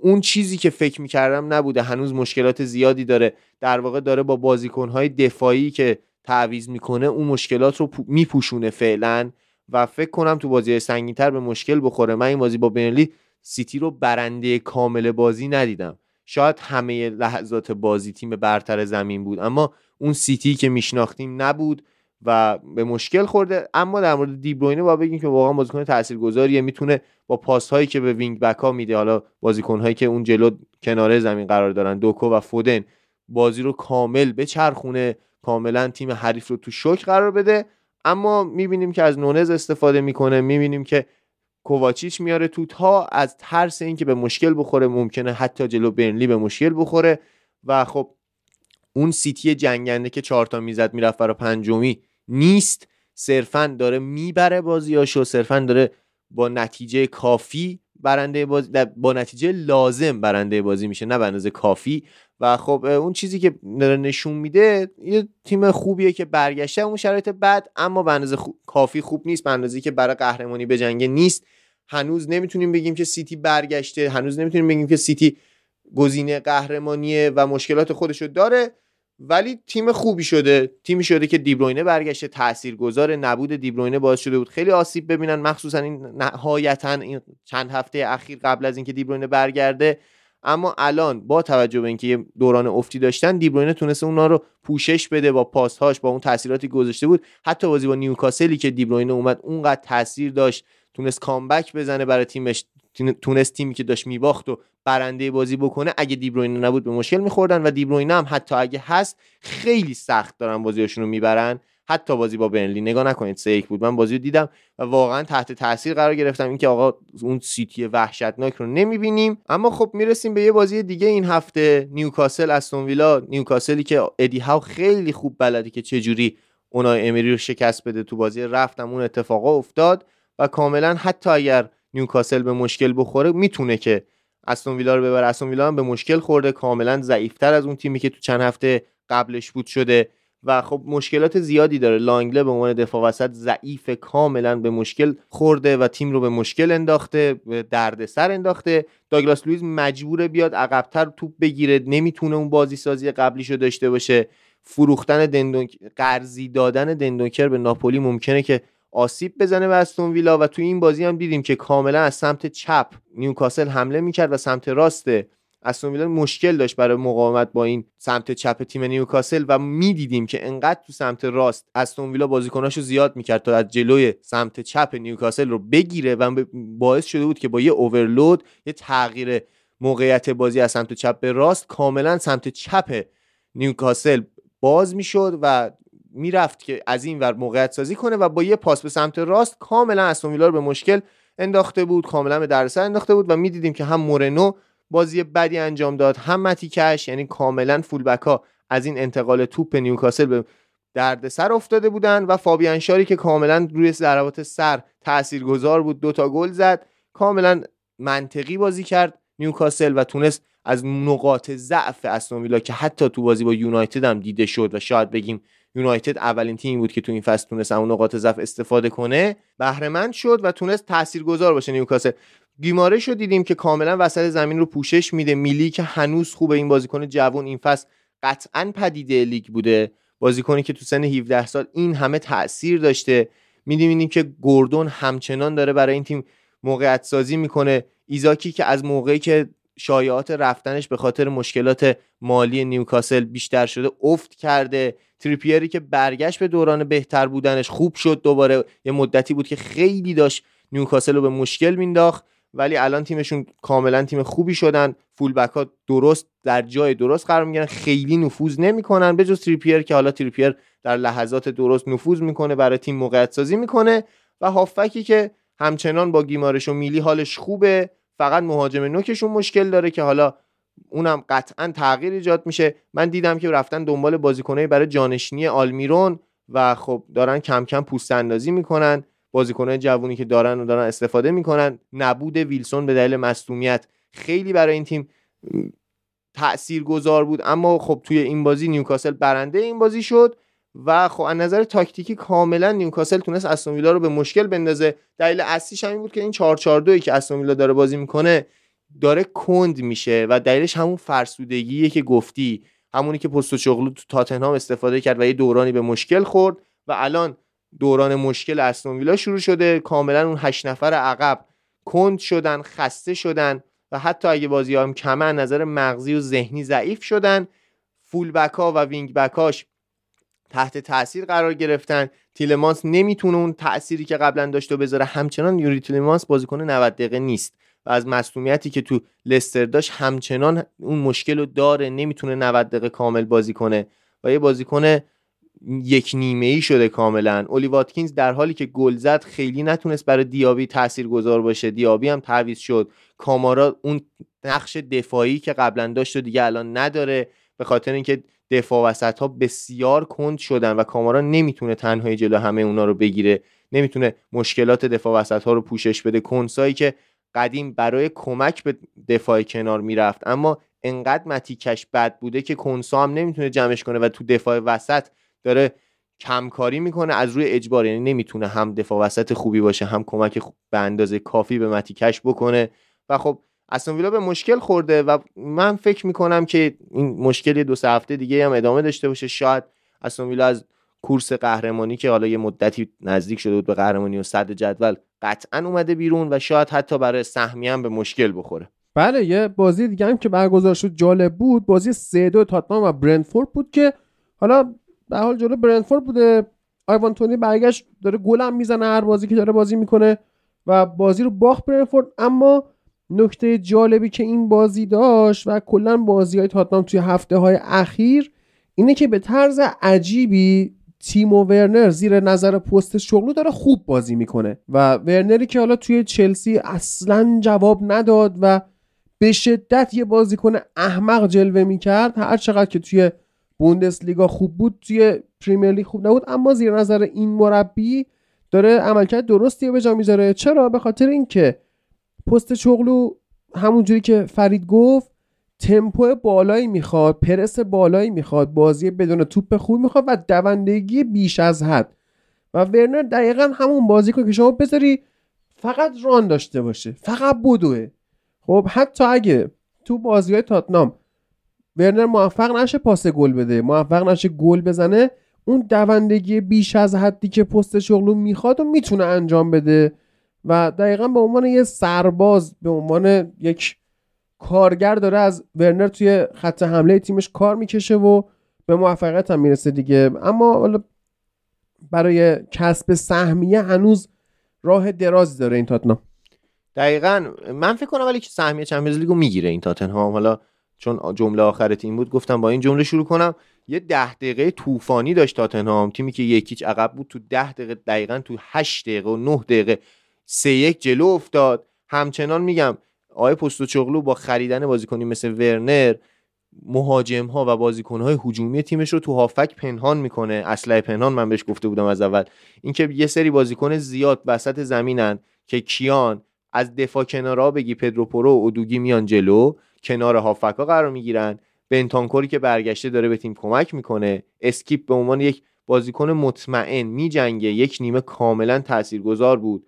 اون چیزی که فکر می‌کردم نبوده. هنوز مشکلات زیادی داره. در واقع داره با بازیکنهای دفاعی که تعویز می‌کنه اون مشکلات رو میپوشونه فعلا و فکر کنم تو بازی سنگینتر به مشکل بخوره. من این بازی با بنلی سیتی رو برنده کامل بازی ندیدم. شاید همه لحظات بازی تیم برتر زمین بود اما اون سیتی که میشناختیم نبود و به مشکل خورده. اما در مورد دیبروینه با بگیم که واقعا بازیکن تاثیرگذاریه. می‌تونه با پاس هایی که به wing back ها میده حالا بازیکن هایی که اون جلو کناره زمین قرار دارن دوکو و فودن بازی رو کامل بچرخونه. کاملا تیم حریف رو تو شوک قرار بده. اما می‌بینیم که از نونز استفاده می‌کنه. می‌بینیم که کوواچیچ میاره تو تا از ترس اینکه به مشکل بخوره ممکنه حتی جلو برنلی به مشکل بخوره. و خب اون سیتی جنگنده که چهارتا می‌زد می‌رفت برای پنجمی. نیست. صرفا داره می‌بره بازیاشو. صرفا داره با نتیجه کافی برنده بازی با نتیجه لازم برنده بازی میشه. نه به کافی. و خب اون چیزی که داره نشون میده یه تیم خوبیه که برگشته اون شرایط بد اما به اندازه کافی خوب نیست. به اندازه که برای قهرمانی به جنگ نیست. هنوز نمی‌تونیم بگیم که سیتی برگشته. هنوز نمی‌تونیم بگیم که سیتی گزینه قهرمانیه و مشکلات خودشو داره. ولی تیم خوبی شده. تیمی شده که دیبروینه برگشته. تاثیرگذار نبود دیبروینه باعث شده بود خیلی آسیب ببینن. مخصوصا این نهایتا این چند هفته اخیر قبل از اینکه دیبروینه برگرده. اما الان با توجه به اینکه یه دوران افتی داشتن دیبروینه تونسته اونا رو پوشش بده با پاسهاش با اون تاثیراتی گذاشته بود. حتی بازی با نیوکاسلی که دیبروینه اومد اونقدر تاثیر داشت. تونست comeback بزنه برای تیمش. تونست تیمی که داشت میباخت و برنده بازی بکنه. اگه دیبروینه نبود به مشکل میخوردن و دیبروینه هم حتی اگه هست خیلی سخت دارن بازیاشون رو می‌برن. حتی بازی با برنلی نگاه نکنید سه یک بود. من بازی رو دیدم و واقعا تحت تاثیر قرار گرفتم. اینکه آقا اون سیتی وحشتناک رو نمی‌بینیم. اما خب می‌رسیم به یه بازی دیگه این هفته. نیوکاسل استون ویلا. نیوکاسلی که ادی هاو خیلی خوب بلده که چجوری اونای امری رو شکست بده تو بازی. رفتم اون اتفاقا افتاد و کاملا حتی اگر نیوکاسل به مشکل بخوره می‌تونه که استون ویلا رو ببره. استون ویلا هم به مشکل خورده. کاملا ضعیفتر از اون تیمی که تو چند هفته قبلش بود شده. و خب مشکلات زیادی داره. لانگله به عنوان دفاع وسط ضعیف کاملا به مشکل خورده و تیم رو به مشکل انداخته به دردسر انداخته. داگلاس لویز مجبوره بیاد عقبتر توپ بگیره. نمی‌تونه اون بازی سازی قبلیشو داشته باشه. فروختن دندون قرضی دادن دندونکر به ناپولی ممکنه که آسیب بزنه به استون ویلا و توی این بازی هم دیدیم که کاملا از سمت چپ نیوکاسل حمله می‌کرد و سمت راست استون ویلا مشکل داشت برای مقاومت با این سمت چپ تیم نیوکاسل و می‌دیدیم که انقدر تو سمت راست استون ویلا بازیکناشو زیاد می‌کرد تا از جلوی سمت چپ نیوکاسل رو بگیره و باعث شده بود که با یه اوورلود یه تغییر موقعیت بازی از سمت چپ به راست کاملا سمت چپ نیوکاسل باز می‌شد و می‌رفت که از این ور موقعیت سازی کنه و با یه پاس به سمت راست کاملا استون ویلا رو به مشکل انداخته بود کاملا به دردسر انداخته بود و می‌دیدیم که هم مورنو بازی بدی انجام داد. هم متیکش یعنی کاملا فولبک ها از این انتقال توپ نیوکاسل به دردسر افتاده بودن و فابیان شاری که کاملا روی ضربات سر تاثیرگذار بود دوتا گل زد. کاملا منطقی بازی کرد نیوکاسل و تونست از نقاط ضعف استون که حتی تو بازی با یونایتد هم دیده شد و شاید بگیم یونایتد اولین تیمی بود که تو این فصل تونست اون نقاط ضعف استفاده کنه بهره شد و تونست تاثیرگذار باشه نیوکاسل. گیمارش رو دیدیم که کاملا وسط زمین رو پوشش میده. میلی که هنوز خوبه این بازیکن جوان این فصل قطعا پدیده لیگ بوده. بازیکنی که تو سن 17 سال این همه تاثیر داشته. می‌دونیم که گوردون همچنان داره برای این تیم موقعیت سازی می‌کنه. ایزاکی که از موقعی که شایعات رفتنش به خاطر مشکلات مالی نیوکاسل بیشتر شده افت کرده. تریپیری که برگشت به دوران بهتر بودنش خوب شد دوباره. یه مدتی بود که خیلی داشت نیوکاسل رو به مشکل مینداخت. ولی الان تیمشون کاملا تیم خوبی شدن. فولبک ها درست در جای درست قرار می‌گیرن. خیلی نفوذ نمی‌کنن به جز تریپیر که حالا تریپیر در لحظات درست نفوذ می‌کنه برای تیم موقعیت سازی می‌کنه و هافکی که همچنان با گیمارش و میلی حالش خوبه. فقط مهاجم نوکشون مشکل داره که حالا اونم قطعا تغییر ایجاد میشه. من دیدم که رفتن دنبال بازیکنایی برای جانشینی آلمیرون و خب دارن کم کم پوست اندازی می‌کنن. بازیکنان جوونی که دارن و دارن استفاده می‌کنن. نبود ویلسون به دلیل مصونیت خیلی برای این تیم تأثیر گذار بود. اما خب توی این بازی نیوکاسل برنده این بازی شد و خب از نظر تاکتیکی کاملا نیوکاسل تونست استون رو به مشکل بندازه. دلیل اصلیش همین بود که این 442 که استون داره بازی می‌کنه داره کند میشه و دلیلش همون فرسودگیه که گفتی. همونی که پست چغلو تو تاتنهام استفاده کرد و یه دورانی به مشکل خورد و الان دوران مشکل استون ویلا شروع شده. کاملا اون هشت نفر عقب کند شدن خسته شدن و حتی اگه بازی هم کمه نظر مغزی و ذهنی ضعیف شدن. full back ا و wing back اش تحت تاثیر قرار گرفتن. تیلمانس نمی‌تونه اون تأثیری که قبلا داشته بذاره. همچنان یوری تیلمانس بازیکن 90 دقیقه نیست و از مصدومیتی که تو لستر داشت همچنان اون مشکل رو داره. نمی‌تونه 90 دقیقه کامل بازی کنه. و یه بازیکن یک نیمه ای شده کاملا. اولی واتکینز در حالی که گل زد خیلی نتونست برای دیابی تاثیر گذار باشه. دیابی هم تعویض شد. کامارا اون نقش دفاعی که قبلا داشت و دیگه الان نداره به خاطر اینکه دفاع وسط ها بسیار کند شدن و کامارا نمی‌تونه تنهایی جلو همه اونا رو بگیره. نمی‌تونه مشکلات دفاع وسط ها رو پوشش بده. کنسایی که قدیم برای کمک به دفاع کنار می‌رفت. اما انقدر متیکش بد بوده که کنسا هم نمی‌تونه جمعش کنه و تو دفاع وسط داره کمکاری می‌کنه از روی اجبار یعنی نمی‌تونه هم دفاع وسط خوبی باشه هم کمک به اندازه کافی به متیکش بکنه. و خب استون ویلا به مشکل خورده و من فکر می‌کنم که این مشکل دو سه هفته دیگه هم ادامه داشته باشه. شاید استون ویلا از کورس قهرمانی که حالا یه مدتی نزدیک شده بود به قهرمانی و صد جدول قطعا اومده بیرون و شاید حتی برای سهمی هم به مشکل بخوره. بله یه بازی دیگه هم که برگزار شد جالب بود بازی سه دو تاتنام و برنتفورد بود که حالا به حال جلو برنتفورد بوده. آیوان تونی برگشت داره گلم می‌زنه هر بازی که داره بازی می‌کنه و بازی رو باخت برنتفورد اما نکته جالبی که این بازی داشت و کلا بازی های تاتنام توی هفته های اخیر اینه که به طرز عجیبی تیمو ورنر زیر نظر پست شغلو داره خوب بازی می‌کنه و ورنری که حالا توی چلسی اصلا جواب نداد و به شدت یه بازیکن احمق جلوه می‌کرد هر چقدر که توی بوندسلیگا خوب بود توی پریمیر لیگ خوب نبود اما زیر نظر این مربی داره عملکرد درستی به جا می‌ذاره. چرا؟ به خاطر اینکه پست شغلو همونجوری که فرید گفت تمپو بالایی می‌خواد پرس بالایی می‌خواد بازی بدون توپ خوب می‌خواد و دوندگی بیش از حد. و ورنر دقیقا همون بازی که شما بذاری فقط ران داشته باشه فقط بدوه. خب حتی اگه تو بازی های تاتنام ورنر موفق نشه پاس گل بده. موفق نشه گل بزنه. اون دوندگی بیش از حدی که پست شغلو می‌خواد و می‌تونه انجام بده. و دقیقا به عنوان یه سرباز به عنوان یک کارگر داره از ورنر توی خط حمله تیمش کار می‌کشه و به موفقیت هم می‌رسه دیگه. اما برای کسب سهمیه هنوز راه درازی داره این تاتنام دقیقا. من فکر کنم ولی که سهمیه چمپیونز لیگو می‌گیره این تاتنهام. حالا چون جمله آخر تیم بود گفتم با این جمله شروع کنم. یه ده دقیقه طوفانی داشت تاتنهام. تیمی که یکیچ عقب بود تو ده دقیقه دقیقا تو هشت دقیقه و نه دقیقه سه یک جلو افتاد. همچنان میگم آقای چغلو با خریدن بازیکنی مثل ورنر مهاجم ها و بازیکن های هجومی تیمش رو تو هافک پنهان می‌کنه. اسلحه پنهان من بهش گفته بودم از اول. اینکه یه سری بازیکن زیاد وسط زمینن که کیان از دفاع کنارا بگی پدرو پرو و ادوگی میان جلو. کنار هافبک ها قرار می‌گیرن. بنتانکوری که برگشته داره به تیم کمک می‌کنه. اسکیپ به عنوان یک بازیکن مطمئن میجنگه. یک نیمه کاملا تاثیرگذار بود.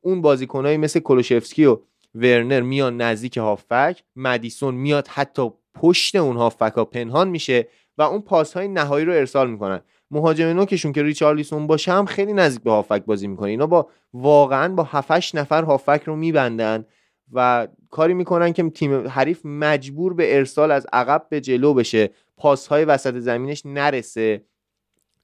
اون بازیکنهایی مثل کلوشفسکی و ورنر میان نزدیک هافبک. مدیسون میاد حتی پشت اون هافبک ها پنهان میشه و اون پاس های نهایی رو ارسال می‌کنن. مهاجم نوکشون که ریچارلیسون باشه هم خیلی نزدیک به هافک بازی می‌کنه. اینا با واقعا با 7 نفر هافک رو میبندن. و کاری می‌کنن که تیم حریف مجبور به ارسال از عقب به جلو بشه. پاس های وسط زمینش نرسه.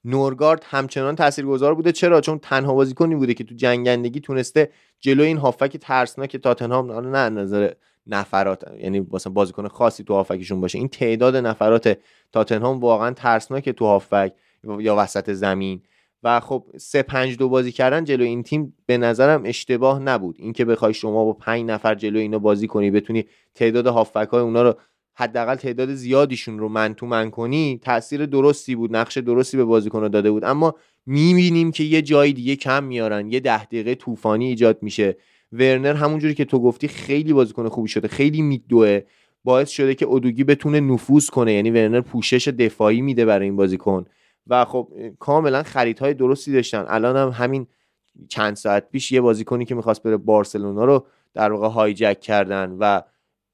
نورگارد همچنان تاثیرگذار بوده. چرا؟ چون تنها بازیکنی بوده که تو جنگندگی تونسته جلو این هافک ترسناک تاتنهام نه نظر نفرات یعنی واسه بازیکن خاصی تو هافکشون باشه. این تعداد نفرات تاتنهام واقعا ترسناک تو هافک یا وسط زمین. و خب سه پنج دو بازی کردن جلو این تیم به نظرم اشتباه نبود. اینکه بخوای شما با پنج نفر جلو اینا بازی کنی بتونی تعداد هافک های اونا رو حداقل تعداد زیادیشون رو من تو من کنی تاثیر درستی بود نقش درستی به بازیکن داده بود. اما می‌بینیم که یه جای دیگه کم میارن یه ده دقیقه طوفانی ایجاد میشه. ورنر همونجوری که تو گفتی خیلی بازیکن خوبی شده خیلی میدوه. باعث شده که اودوگی بتونه نفوذ کنه یعنی ورنر پوشش دفاعی میده برای این بازیکن. و خب کاملا خریدهای درستی داشتن. الان هم همین چند ساعت پیش یه بازیکنی که می‌خواست بره بارسلونا رو در واقع هایجک کردن و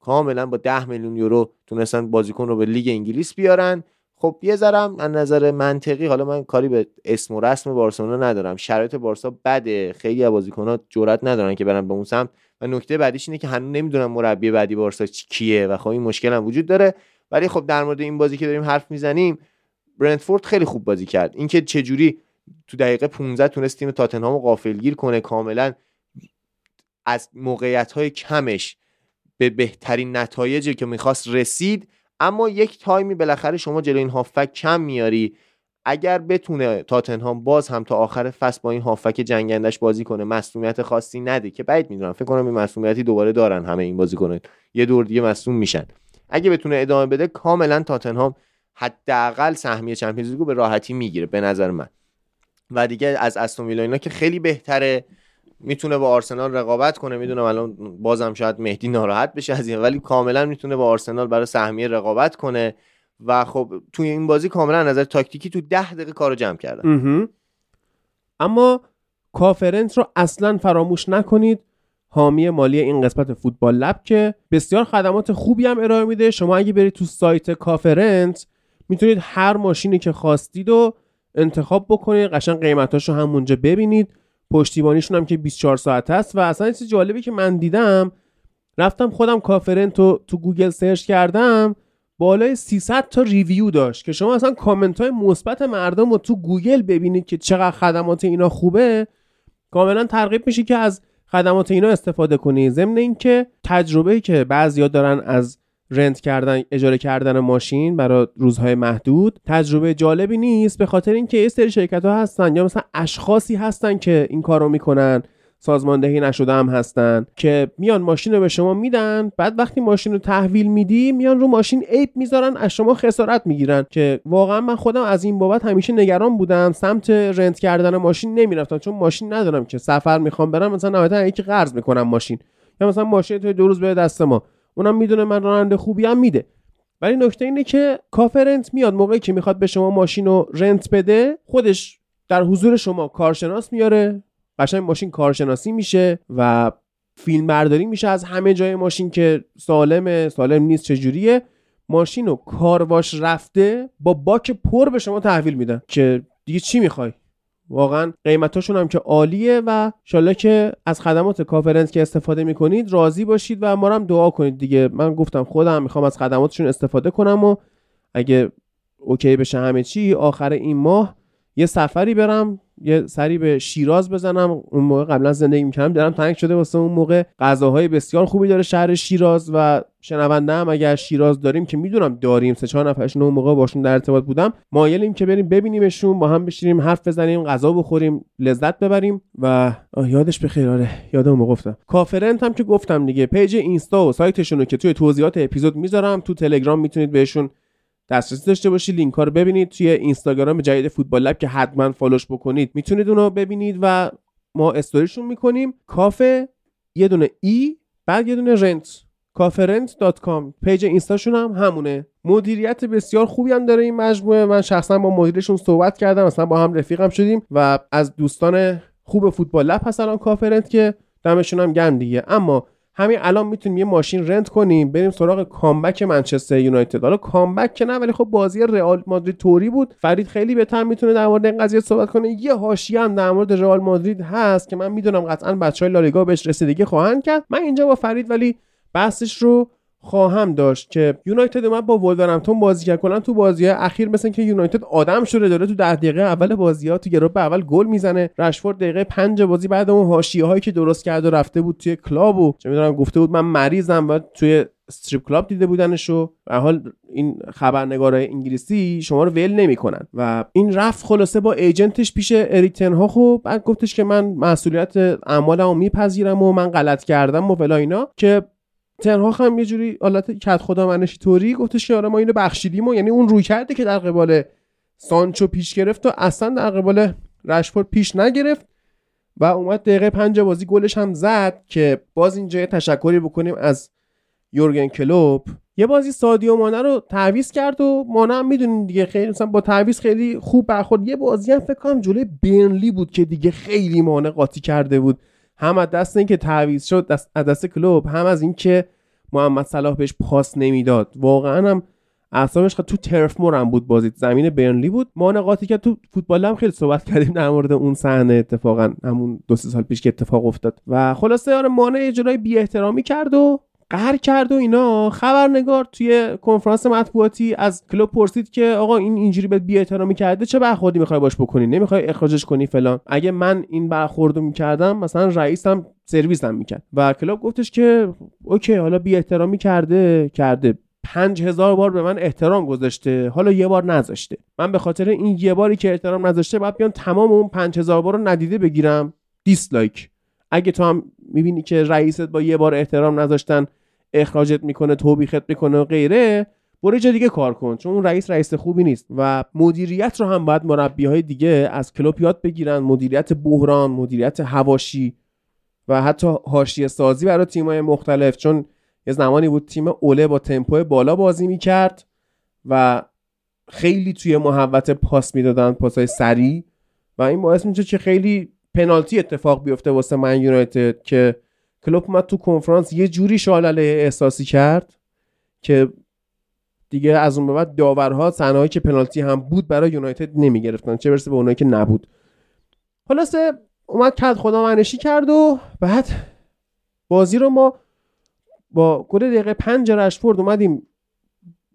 کاملا با 10 میلیون یورو تونستن بازیکن رو به لیگ انگلیس بیارن. خب یه ذرم از نظر منطقی حالا من کاری به اسم و رسم بارسلونا ندارم. شرایط بارسا بده. خیلی از بازیکن‌ها جرئت ندارن که برن به اون سمت. و نکته بعدیش اینه که هنوز نمی‌دونم مربی بعدی بارسا کیه و خب این مشکل هم وجود داره. ولی خب در مورد این بازی که داریم حرف می‌زنیم برنتفورد خیلی خوب بازی کرد. اینکه چه جوری تو دقیقه 15 تونست تیم تاتنهام غافلگیر کنه کاملا از موقعیت های کمش به بهترین نتایجی که می‌خواست رسید. اما یک تایمی بالاخره شما جلو این هافک کم میاری. اگر بتونه تاتنهام باز هم تا آخر فصل با این هافک جنگندش بازی کنه مسئولیت خاصی نده که بعید می‌دونم فکر کنم این مسئولیتی دوباره دارن همه این بازی کنه یه دور دیگه مصدوم میشن. اگه بتونه ادامه بده کاملا تاتنهام حداقل سهمیه چمپیونز لیگو به راحتی می‌گیره به نظر من. و دیگه از استون اینا که خیلی بهتره می‌تونه با آرسنال رقابت کنه. می‌دونم الان بازم شاید مهدی ناراحت بشه از این ولی کاملا می‌تونه با آرسنال برای سهمیه رقابت کنه. و خب توی این بازی کاملا نظر تاکتیکی تو ده دقیقه کارو جمع کردن. اما کافرنس رو اصلا فراموش نکنید. حامی مالی این قسمت فوتبال لب که بسیار خدمات خوبی هم ارائه میده. شما اگه برید تو سایت کافرنت می‌تونید هر ماشینی که خواستید و انتخاب بکنید قشنگ قیمتاش رو همونجا ببینید. پشتیبانیشون هم که 24 ساعت هست و اصلا چیز جالبی که من دیدم رفتم خودم کافرنت رو تو گوگل search کردم بالای 300 تا review داشت که شما اصلا کامنت های مثبت مردم رو تو گوگل ببینید که چقدر خدمات اینا خوبه. کاملا ترغیب میشه که از خدمات اینا استفاده کنید ضمن اینکه تجربه که بعضیا دارن از رنت کردن اجاره کردن ماشین برای روزهای محدود تجربه جالبی نیست به خاطر اینکه یه سری شرکت ها هستن یا مثلا اشخاصی هستن که این کارو می‌کنن سازماندهی نشده هم هستن که میان ماشین رو به شما میدن بعد وقتی ماشین رو تحویل میدی میان رو ماشین عیب می‌ذارن از شما خسارت می‌گیرن که واقعا من خودم از این بابت همیشه نگران بودم سمت رنت کردن ماشین نمی‌رفتم چون ماشین ندارم که سفر می‌خوام برم مثلا نهایتا یکی قرض می‌کنم ماشین یا مثلا ماشین تو دو روز به دست ما. اونم می‌دونه من راننده خوبی هم میده. ولی نکته اینه که کافه رنت میاد. موقعی که می‌خواد به شما ماشین رو رنت بده خودش در حضور شما کارشناس میاره. قشنگ ماشین کارشناسی میشه و فیلم برداری میشه از همه جای ماشین که سالمه سالم نیست چجوریه. ماشین رو کارواش رفته با باک پر به شما تحویل میدن که دیگه چی می‌خوای؟ واقعا قیمتاشون هم که عالیه و شاله که از خدمات کافرنس که استفاده می‌کنید راضی باشید و ما هم دعا کنید دیگه. من گفتم خودم می‌خوام از خدماتشون استفاده کنم و اگه OK بشه همه چی آخر این ماه یه سفری برم یه سری به شیراز بزنم. اون موقع قبلا زندگی می‌کردم. دلم تنگ شده واسه اون موقع. غذاهای بسیار خوبی داره شهر شیراز و شنونده هم اگر شیراز داریم که می‌دونم داریم. سه چهار نفرشون اون موقع باشون در ارتباط بودم. مایلیم که بریم ببینیمشون با هم بشینیم حرف بزنیم غذا بخوریم لذت ببریم و یادش بخیر. آره یادم موقع گفتم. کافرنت هم که گفتم دیگه. page اینستا و سایتشون رو که توی توضیحات اپیزود می‌ذارم. تو تلگرام می‌تونید بهشون دسترسی داشته باشید. لینک ها رو ببینید توی اینستاگرام جدید فوتبال لب که حتما follow ش بکنید. می‌تونید اونو ببینید و ما استوریشون می‌کنیم. کافه یه دونه E بعد یه دونه rent. کافرنت.com page اینستاشون هم همونه. مدیریت بسیار خوبی هم داره این مجموعه. من شخصا با مدیرشون صحبت کردم. مثلا با هم رفیقم شدیم و از دوستان خوب فوتبال لب هست کافرنت که دمشون هم گرم دیگه. اما همین الان می‌تونیم یه ماشین rent کنیم بریم سراغ comeback منچستر یونایتد. حالا comeback که نه ولی خب بازی رئال مادرید طوری بود. فرید خیلی بهتر می‌تونه در مورد این قضیه صحبت کنه. یه حاشیه هم در مورد رئال مادرید هست که من می‌دونم قطعا بچه‌های لالیگا بهش رسیدگی خواهند کرد. من اینجا با فرید ولی بحثش رو خواهم داشت که یونایتد اومد با ولورهمپتون بازی کرد. کلا تو بازی اخیر مثل که یونایتد آدم شده داره تو ده دقیقه اول بازی ها تو گروه اول گل می‌زنه. رشفورد دقیقه پنج بازی بعد اون حاشیه هایی که درست کرد و رفته بود توی club و چه می‌دونم گفته بود من مریضم و توی strip club دیده بودنش و به حال این خبرنگارای انگلیسی شما رو ول نمی‌کنن. و این رفت خلاصه با agent ش پیش اریک تن هاخ بعد گفتش که من مسئولیت اعمالمو میپذیرم و من غلط کردم و فلا اینا که تنها هم یه جوری حالت کت خدا منشی طوری گفتش که آره ما اینو بخشیدیم و یعنی اون روی کرده که در قبال سانچو پیش گرفت و اصلا در قبال رشفورد پیش نگرفت و اومد دقیقه پنج بازی گلش هم زد که باز اینجا تشکری بکنیم از یورگن کلوب یه بازی سادیو مانه رو تعویض کرد و مانه هم می‌دونین دیگه خیلی مثلا با تعویض خیلی خوب برخورد. یه بازی هم فکر کنم جلوی برنلی بود که دیگه خیلی مانه قاطی کرده بود. هم از دست اینکه تعویض شد دست از دست کلوب هم از اینکه محمد صلاح بهش پاس نمی‌داد. واقعا هم اعصابش تو ترف مور بود بازی. زمین برنلی بود. ما نقاطی که تو فوتبال هم خیلی صحبت کردیم در مورد اون صحنه اتفاقا همون دو سه سال پیش که اتفاق افتاد. و خلاصه آره مانع اجرای بی احترامی کرد و قهر کرد و اینا. خبرنگار توی کنفرانس مطبوعاتی از کلوب پرسید که آقا این اینجوری به بی احترامی کرده چه برخوردی می‌خوای باش بکنی؟ نمی‌خوای اخراجش کنی فلان. اگه من این برخوردو می‌کردم مثلا رئیسم سرویسم می‌کرد. و کلوب گفتش که OK حالا بی احترامی کرده کرده. پنج هزار بار به من احترام گذاشته. حالا یه بار نذاشته. من به خاطر این یه باری که احترام نذاشته باید بیان تمام اون پنج هزار بار رو ندیده بگیرم. dislike. اگه تو هم می‌بینی که رئیست با یه بار احترام نذاشتن اخراجت می‌کنه توبیخت می‌کنه و غیره برو جا دیگه کار کن. چون اون رئیس رئیس خوبی نیست و مدیریت رو هم باید مربی های دیگه از کلوب یاد بگیرن. مدیریت بحران مدیریت حواشی و حتی حاشیه سازی برای تیم‌های مختلف. چون یه زمانی بود تیم اوله با تمپو بالا بازی می‌کرد و خیلی توی محوت پاس می‌دادن پاسای سری و این باعث میشه که خیلی پنالتی اتفاق بیفته واسه من یونایتد که کلوب اومد تو کنفرانس یه جوری شالله احساسی کرد که دیگه از اون به بعد داورها صحنه‌ای که پنالتی هم بود برای یونایتد نمی‌گرفتن چه برسه به اونایی که نبود. خلاصه اومد کرد خدا منشی کرد و بعد بازی رو ما با گل دقیقه پنج رشفورد اومدیم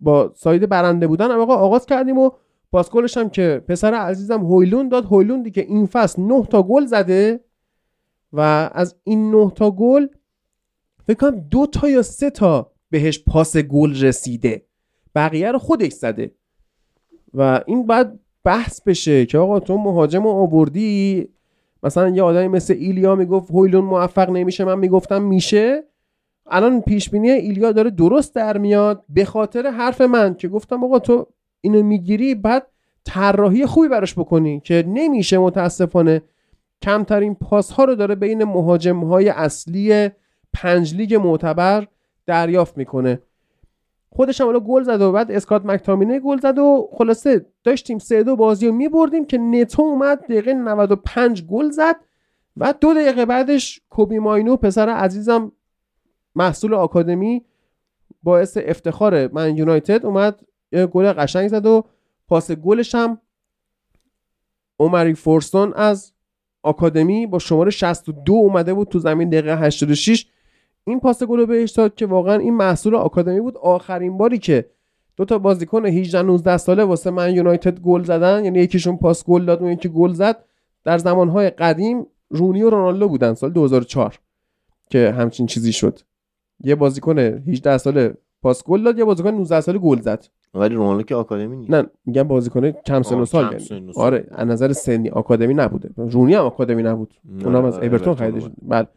با ساید برنده بودن آقا آغاز کردیم و پاس گلش هم که پسر عزیزم هویلون داد. هویلوندی که این فصل 9 تا گل زده. و از این 9 تا گل فکر کنم دو تا یا سه تا بهش پاس گل رسیده. بقیه رو خودش زده. و این بعد بحث بشه که آقا تو مهاجم رو آوردی مثلا یه آدمی مثل ایلیا می‌گفت هویلون موفق نمیشه من می‌گفتم میشه. الان پیش بینی ایلیا داره درست در میاد به خاطر حرف من که گفتم آقا تو اینو می‌گیری بعد طراحی خوبی براش بکنی که نمیشه متاسفانه کمترین پاس ها رو داره بین مهاجم های اصلی پنج لیگ معتبر دریافت می‌کنه. خودش هم گل زد و بعد اسکات مکتامینه گل زد و خلاصه داشتیم سه دو بازی رو میبردیم که نتو اومد دقیقه 95 گل زد و دو دقیقه بعدش کوبی ماینو پسر عزیزم محصول آکادمی باعث افتخار من یونایتد اومد گل قشنگ زد و پاس گلش هم اومری فورستون از آکادمی با شماره 62 اومده بود تو زمین دقیقه 86 این پاس گل بهش داد که واقعا این محصول آکادمی بود. آخرین باری که دو تا بازیکن 18 19 ساله واسه من یونایتد گل زدن. یعنی یکیشون پاس گل داد و یکی گل زد. در زمانهای قدیم رونی و رونالدو بودن سال 2004 که همچین چیزی شد. یه بازیکن 18 ساله پاس گل داد یه بازیکن 19 ساله گل زد. ولی رونالدو که آکادمی نیست. نه میگم بازیکن کم سن و سال یعنی. آره از نظر سنی آکادمی نبوده. رونی هم آکادمی نبود. اونم از اورتون خریده شد بله.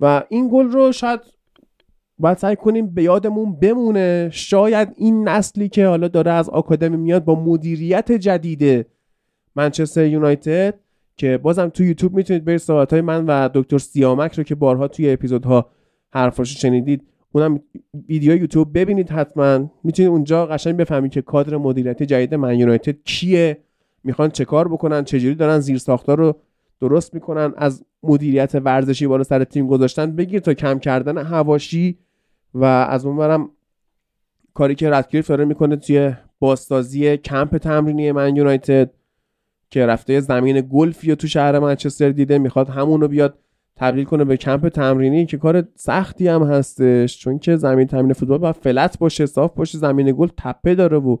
و این گل رو شاید باید سعی کنیم به یادمون بمونه. شاید این نسلی که حالا داره از آکادمی میاد با مدیریت جدید منچستر یونایتد که بازم تو یوتیوب می‌تونید برید صحبت های من و دکتر سیامک رو که بارها توی اپیزودها حرفاشو شنیدید. اونم ویدیو یوتیوب ببینید حتما. می‌تونید اونجا قشنگ بفهمید که کادر مدیریتی جدید من یونایتد کیه. می‌خوان چه کار بکنن چجوری دارن زیر ساختار رو درست می‌کنن از مدیریت ورزشی بالا سر تیم گذاشتن. بگیر تا کم کردن هواشی و از اونورم کاری که ردکلیف داره می‌کنه توی بازسازی کمپ تمرینی من یونایتد که رفته زمین گلفی تو شهر منچستر دیده می‌خواد همونو بیاد تبدیل کنه به کمپ تمرینی که کار سختی هم هستش چون که زمین تمرین فوتبال باید فلت باشه صاف باشه زمین گل تپه داره و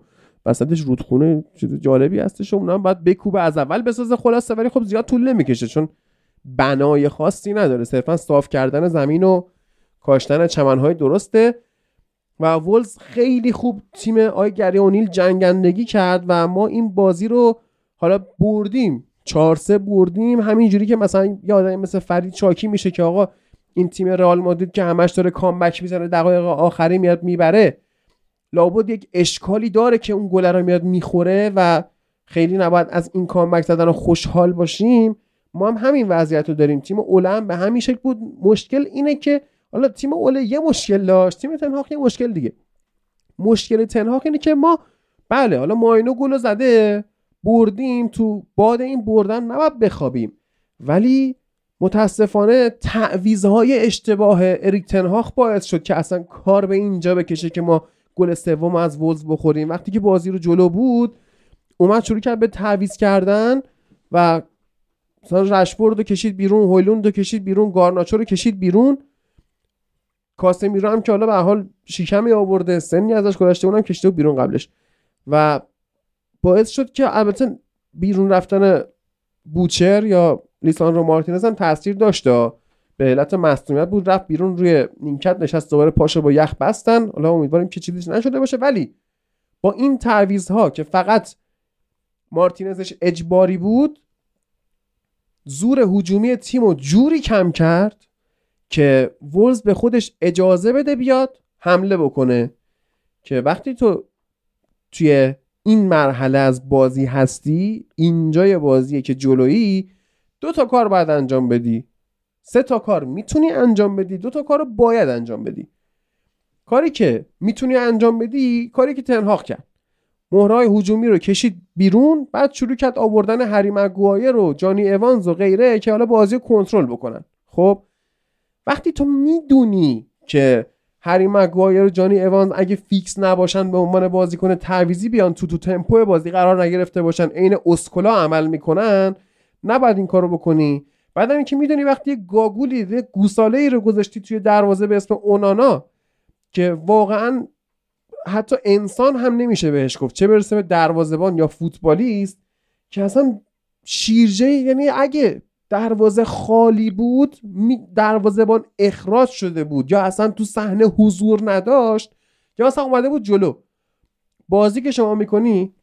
وسطش رودخونه چیز جالبی هستش و اونم باید بکوبه از اول بسازه خلاصه ولی خب زیاد طول نمی‌کشه چون بنای خاصی نداره. صرفا صاف کردن زمین و کاشتن چمنهای درسته و وولز خیلی خوب تیم آی گری اونیل جنگندگی کرد و ما این بازی رو حالا بردیم. چهار سه بردیم. همینجوری که مثلا یه آدمی مثل فرید چاکی میشه که آقا این تیم رئال مادرید که همش داره کامبک می‌زنه دقایق آخری میاد می‌بره. لابد یک اشکالی داره که اون گل رو میاد می‌خوره و خیلی نباید از این کامبک زدن خوشحال باشیم. ما هم همین وضعیت رو داریم. تیم اولم به همین شکل بود. مشکل اینه که حالا تیم اوله یه مشکل داشت تیم تنهاق یه مشکل دیگه. مشکل تنهاق اینه که ما بله حالا ماینو گل زده. بردیم تو باد این بردن نباید بخوابیم. ولی متاسفانه تعویزهای اشتباه اریک تنهاخ باعث شد که اصلا کار به اینجا بکشه که ما گل سوم از وولز بخوریم. وقتی که بازی رو جلو بود اومد شروع کرد به تعویز کردن و مثلا رشفورد رو کشید بیرون هویلوند رو کشید بیرون گارناچو رو کشید بیرون. کاسمیرو هم که حالا به حال شیکمی آورده سنی ازش گذشته اونم کشیده بیرون قبلش. و باعث شد که البته بیرون رفتن بوچر یا لیساندرو مارتینز هم تاثیر داشته به علت مصونیت بود رفت بیرون روی نیمکت نشست دوباره پاشو با یخ بستن. حالا امیدواریم که چیزی نشده باشه. ولی با این تعویض که فقط مارتینزش اجباری بود زور هجومی تیم رو جوری کم کرد که وولز به خودش اجازه بده بیاد حمله بکنه. که وقتی تو توی این مرحله از بازی هستی اینجای بازیه که جلویی دو تا کار باید انجام بدی. سه تا کار می‌تونی انجام بدی دو تا کار باید انجام بدی. کاری که می‌تونی انجام بدی کاری که تنهاق کرد. مهرهای هجومی رو کشید بیرون بعد شروع کرد آوردن هری مگوایر رو جانی اوانز و غیره که حالا بازی کنترل بکنن. خب وقتی تو می‌دونی که هری مگوایر و جانی اوانز اگه فیکس نباشن به عنوان بازیکن تعویزی بیان تو تو تمپو بازی قرار نگرفته باشن عین اسکلا عمل می‌کنن نباید این کارو بکنی. بعد اینکه می‌دونی وقتی یه گاگولی یه گوساله ای رو گذاشتی توی دروازه به اسم اونانا که واقعا حتی انسان هم نمیشه بهش گفت. چه برسه به دروازه‌بان یا فوتبالیست که اصلا شیرجه یعنی اگه دروازه خالی بود دروازه‌بان اخراج شده بود. یا اصلا تو صحنه حضور نداشت یا اصلا اومده بود جلو. بازی که شما می‌کنی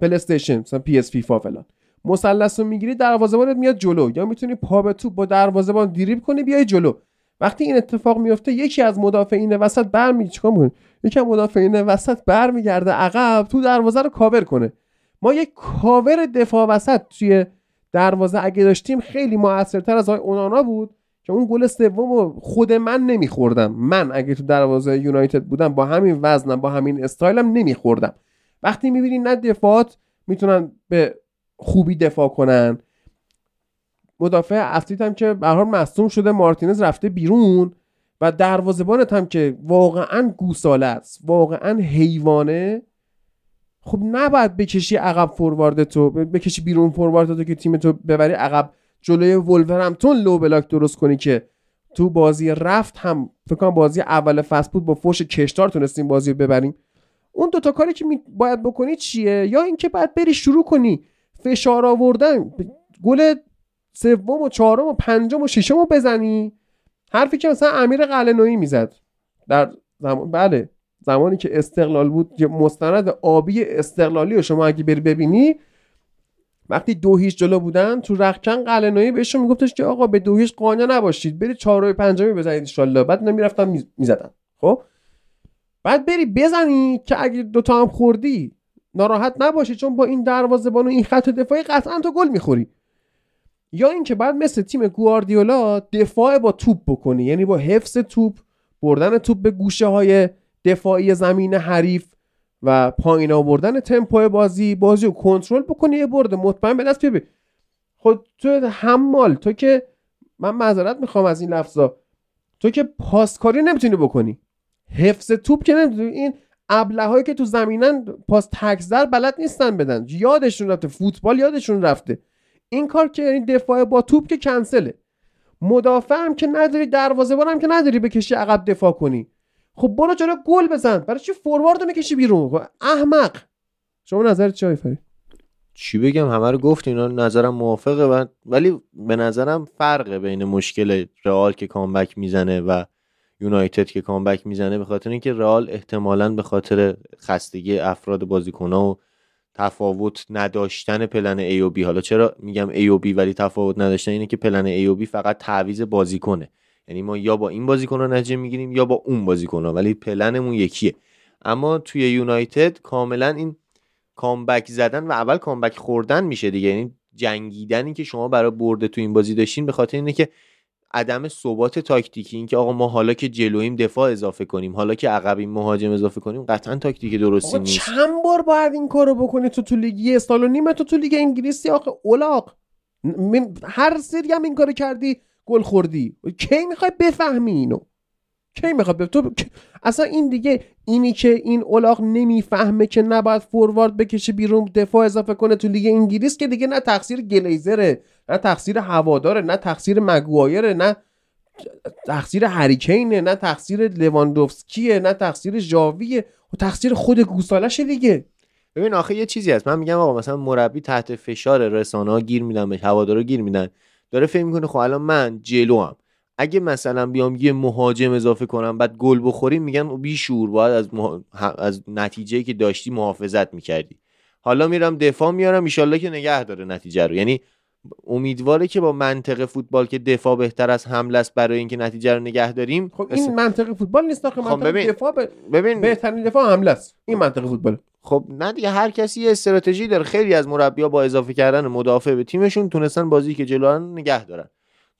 پلیستیشن مثلا PS فیفا فلان. مثلث رو می‌گیری دروازه‌بانت میاد جلو. یا می‌تونی پا به توپ با دروازه‌بان دریبل کنی بیای جلو. وقتی این اتفاق میفته یکی از مدافعین وسط برمی چیکار می‌کنه؟ یکی از مدافعین وسط برمیگرده عقب تو دروازه رو کاور کنه. ما یک کاور دفاع وسط توی دروازه اگه داشتیم خیلی موثرتر از آقای اونانا بود که اون گل سوم خود من نمیخوردم. من اگه تو دروازه یونایتد بودم با همین وزنم با همین استایلم نمیخوردم. وقتی می‌بینی نه دفاعات می‌تونن به خوبی دفاع کنن. مدافع اصلیت هم که به حال مصدوم شده مارتینز رفته بیرون و دروازه‌بانت هم که واقعا گوساله است واقعا حیوانه. خب نباید بکشی عقب فوروارد تو بکشی بیرون فوروارد تو که تیم تو ببری عقب. جلوی ولورهمپتون لو بلاک درست کنی که تو بازی رفت هم فکر کنم بازی اول فصل بود با فوش کشتار تونستیم بازی رو ببریم. اون دوتا کاری که باید بکنی چیه؟ یا اینکه باید بری شروع کنی فشار آوردن. گل سوم و چهارم و پنجم و ششم رو بزنی. حرفی که مثلا امیر قلنویی می‌زد در زمان بله. زمانی که استقلال بود مستند آبی استقلالی رو شما اگه بری ببینی وقتی دو هیچ جلو بودن تو رخکن قلنویی بهشون میگفتش که آقا به دو هیچ قانع نباشید برید چهار و پنجمی بزنید ان بعد نمی‌رفتن می‌زدن. خب؟ بعد بری بزنی که اگه دوتا هم خوردی ناراحت نباشی چون با این دروازه‌بان و این خط دفاعی قطعا تو گل می‌خوری. یا اینکه بعد مثل تیم گواردیولا دفاع با توپ بکنی یعنی با حفظ توپ بردن توپ به گوشه های دفاعی زمین حریف و پایین آوردن تمپو بازی بازی رو کنترل بکنی یه برده. مطمئن به دست بیاری. خود تو حمال تو که من معذرت می‌خوام از این لفظا. تو که پاسکاری نمی‌تونی بکنی. حفظ توپ که نمی‌تونی. این ابلهایی که تو زمینن پاس تکزر بلد نیستن بدن. یادشون رفته. فوتبال یادشون رفته. این کار که یعنی دفاع با توپ که کنسله. مدافع هم که نداری دروازه هم که نداری بکشی عقب دفاع کنی. خب برو جلو گل بزن. برای چی فوروارد می‌کشی بیرون؟ خب احمق. شما نظرت چی فرید چی بگم؟ همه رو گفت اینا نظرم موافقه و ولی به نظرم فرقه بین مشکل رئال که کامبک می‌زنه و یونایتد که comeback می‌زنه. به خاطر اینکه رئال احتمالا به خاطر خستگی افراد بازیکن‌ها و تفاوت نداشتن plan A و B حالا چرا میگم A و B ولی تفاوت نداشتن؟ اینه که plan A و B فقط تعویض بازیکنه. یعنی ما یا با این بازیکن رو نتیجه می‌گیریم یا با اون بازیکن ولی پلنمون یکیه. اما توی یونایتد کاملا این comeback زدن و اول comeback خوردن میشه دیگه. یعنی جنگیدنی که شما برای برد تو این بازی داشتین به خاطر اینه که عدم ثبات تاکتیکی اینکه آقا ما حالا که جلوییم دفاع اضافه کنیم حالا که عقبیم مهاجم اضافه کنیم قطعا تاکتیک درستی نیست. چند بار باید این کارو بکنی تو تو لیگ یه سال و نیم تو تو لیگ انگلیسی آخه الاغ. هر سری هم این کارو کردی گل خوردی. کی می‌خوای بفهمی اینو؟ کی می‌خواد تو اصلا این دیگه اینی که این الاغ نمی‌فهمه که نباید فوروارد بکشه بیرون دفاع اضافه کنه تو لیگ انگلیس که دیگه نه تقصیر گلیزره نه تقصیر هواداره نه تقصیر مگوایره نه تقصیر هریکینه نه تقصیر لواندوفسکیه نه تقصیر جاویه و تقصیر خود گوسالشه دیگه. ببین آخه یه چیزی هست. من میگم آقا مثلا مربی تحت فشار رسانه ها گیر میدن به هوادارا گیر میدن. داره فکر می‌کنه خب الان من جلو هم اگه مثلا بیام یه مهاجم اضافه کنم بعد گل بخوریم میگن بی شعور باید از, مح... از نتیجه که داشتی محافظت می‌کردی. حالا میرم دفاع میارم ایشالله که نگه داره نتیجه رو. یعنی امیدواره که با منطق فوتبال که دفاع بهتر از حمله است برای اینکه نتیجه رو نگه داریم خب این منطق فوتبال نیست آخه خب منطق ببین. دفاع ب... ببین بهترین دفاع حمله است. این منطق فوتبال. خب نه دیگه هر کسی یه استراتژی داره. خیلی از مربی‌ها با اضافه کردن مدافع به تیمشون تونستن بازی که جلو نگه دارن.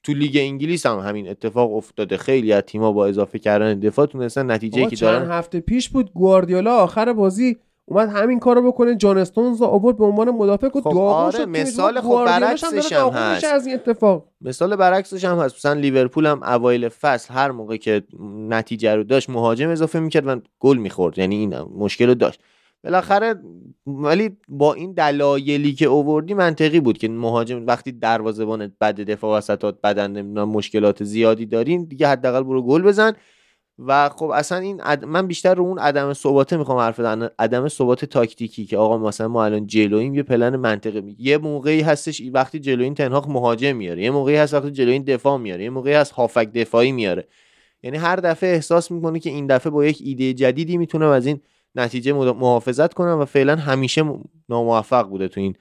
تو لیگ انگلیس هم همین اتفاق افتاده. خیلی از تیم‌ها با اضافه کردن دفاع تونستن نتیجه که دارن. هفته پیش بود گواردیولا آخر بازی اومد همین کارو بکنه. جان استونز آورد به عنوان مدافع. که خب آره مثال خب برعکسش هم هست. از این اتفاق. مثال برعکسش هم هست. مثلا لیورپول هم اوایل فصل هر موقع که نتیجه رو داشت مهاجم اضافه می‌کرد و گل می‌خورد. یعنی این مشکل رو داشت. بالاخره ولی با این دلایلی که اووردی منطقی بود که مهاجم وقتی دروازه‌بان بد دفاع وسطات بدن مشکلات زیادی دارین دیگه حداقل برو گل بزن. و خب اصلا این من بیشتر رو اون عدم ثباته می‌خوام حرف بزنم عدم ثبات تاکتیکی که آقا مثلا ما الان جلویم یه پلن منطقی می... یه موقعی هستش وقتی جلوین تنهاق مهاجم میاره. یه موقعی هست وقتی جلوین دفاع میاره. یه موقعی هست هافک دفاعی میاره. یعنی هر دفعه احساس می‌کنه که این دفعه با یک ایده جدیدی می‌تونه از این نتیجه محافظت کنم و فعلا همیشه ناموفق بوده تو این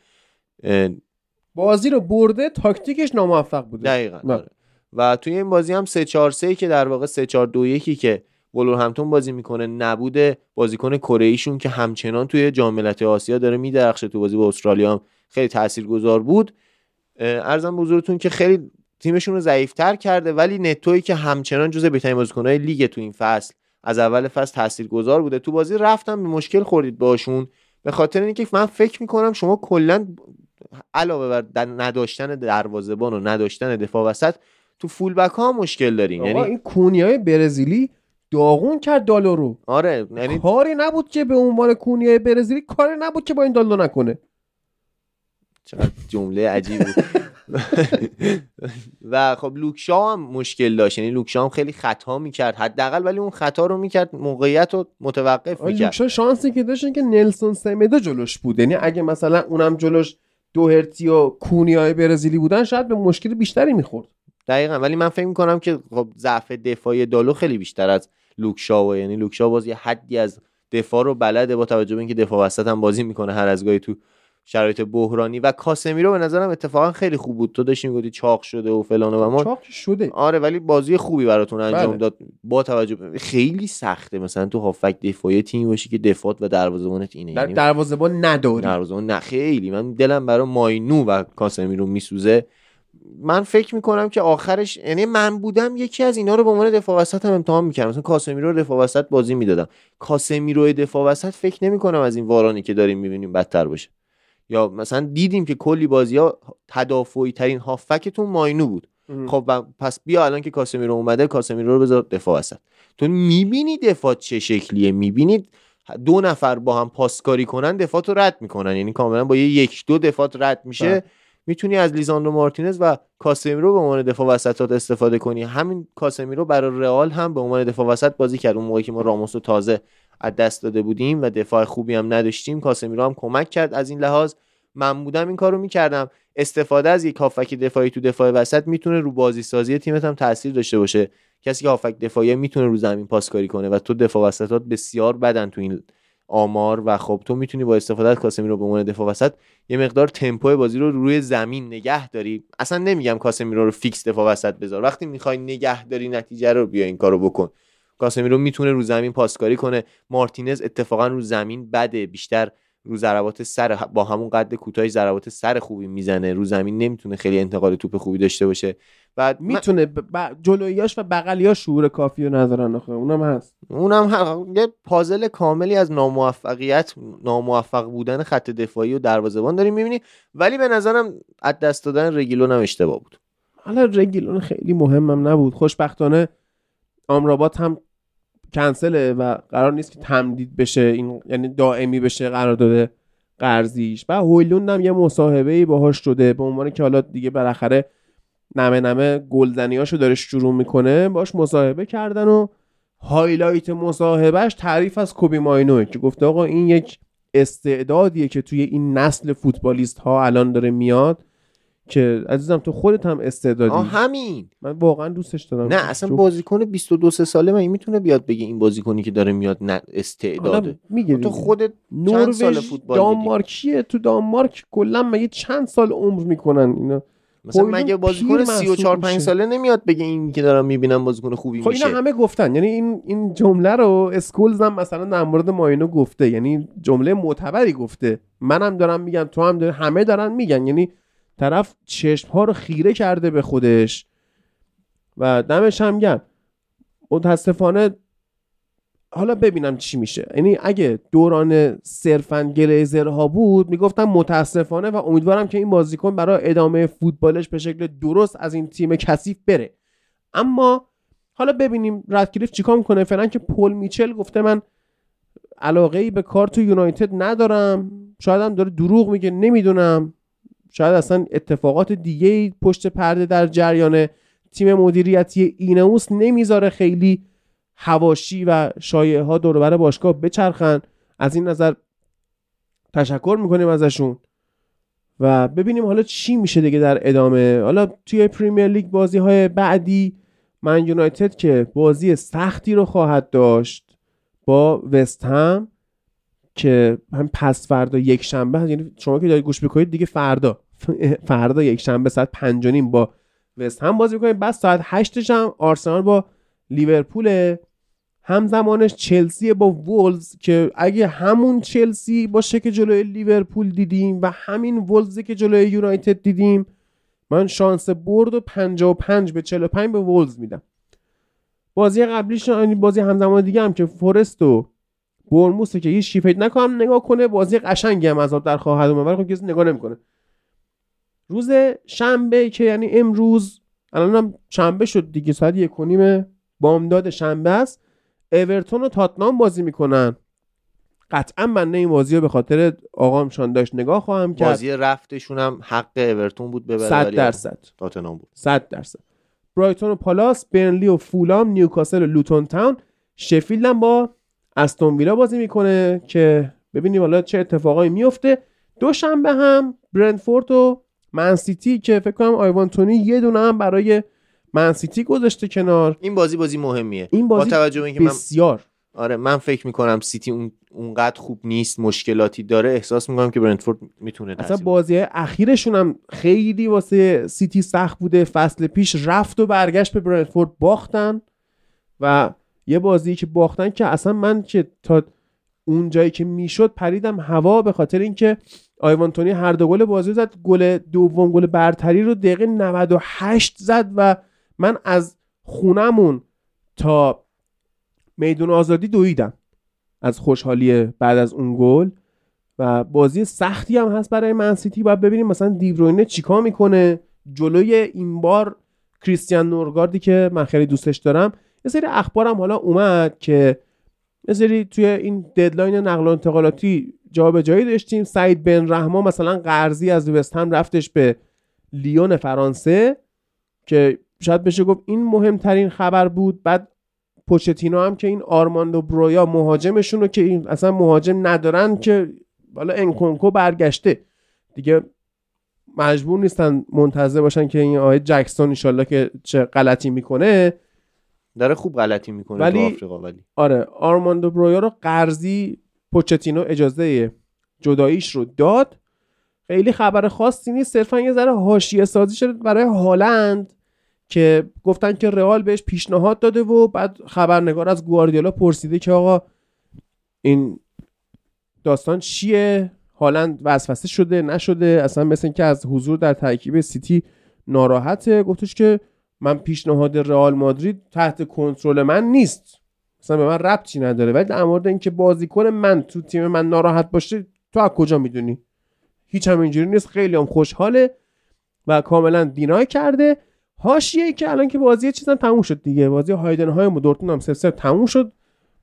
بازی رو برده تاکتیکش ناموفق بوده دقیقا. آره. و توی این بازی هم 3 4 3 که در واقع 3 4 2 1 که همتون بازی می‌کنه نبوده بازیکن کره ایشون که همچنان توی جام ملت آسیا داره میدرخشه تو بازی با استرالیا هم خیلی تاثیرگذار بود ارزم بزرگتون که خیلی تیمشون رو ضعیفتر کرده ولی نتویی که همچنان جزء بهترین بازیکن‌های لیگ تو این فصل از اول فصل تاثیرگذار بوده. تو بازی رفتم به مشکل خوردید باشون. به خاطر اینکه من فکر می‌کنم شما کلا علاوه بر نداشتن دروازه‌بان و نداشتن دفاع وسط تو فول بک ها مشکل دارین. یعنی این کونیای برزیلی داغون کرد دالو رو آره یعنی کاری نبود که به عنوان کونیای برزیلی کاری نبود که با این دالو نکنه. چقدر جمله عجیب بود. و خب لوکشا هم مشکل داشت. یعنی لوکشا هم خیلی خطا می‌کرد. حداقل ولی اون خطا رو می‌کرد موقعیت رو متوقف می‌کرد. لوکشا شانسی که داشت که نلسون سمیدو جلوش بود. یعنی اگه مثلا اونم جلوش دوهرتی و کونیای برزیلی بودن شاید به مشکل بیشتری می‌خورد. دقیقا. ولی من فکر می‌کنم که خب ضعف دفاعی دالو خیلی بیشتر از لوکشا و یعنی لوکشا باز یه حدی از دفاع رو بلده با توجه به اینکه دفاع وسط هم بازی می‌کنه هر از گاهی تو شرایط بحرانی و کاسمیرو به نظرم اتفاقا خیلی خوب بود. تو داشتی می‌گفتی چاق شده و فلان و ما چاق شده. آره ولی بازی خوبی براتون انجام بله. داد. با توجه خیلی سخته مثلا تو هافک دفاعی تیم باشی که دفاعت و دروازه‌بانت اینه. در یعنی دروازه‌بان نداری. دروازه‌بان نه. خیلی. من دلم برای ماینو و کاسمیرو میسوزه. من فکر می‌کنم که آخرش یعنی من بودم یکی از اینا رو به عنوان دفاع وسط هم امتحان می‌کردم. مثلا کاسمیرو رو دفاع وسط بازی می‌دادم. کاسمیرو دفاع وسط فکر نمی‌کنم از این وارانی که داریم می‌بینیم بدتر باشه. یا مثلا دیدیم که کلی بازی ها تدافعی ترین هافکتون ماینو بود. خب پس بیا الان که کاسمیرو اومده کاسمیرو رو بذار دفاع وسط. تو می‌بینی دفاع چه شکلیه؟ می‌بینید دو نفر با هم پاسکاری کنن دفاع رو رد می‌کنن. یعنی کاملا با یه یک دو دفاع رد میشه. بله. می‌تونی از لیزاندرو مارتینز و کاسمیرو به عنوان دفاع وسطات استفاده کنی. همین کاسمیرو برای رئال هم به عنوان دفاع وسط بازی کرد. اون موقعی که ما راموس رو تازه از دست داده بودیم و دفاع خوبی هم نداشتیم کاسمیرو هم کمک کرد از این لحاظ. من بودم این کارو می‌کردم. استفاده از یک هافک دفاعی تو دفاع وسط می‌تونه رو بازی سازی تیمت هم تاثیر داشته باشه. کسی که هافک دفاعی می‌تونه رو زمین پاسکاری کنه و تو دفاع وسطات بسیار بدن تو این آمار و خب تو می‌تونی با استفاده از کاسمیرو به عنوان دفاع وسط یه مقدار تمپو بازی رو روی زمین نگه داری. اصلا نمیگم کاسمیرو رو فیکس دفاع وسط بذار. وقتی می‌خوای نگه داری نتیجه رو بیا این کارو بکن. کاسمیرو می‌تونه رو زمین پاسکاری کنه. مارتینز اتفاقا رو زمین بده. بیشتر رو ضربات سر با همون قد کوتاه ضربات سر خوبی می‌زنه. رو زمین نمی‌تونه خیلی انتقال توپ خوبی داشته باشه. بعد می‌تونه ب... جلویاش و بغلیاش شعور کافی رو ندارن آخه. اونم هست. اونم هم... یه پازل کاملی از ناموفقیت ناموفق بودن خط دفاعی و دروازه‌بان داریم می‌بینی. ولی به نظرم از دست دادن رگیلون هم اشتباه بود. حالا رگیلون خیلی مهمم نبود. خوشبختانه آمرابات هم کنسله و قرار نیست که تمدید بشه این یعنی دائمی بشه قرار داده قرضیش. و هویلوند هم یه مصاحبه ای باهاش شده به عنوان که حالا دیگه بالاخره نمه نمه گلزنیاشو داره شروع می‌کنه باش مصاحبه کردن و هایلایت مصاحبهش تعریف از کوبی ماینوه که گفته آقا این یک استعدادیه که توی این نسل فوتبالیست ها الان داره میاد. که عزیزم تو خودت هم استعدادی. آه همین. من واقعا دوستش دارم. نه اصلا بازیکن 22 ساله من می‌تونه بیاد بگه این بازیکنی که داره میاد نه استعداده؟ میگه تو خودت چند سال فوتبال دانمارکیه؟ تو دانمارک کلا مگه چند سال عمر می‌کنن اینا؟ مثلا مگه بازیکن 34 5 ساله نمیاد بگه این که دارم می‌بینم بازیکن خوبی خب میشه؟ اینا همه گفتن. یعنی این این جمله رو اسکولز هم مثلا در مورد ماینو گفته. یعنی جمله معتبری گفته. منم دارم میگم تو هم داری همه دارن میگن. یعنی طرف چشم ها رو خیره کرده به خودش و دمش هم گرم. متاسفانه حالا ببینم چی میشه. یعنی اگه دوران صرفا گلیزرها بود می‌گفتم متاسفانه و امیدوارم که این بازیکن برای ادامه فوتبالش به شکل درست از این تیم کثیف بره. اما حالا ببینیم ردکلیف چیکار می‌کنه. فعلا که پل میچل گفته من علاقه ای به کار تو یونایتد ندارم. شاید هم داره دروغ میگه نمی‌دونم. شاید اصلا اتفاقات دیگه پشت پرده در جریان تیم مدیریتی اینوس نمی‌ذاره خیلی هواشی و شایعه ها دور باشگاه بچرخن. از این نظر تشکر می‌کنیم ازشون. و ببینیم حالا چی میشه دیگه در ادامه. حالا توی پریمیر لیگ بازی های بعدی من یونایتد که بازی سختی رو خواهد داشت با وست هم که هم پس فردا یک شنبه یعنی شما که دارید گوش بکنید دیگه فردا. فردا یک شنبه ساعت پنج با وست هم بازی می‌کنید بعد ساعت هشتش هم آرسنال با لیورپول. همزمانش چلسی با وولز که اگه همون چلسی باشه که جلوی لیورپول دیدیم و همین وولزی که جلوی یونایتد دیدیم من شانس برد و 55 به 45 به وولز میدم. بازی قبلیش یعنی بازی همزمان دیگه هم که فورست و برموسه که هیچ فکر نکنم نگاه کنه بازی قشنگی هم از در خواهد اومد ولی خب کسی نگاه نمی‌کنه. روز شنبه که یعنی امروز الانم شنبه شد دیگه ساعت یک و نیم بامداد شنبه است. اورتون و تاتنام بازی می‌کنن. قطعا من این بازی رو به خاطر آقام شان داشت نگاه خواهم کرد. بازی رفتشون هم حق اورتون بود ببره 100 درصد. تاتنام بود. 100 درصد. برایتون و پالاس برنلی و فولام نیوکاسل و لوتون تاون. شفیلد هم با استون ویلا بازی می‌کنه که ببینیم حالا چه اتفاقایی میفته دوشنبه هم برنفورد و منسیتی که فکر کنم آیوان تونی یه دونه هم برای منسیتی گذاشته کنار. این بازی بازی مهمیه. این بازی با توجه به اینکه بسیار. آره من فکر می‌کنم سیتی اون اونقدر خوب نیست مشکلاتی داره. احساس می‌کنم که برنتفورد می‌تونه اصلا بازی اخیرشون هم خیلی واسه سیتی سخت بوده. فصل پیش رفت و برگشت به برنتفورد باختن. و یه بازی که باختن که اصلا من که تا اون جایی که می‌شد پریدم هوا به خاطر اینکه آیوانتونی هر دو گل بازی زد. گل دوم گل برتری رو دقیقه 98 زد و من از خونمون تا میدون آزادی دویدم از خوشحالی بعد از اون گل. و بازی سختی هم هست برای منسیتی باید ببینیم مثلا دیبروینه چیکار می‌کنه. جلوی این بار کریستیان نورگاردی که من خیلی دوستش دارم یه سری اخبارم حالا اومد که یه سری توی این ددلاین نقل و انتقالاتی جایی داشتیم. سعید بن رحما مثلا قرضی از وست هم رفتش به لیون فرانسه که شاید بشه گفت این مهمترین خبر بود. بعد پوچتینو هم که این آرماندو برویا مهاجمشون رو که این اصلا مهاجم ندارن که حالا انکونکو برگشته. دیگه مجبور نیستن منتظر باشن که این آقای جکسون انشالله که چه غلطی می‌کنه. داره خوب غلطی می‌کنه ولی... تو آفریقا ولی. آره آرماندو برویا رو قرضی پوچتینو اجازه جداییش رو داد. خیلی خبر خاصی نیست صرفا یه ذره حاشیه سازی شده برای هالند که گفتن که رئال بهش پیشنهاد داده و بعد خبرنگار از گواردیولا پرسیده که آقا این داستان چیه؟ هالند وسوسه شده نشده اصلا مثل اینکه از حضور در ترکیب سیتی ناراحته. گفتش که من پیشنهاد رئال مادرید تحت کنترل من نیست. اصلا به من ربطی نداره. ولی در مورد اینکه بازیکن من تو تیم من ناراحت باشه تو از کجا می‌دونی؟ هیچ هم اینجوری نیست. خیلی هم خوشحاله و کاملا دینای کرده. حاشیه که الان که بازی چیزا تموم شد دیگه. بازی هایدن های دورتون هم سه تموم شد.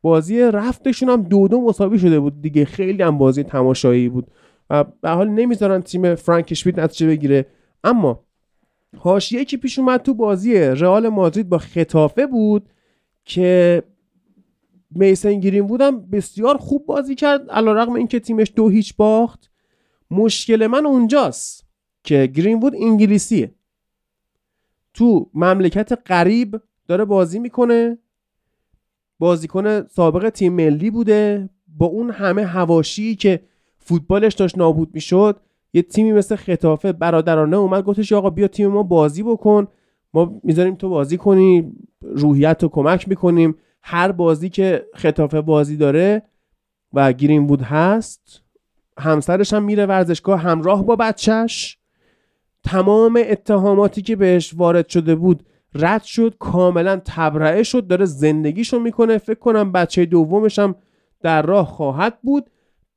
بازی رفتشون هم دو دو مساوی شده بود دیگه. خیلی هم بازی تماشایی بود. و به حال نمی‌ذارن تیم فرانک نتیجه بگیره. اما حاشیه که پیش اومد تو بازی رئال مادرید با خطافه بود که میسن گرین بودم بسیار خوب بازی کرد علیرغم اینکه تیمش دو هیچ باخت. مشکل من اونجاست که گرین بود انگلیسیه. تو مملکت غریب داره بازی می‌کنه. بازیکن سابق تیم ملی بوده. با اون همه هواشی که فوتبالش داشت نابود می‌شد یه تیمی مثل خطافه برادرانه اومد گفتش آقا بیا تیم ما بازی بکن. ما می‌ذاریم تو بازی کنی روحیت رو کمک می‌کنیم. هر بازی که خطافه بازی داره و گرین بود هست همسرش هم میره ورزشگاه همراه با بچهش. تمام اتهاماتی که بهش وارد شده بود رد شد کاملا تبرئه شد داره زندگیشو می‌کنه. فکر کنم بچه دومش هم در راه خواهد بود.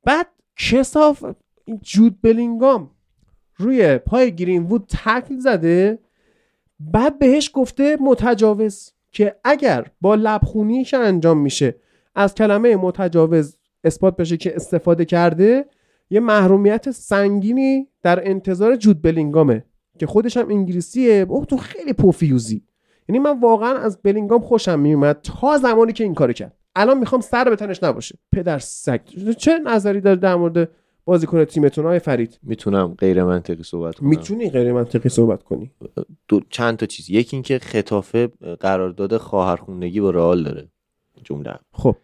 بعد کساف جود بلینگام روی پای گرین وود تکل زده بعد بهش گفته متجاوز که اگر با لبخونی که انجام میشه از کلمه متجاوز اثبات بشه که استفاده کرده یه محرومیت سنگینی در انتظار جود بلینگامه که خودش هم انگلیسیه. اوه تو خیلی پوفیوزی. یعنی من واقعا از بلینگام خوشم میومد تا زمانی که این کارو کرد. الان می‌خوام سر به تنش نباشه. پدر سگ. چه نظری داره در مورد بازیکن تیمتون های فرید. می‌تونم غیر منطقی صحبت کنم. می‌تونی غیر منطقی صحبت کنی؟ دو چند تا چیز. یکی اینکه خطافه قرارداد خواهرخوندگی با رئال داره جمله. خب.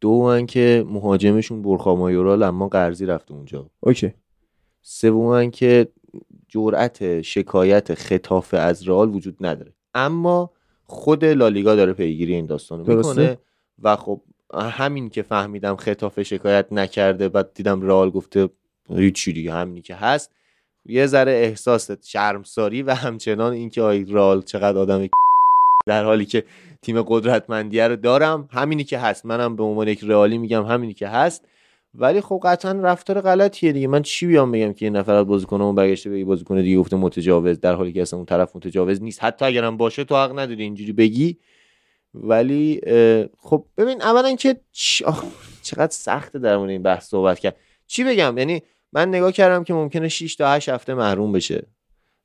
دو که مهاجمشون برخا مایورال اما قرضی رفته اونجا. اوکی. سوم که جرأت شکایت خطافه از رئال وجود نداره. اما خود لالیگا داره پیگیری این داستانو. می‌کنه و خب همین که فهمیدم خطافه شکایت نکرده بعد دیدم رئال گفته هیچی دیگه همینی که هست. یه ذره احساس شرمساری و همچنان اینکه آی رئال چقدر آدم در حالی که تیم قدرتمندیه رو دارم همینی که هست. منم به عنوان یک رئالی میگم همینی که هست. ولی خب قطعا رفتار غلطیه دیگه. من چی بیام بگم که یه نفر از بازیکنمون برگشته به بازیکن دیگه گفته متجاوز در حالی که اصلا اون طرف متجاوز نیست. حتی اگرم باشه تو حق نداری اینجوری بگی. ولی خب ببین اولا که چقدر سخته در مورد این بحث صحبت کرد. چی بگم؟ یعنی من نگاه کردم که ممکنه 6 تا 8 هفته محروم بشه.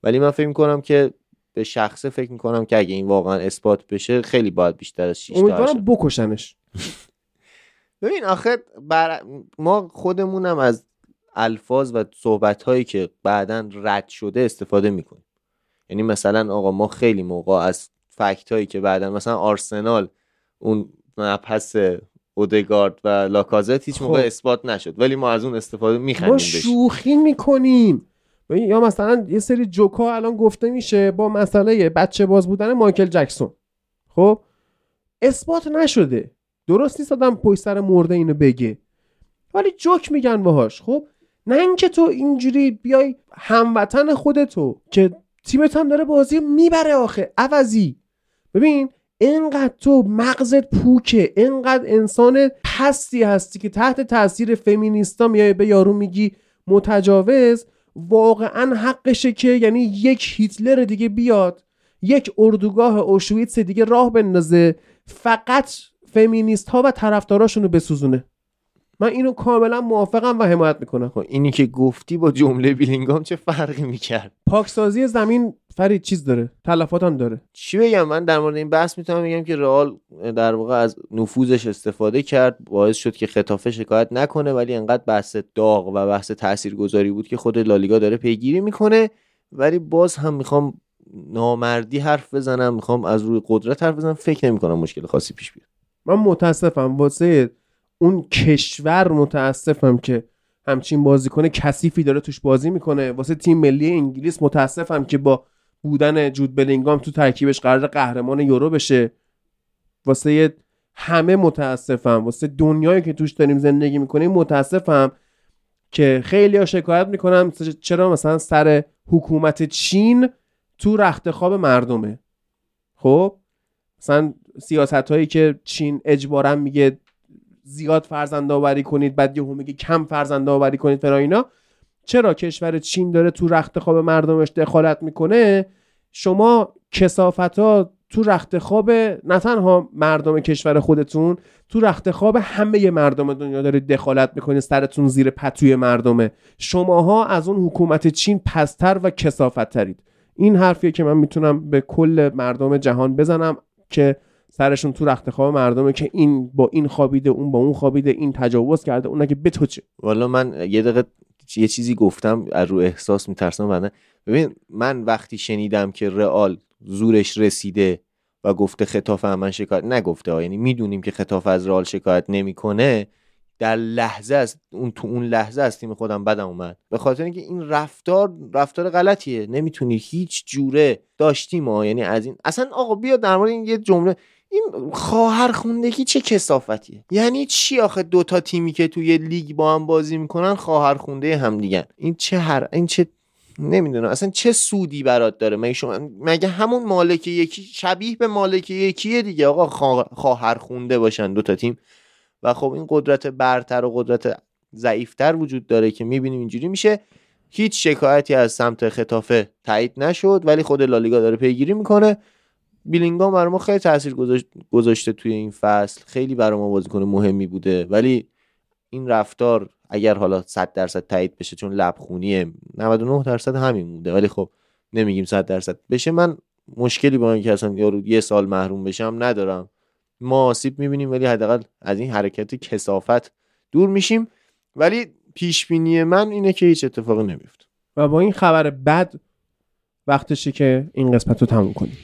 ولی من فکر می‌کنم که به شخصه فکر می‌کنم که اگه این واقعا اثبات بشه خیلی باید بیشتر از 6 تا 8 امیدوارم بکشنش. *laughs* ببین آخه بر... ما خودمونم از الفاظ و صحبت هایی که بعدا رد شده استفاده می‌کنیم. یعنی مثلا آقا ما خیلی موقع از فکت هایی که بعدا مثلا آرسنال اون مبحث اودگارد و لاکازت هیچ موقع خب. اثبات نشد. ولی ما از اون استفاده میخندیم ما شوخی می‌کنیم. یا مثلا یه سری جوکا الان گفته میشه با مسئله بچه باز بودن مایکل جکسون. خب؟ اثبات نشده. درست نیست آدم پشت سر مرده اینو بگه. ولی جوک میگن باهاش. خب؟ نه اینکه تو اینجوری بیای هموطن خودتو که تیمت هم داره بازی می‌بره آخه. عوضی. ببین اینقدر تو مغزت پوکه اینقدر انسان پستی هستی که تحت تاثیر فمینیستا میای به یارو میگی متجاوز واقعا حقشه که یعنی یک هیتلر دیگه بیاد یک اردوگاه اوشویتس دیگه راه بندازه فقط فمینیست ها و طرفداراشونو بسوزونه. من اینو کاملا موافقم و حمایت می‌کنم. خب اینی که گفتی با جمله بیلینگام چه فرقی می‌کرد؟ پاکسازی زمین فرید چیز داره؟ تلفات هم داره. چی بگم؟ من در مورد این بحث می‌تونم بگم که رئال در واقع از نفوذش استفاده کرد باعث شد که خطافه شکایت نکنه ولی انقدر بحث داغ و بحث تاثیرگذاری بود که خود لالیگا داره پیگیری می‌کنه. ولی باز هم می‌خوام نامردی حرف بزنم می‌خوام از روی قدرت حرف بزنم. فکر نمی‌کنم مشکل خاصی پیش بیاد. من متاسفم. واسه اون کشور متاسفم که همچین بازیکن کثیفی داره توش بازی می‌کنه. واسه تیم ملی انگلیس متاسفم که با بودن جود بلینگام تو ترکیبش قرار قهرمان یورو بشه. واسه همه متاسفم واسه دنیایی که توش داریم زندگی می‌کنیم متاسفم که خیلی ها شکایت می‌کنم. چرا مثلا سر حکومت چین تو رخت خواب مردمه؟ خب مثلا سیاست هایی که چین اجبارا میگه زیاد فرزند آوری کنید بعد یهو میگه کم فرزند آوری کنید فرا اینا. چرا کشور چین داره تو رخت خواب مردمش دخالت می‌کنه؟ شما کسافت ها تو رخت خواب نه تنها مردم کشور خودتون تو رخت خواب همه مردم دنیا دارید دخالت می‌کنید سرتون زیر پتوی مردمه. شماها از اون حکومت چین پستر و کسافت ترید این حرفیه که من می‌تونم به کل مردم جهان بزنم که سرشون تو رخت خواب مردمه که این با این خوابیده اون با اون خوابیده این تجاوز کرده اون که به تو چه؟ والا من یه دقیقه یه چیزی گفتم از رو احساس میترسم بعدا ببین من وقتی شنیدم که رئال زورش رسیده و گفته خطاف من شکایت نگفته. یعنی می‌دونیم که خطاف از رئال شکایت نمی‌کنه در لحظه است اون تو اون لحظه از تیم خودم بدم اومد به خاطر اینکه این رفتار رفتار غلطیه نمی‌تونی هیچ جوره داشتیم ما یعنی از این اصلا آقا بیا در مورد این یه جمله این خواهر خوندگی چه کسافتیه؟ یعنی چی آخه دوتا تیمی که توی لیگ با هم بازی می‌کنن خواهر خونده هم دیگن این چه هر این چه نمی‌دونم. اصلا چه سودی برات داره؟ مگه شما مگه همون مالک یکی شبیه به مالک یکیه دیگه؟ آقا خواهر خونده باشن دو تا تیم. و خب این قدرت برتر و قدرت ضعیفتر وجود داره که می‌بینیم اینجوری میشه. هیچ شکایتی از سمت خطافه تایید نشد ولی خود لالیگا داره پیگیری می‌کنه. بیلینگام برای ما خیلی تاثیر گذاشته توی این فصل. خیلی برای ما بازیکن مهمی بوده. ولی این رفتار اگر حالا 100 درصد تایید بشه چون لبخونیه 99 درصد همین بوده. ولی خب نمیگیم 100 درصد بشه. من مشکلی با اینکه اصلا یارو یه سال محروم بشم ندارم. ما آسیب می‌بینیم ولی حداقل از این حرکت کسافت دور میشیم. ولی پیش بینی من اینه که هیچ اتفاقی نمیفته و با این خبر بد وقتشه که این قسمت رو تموم کنیم.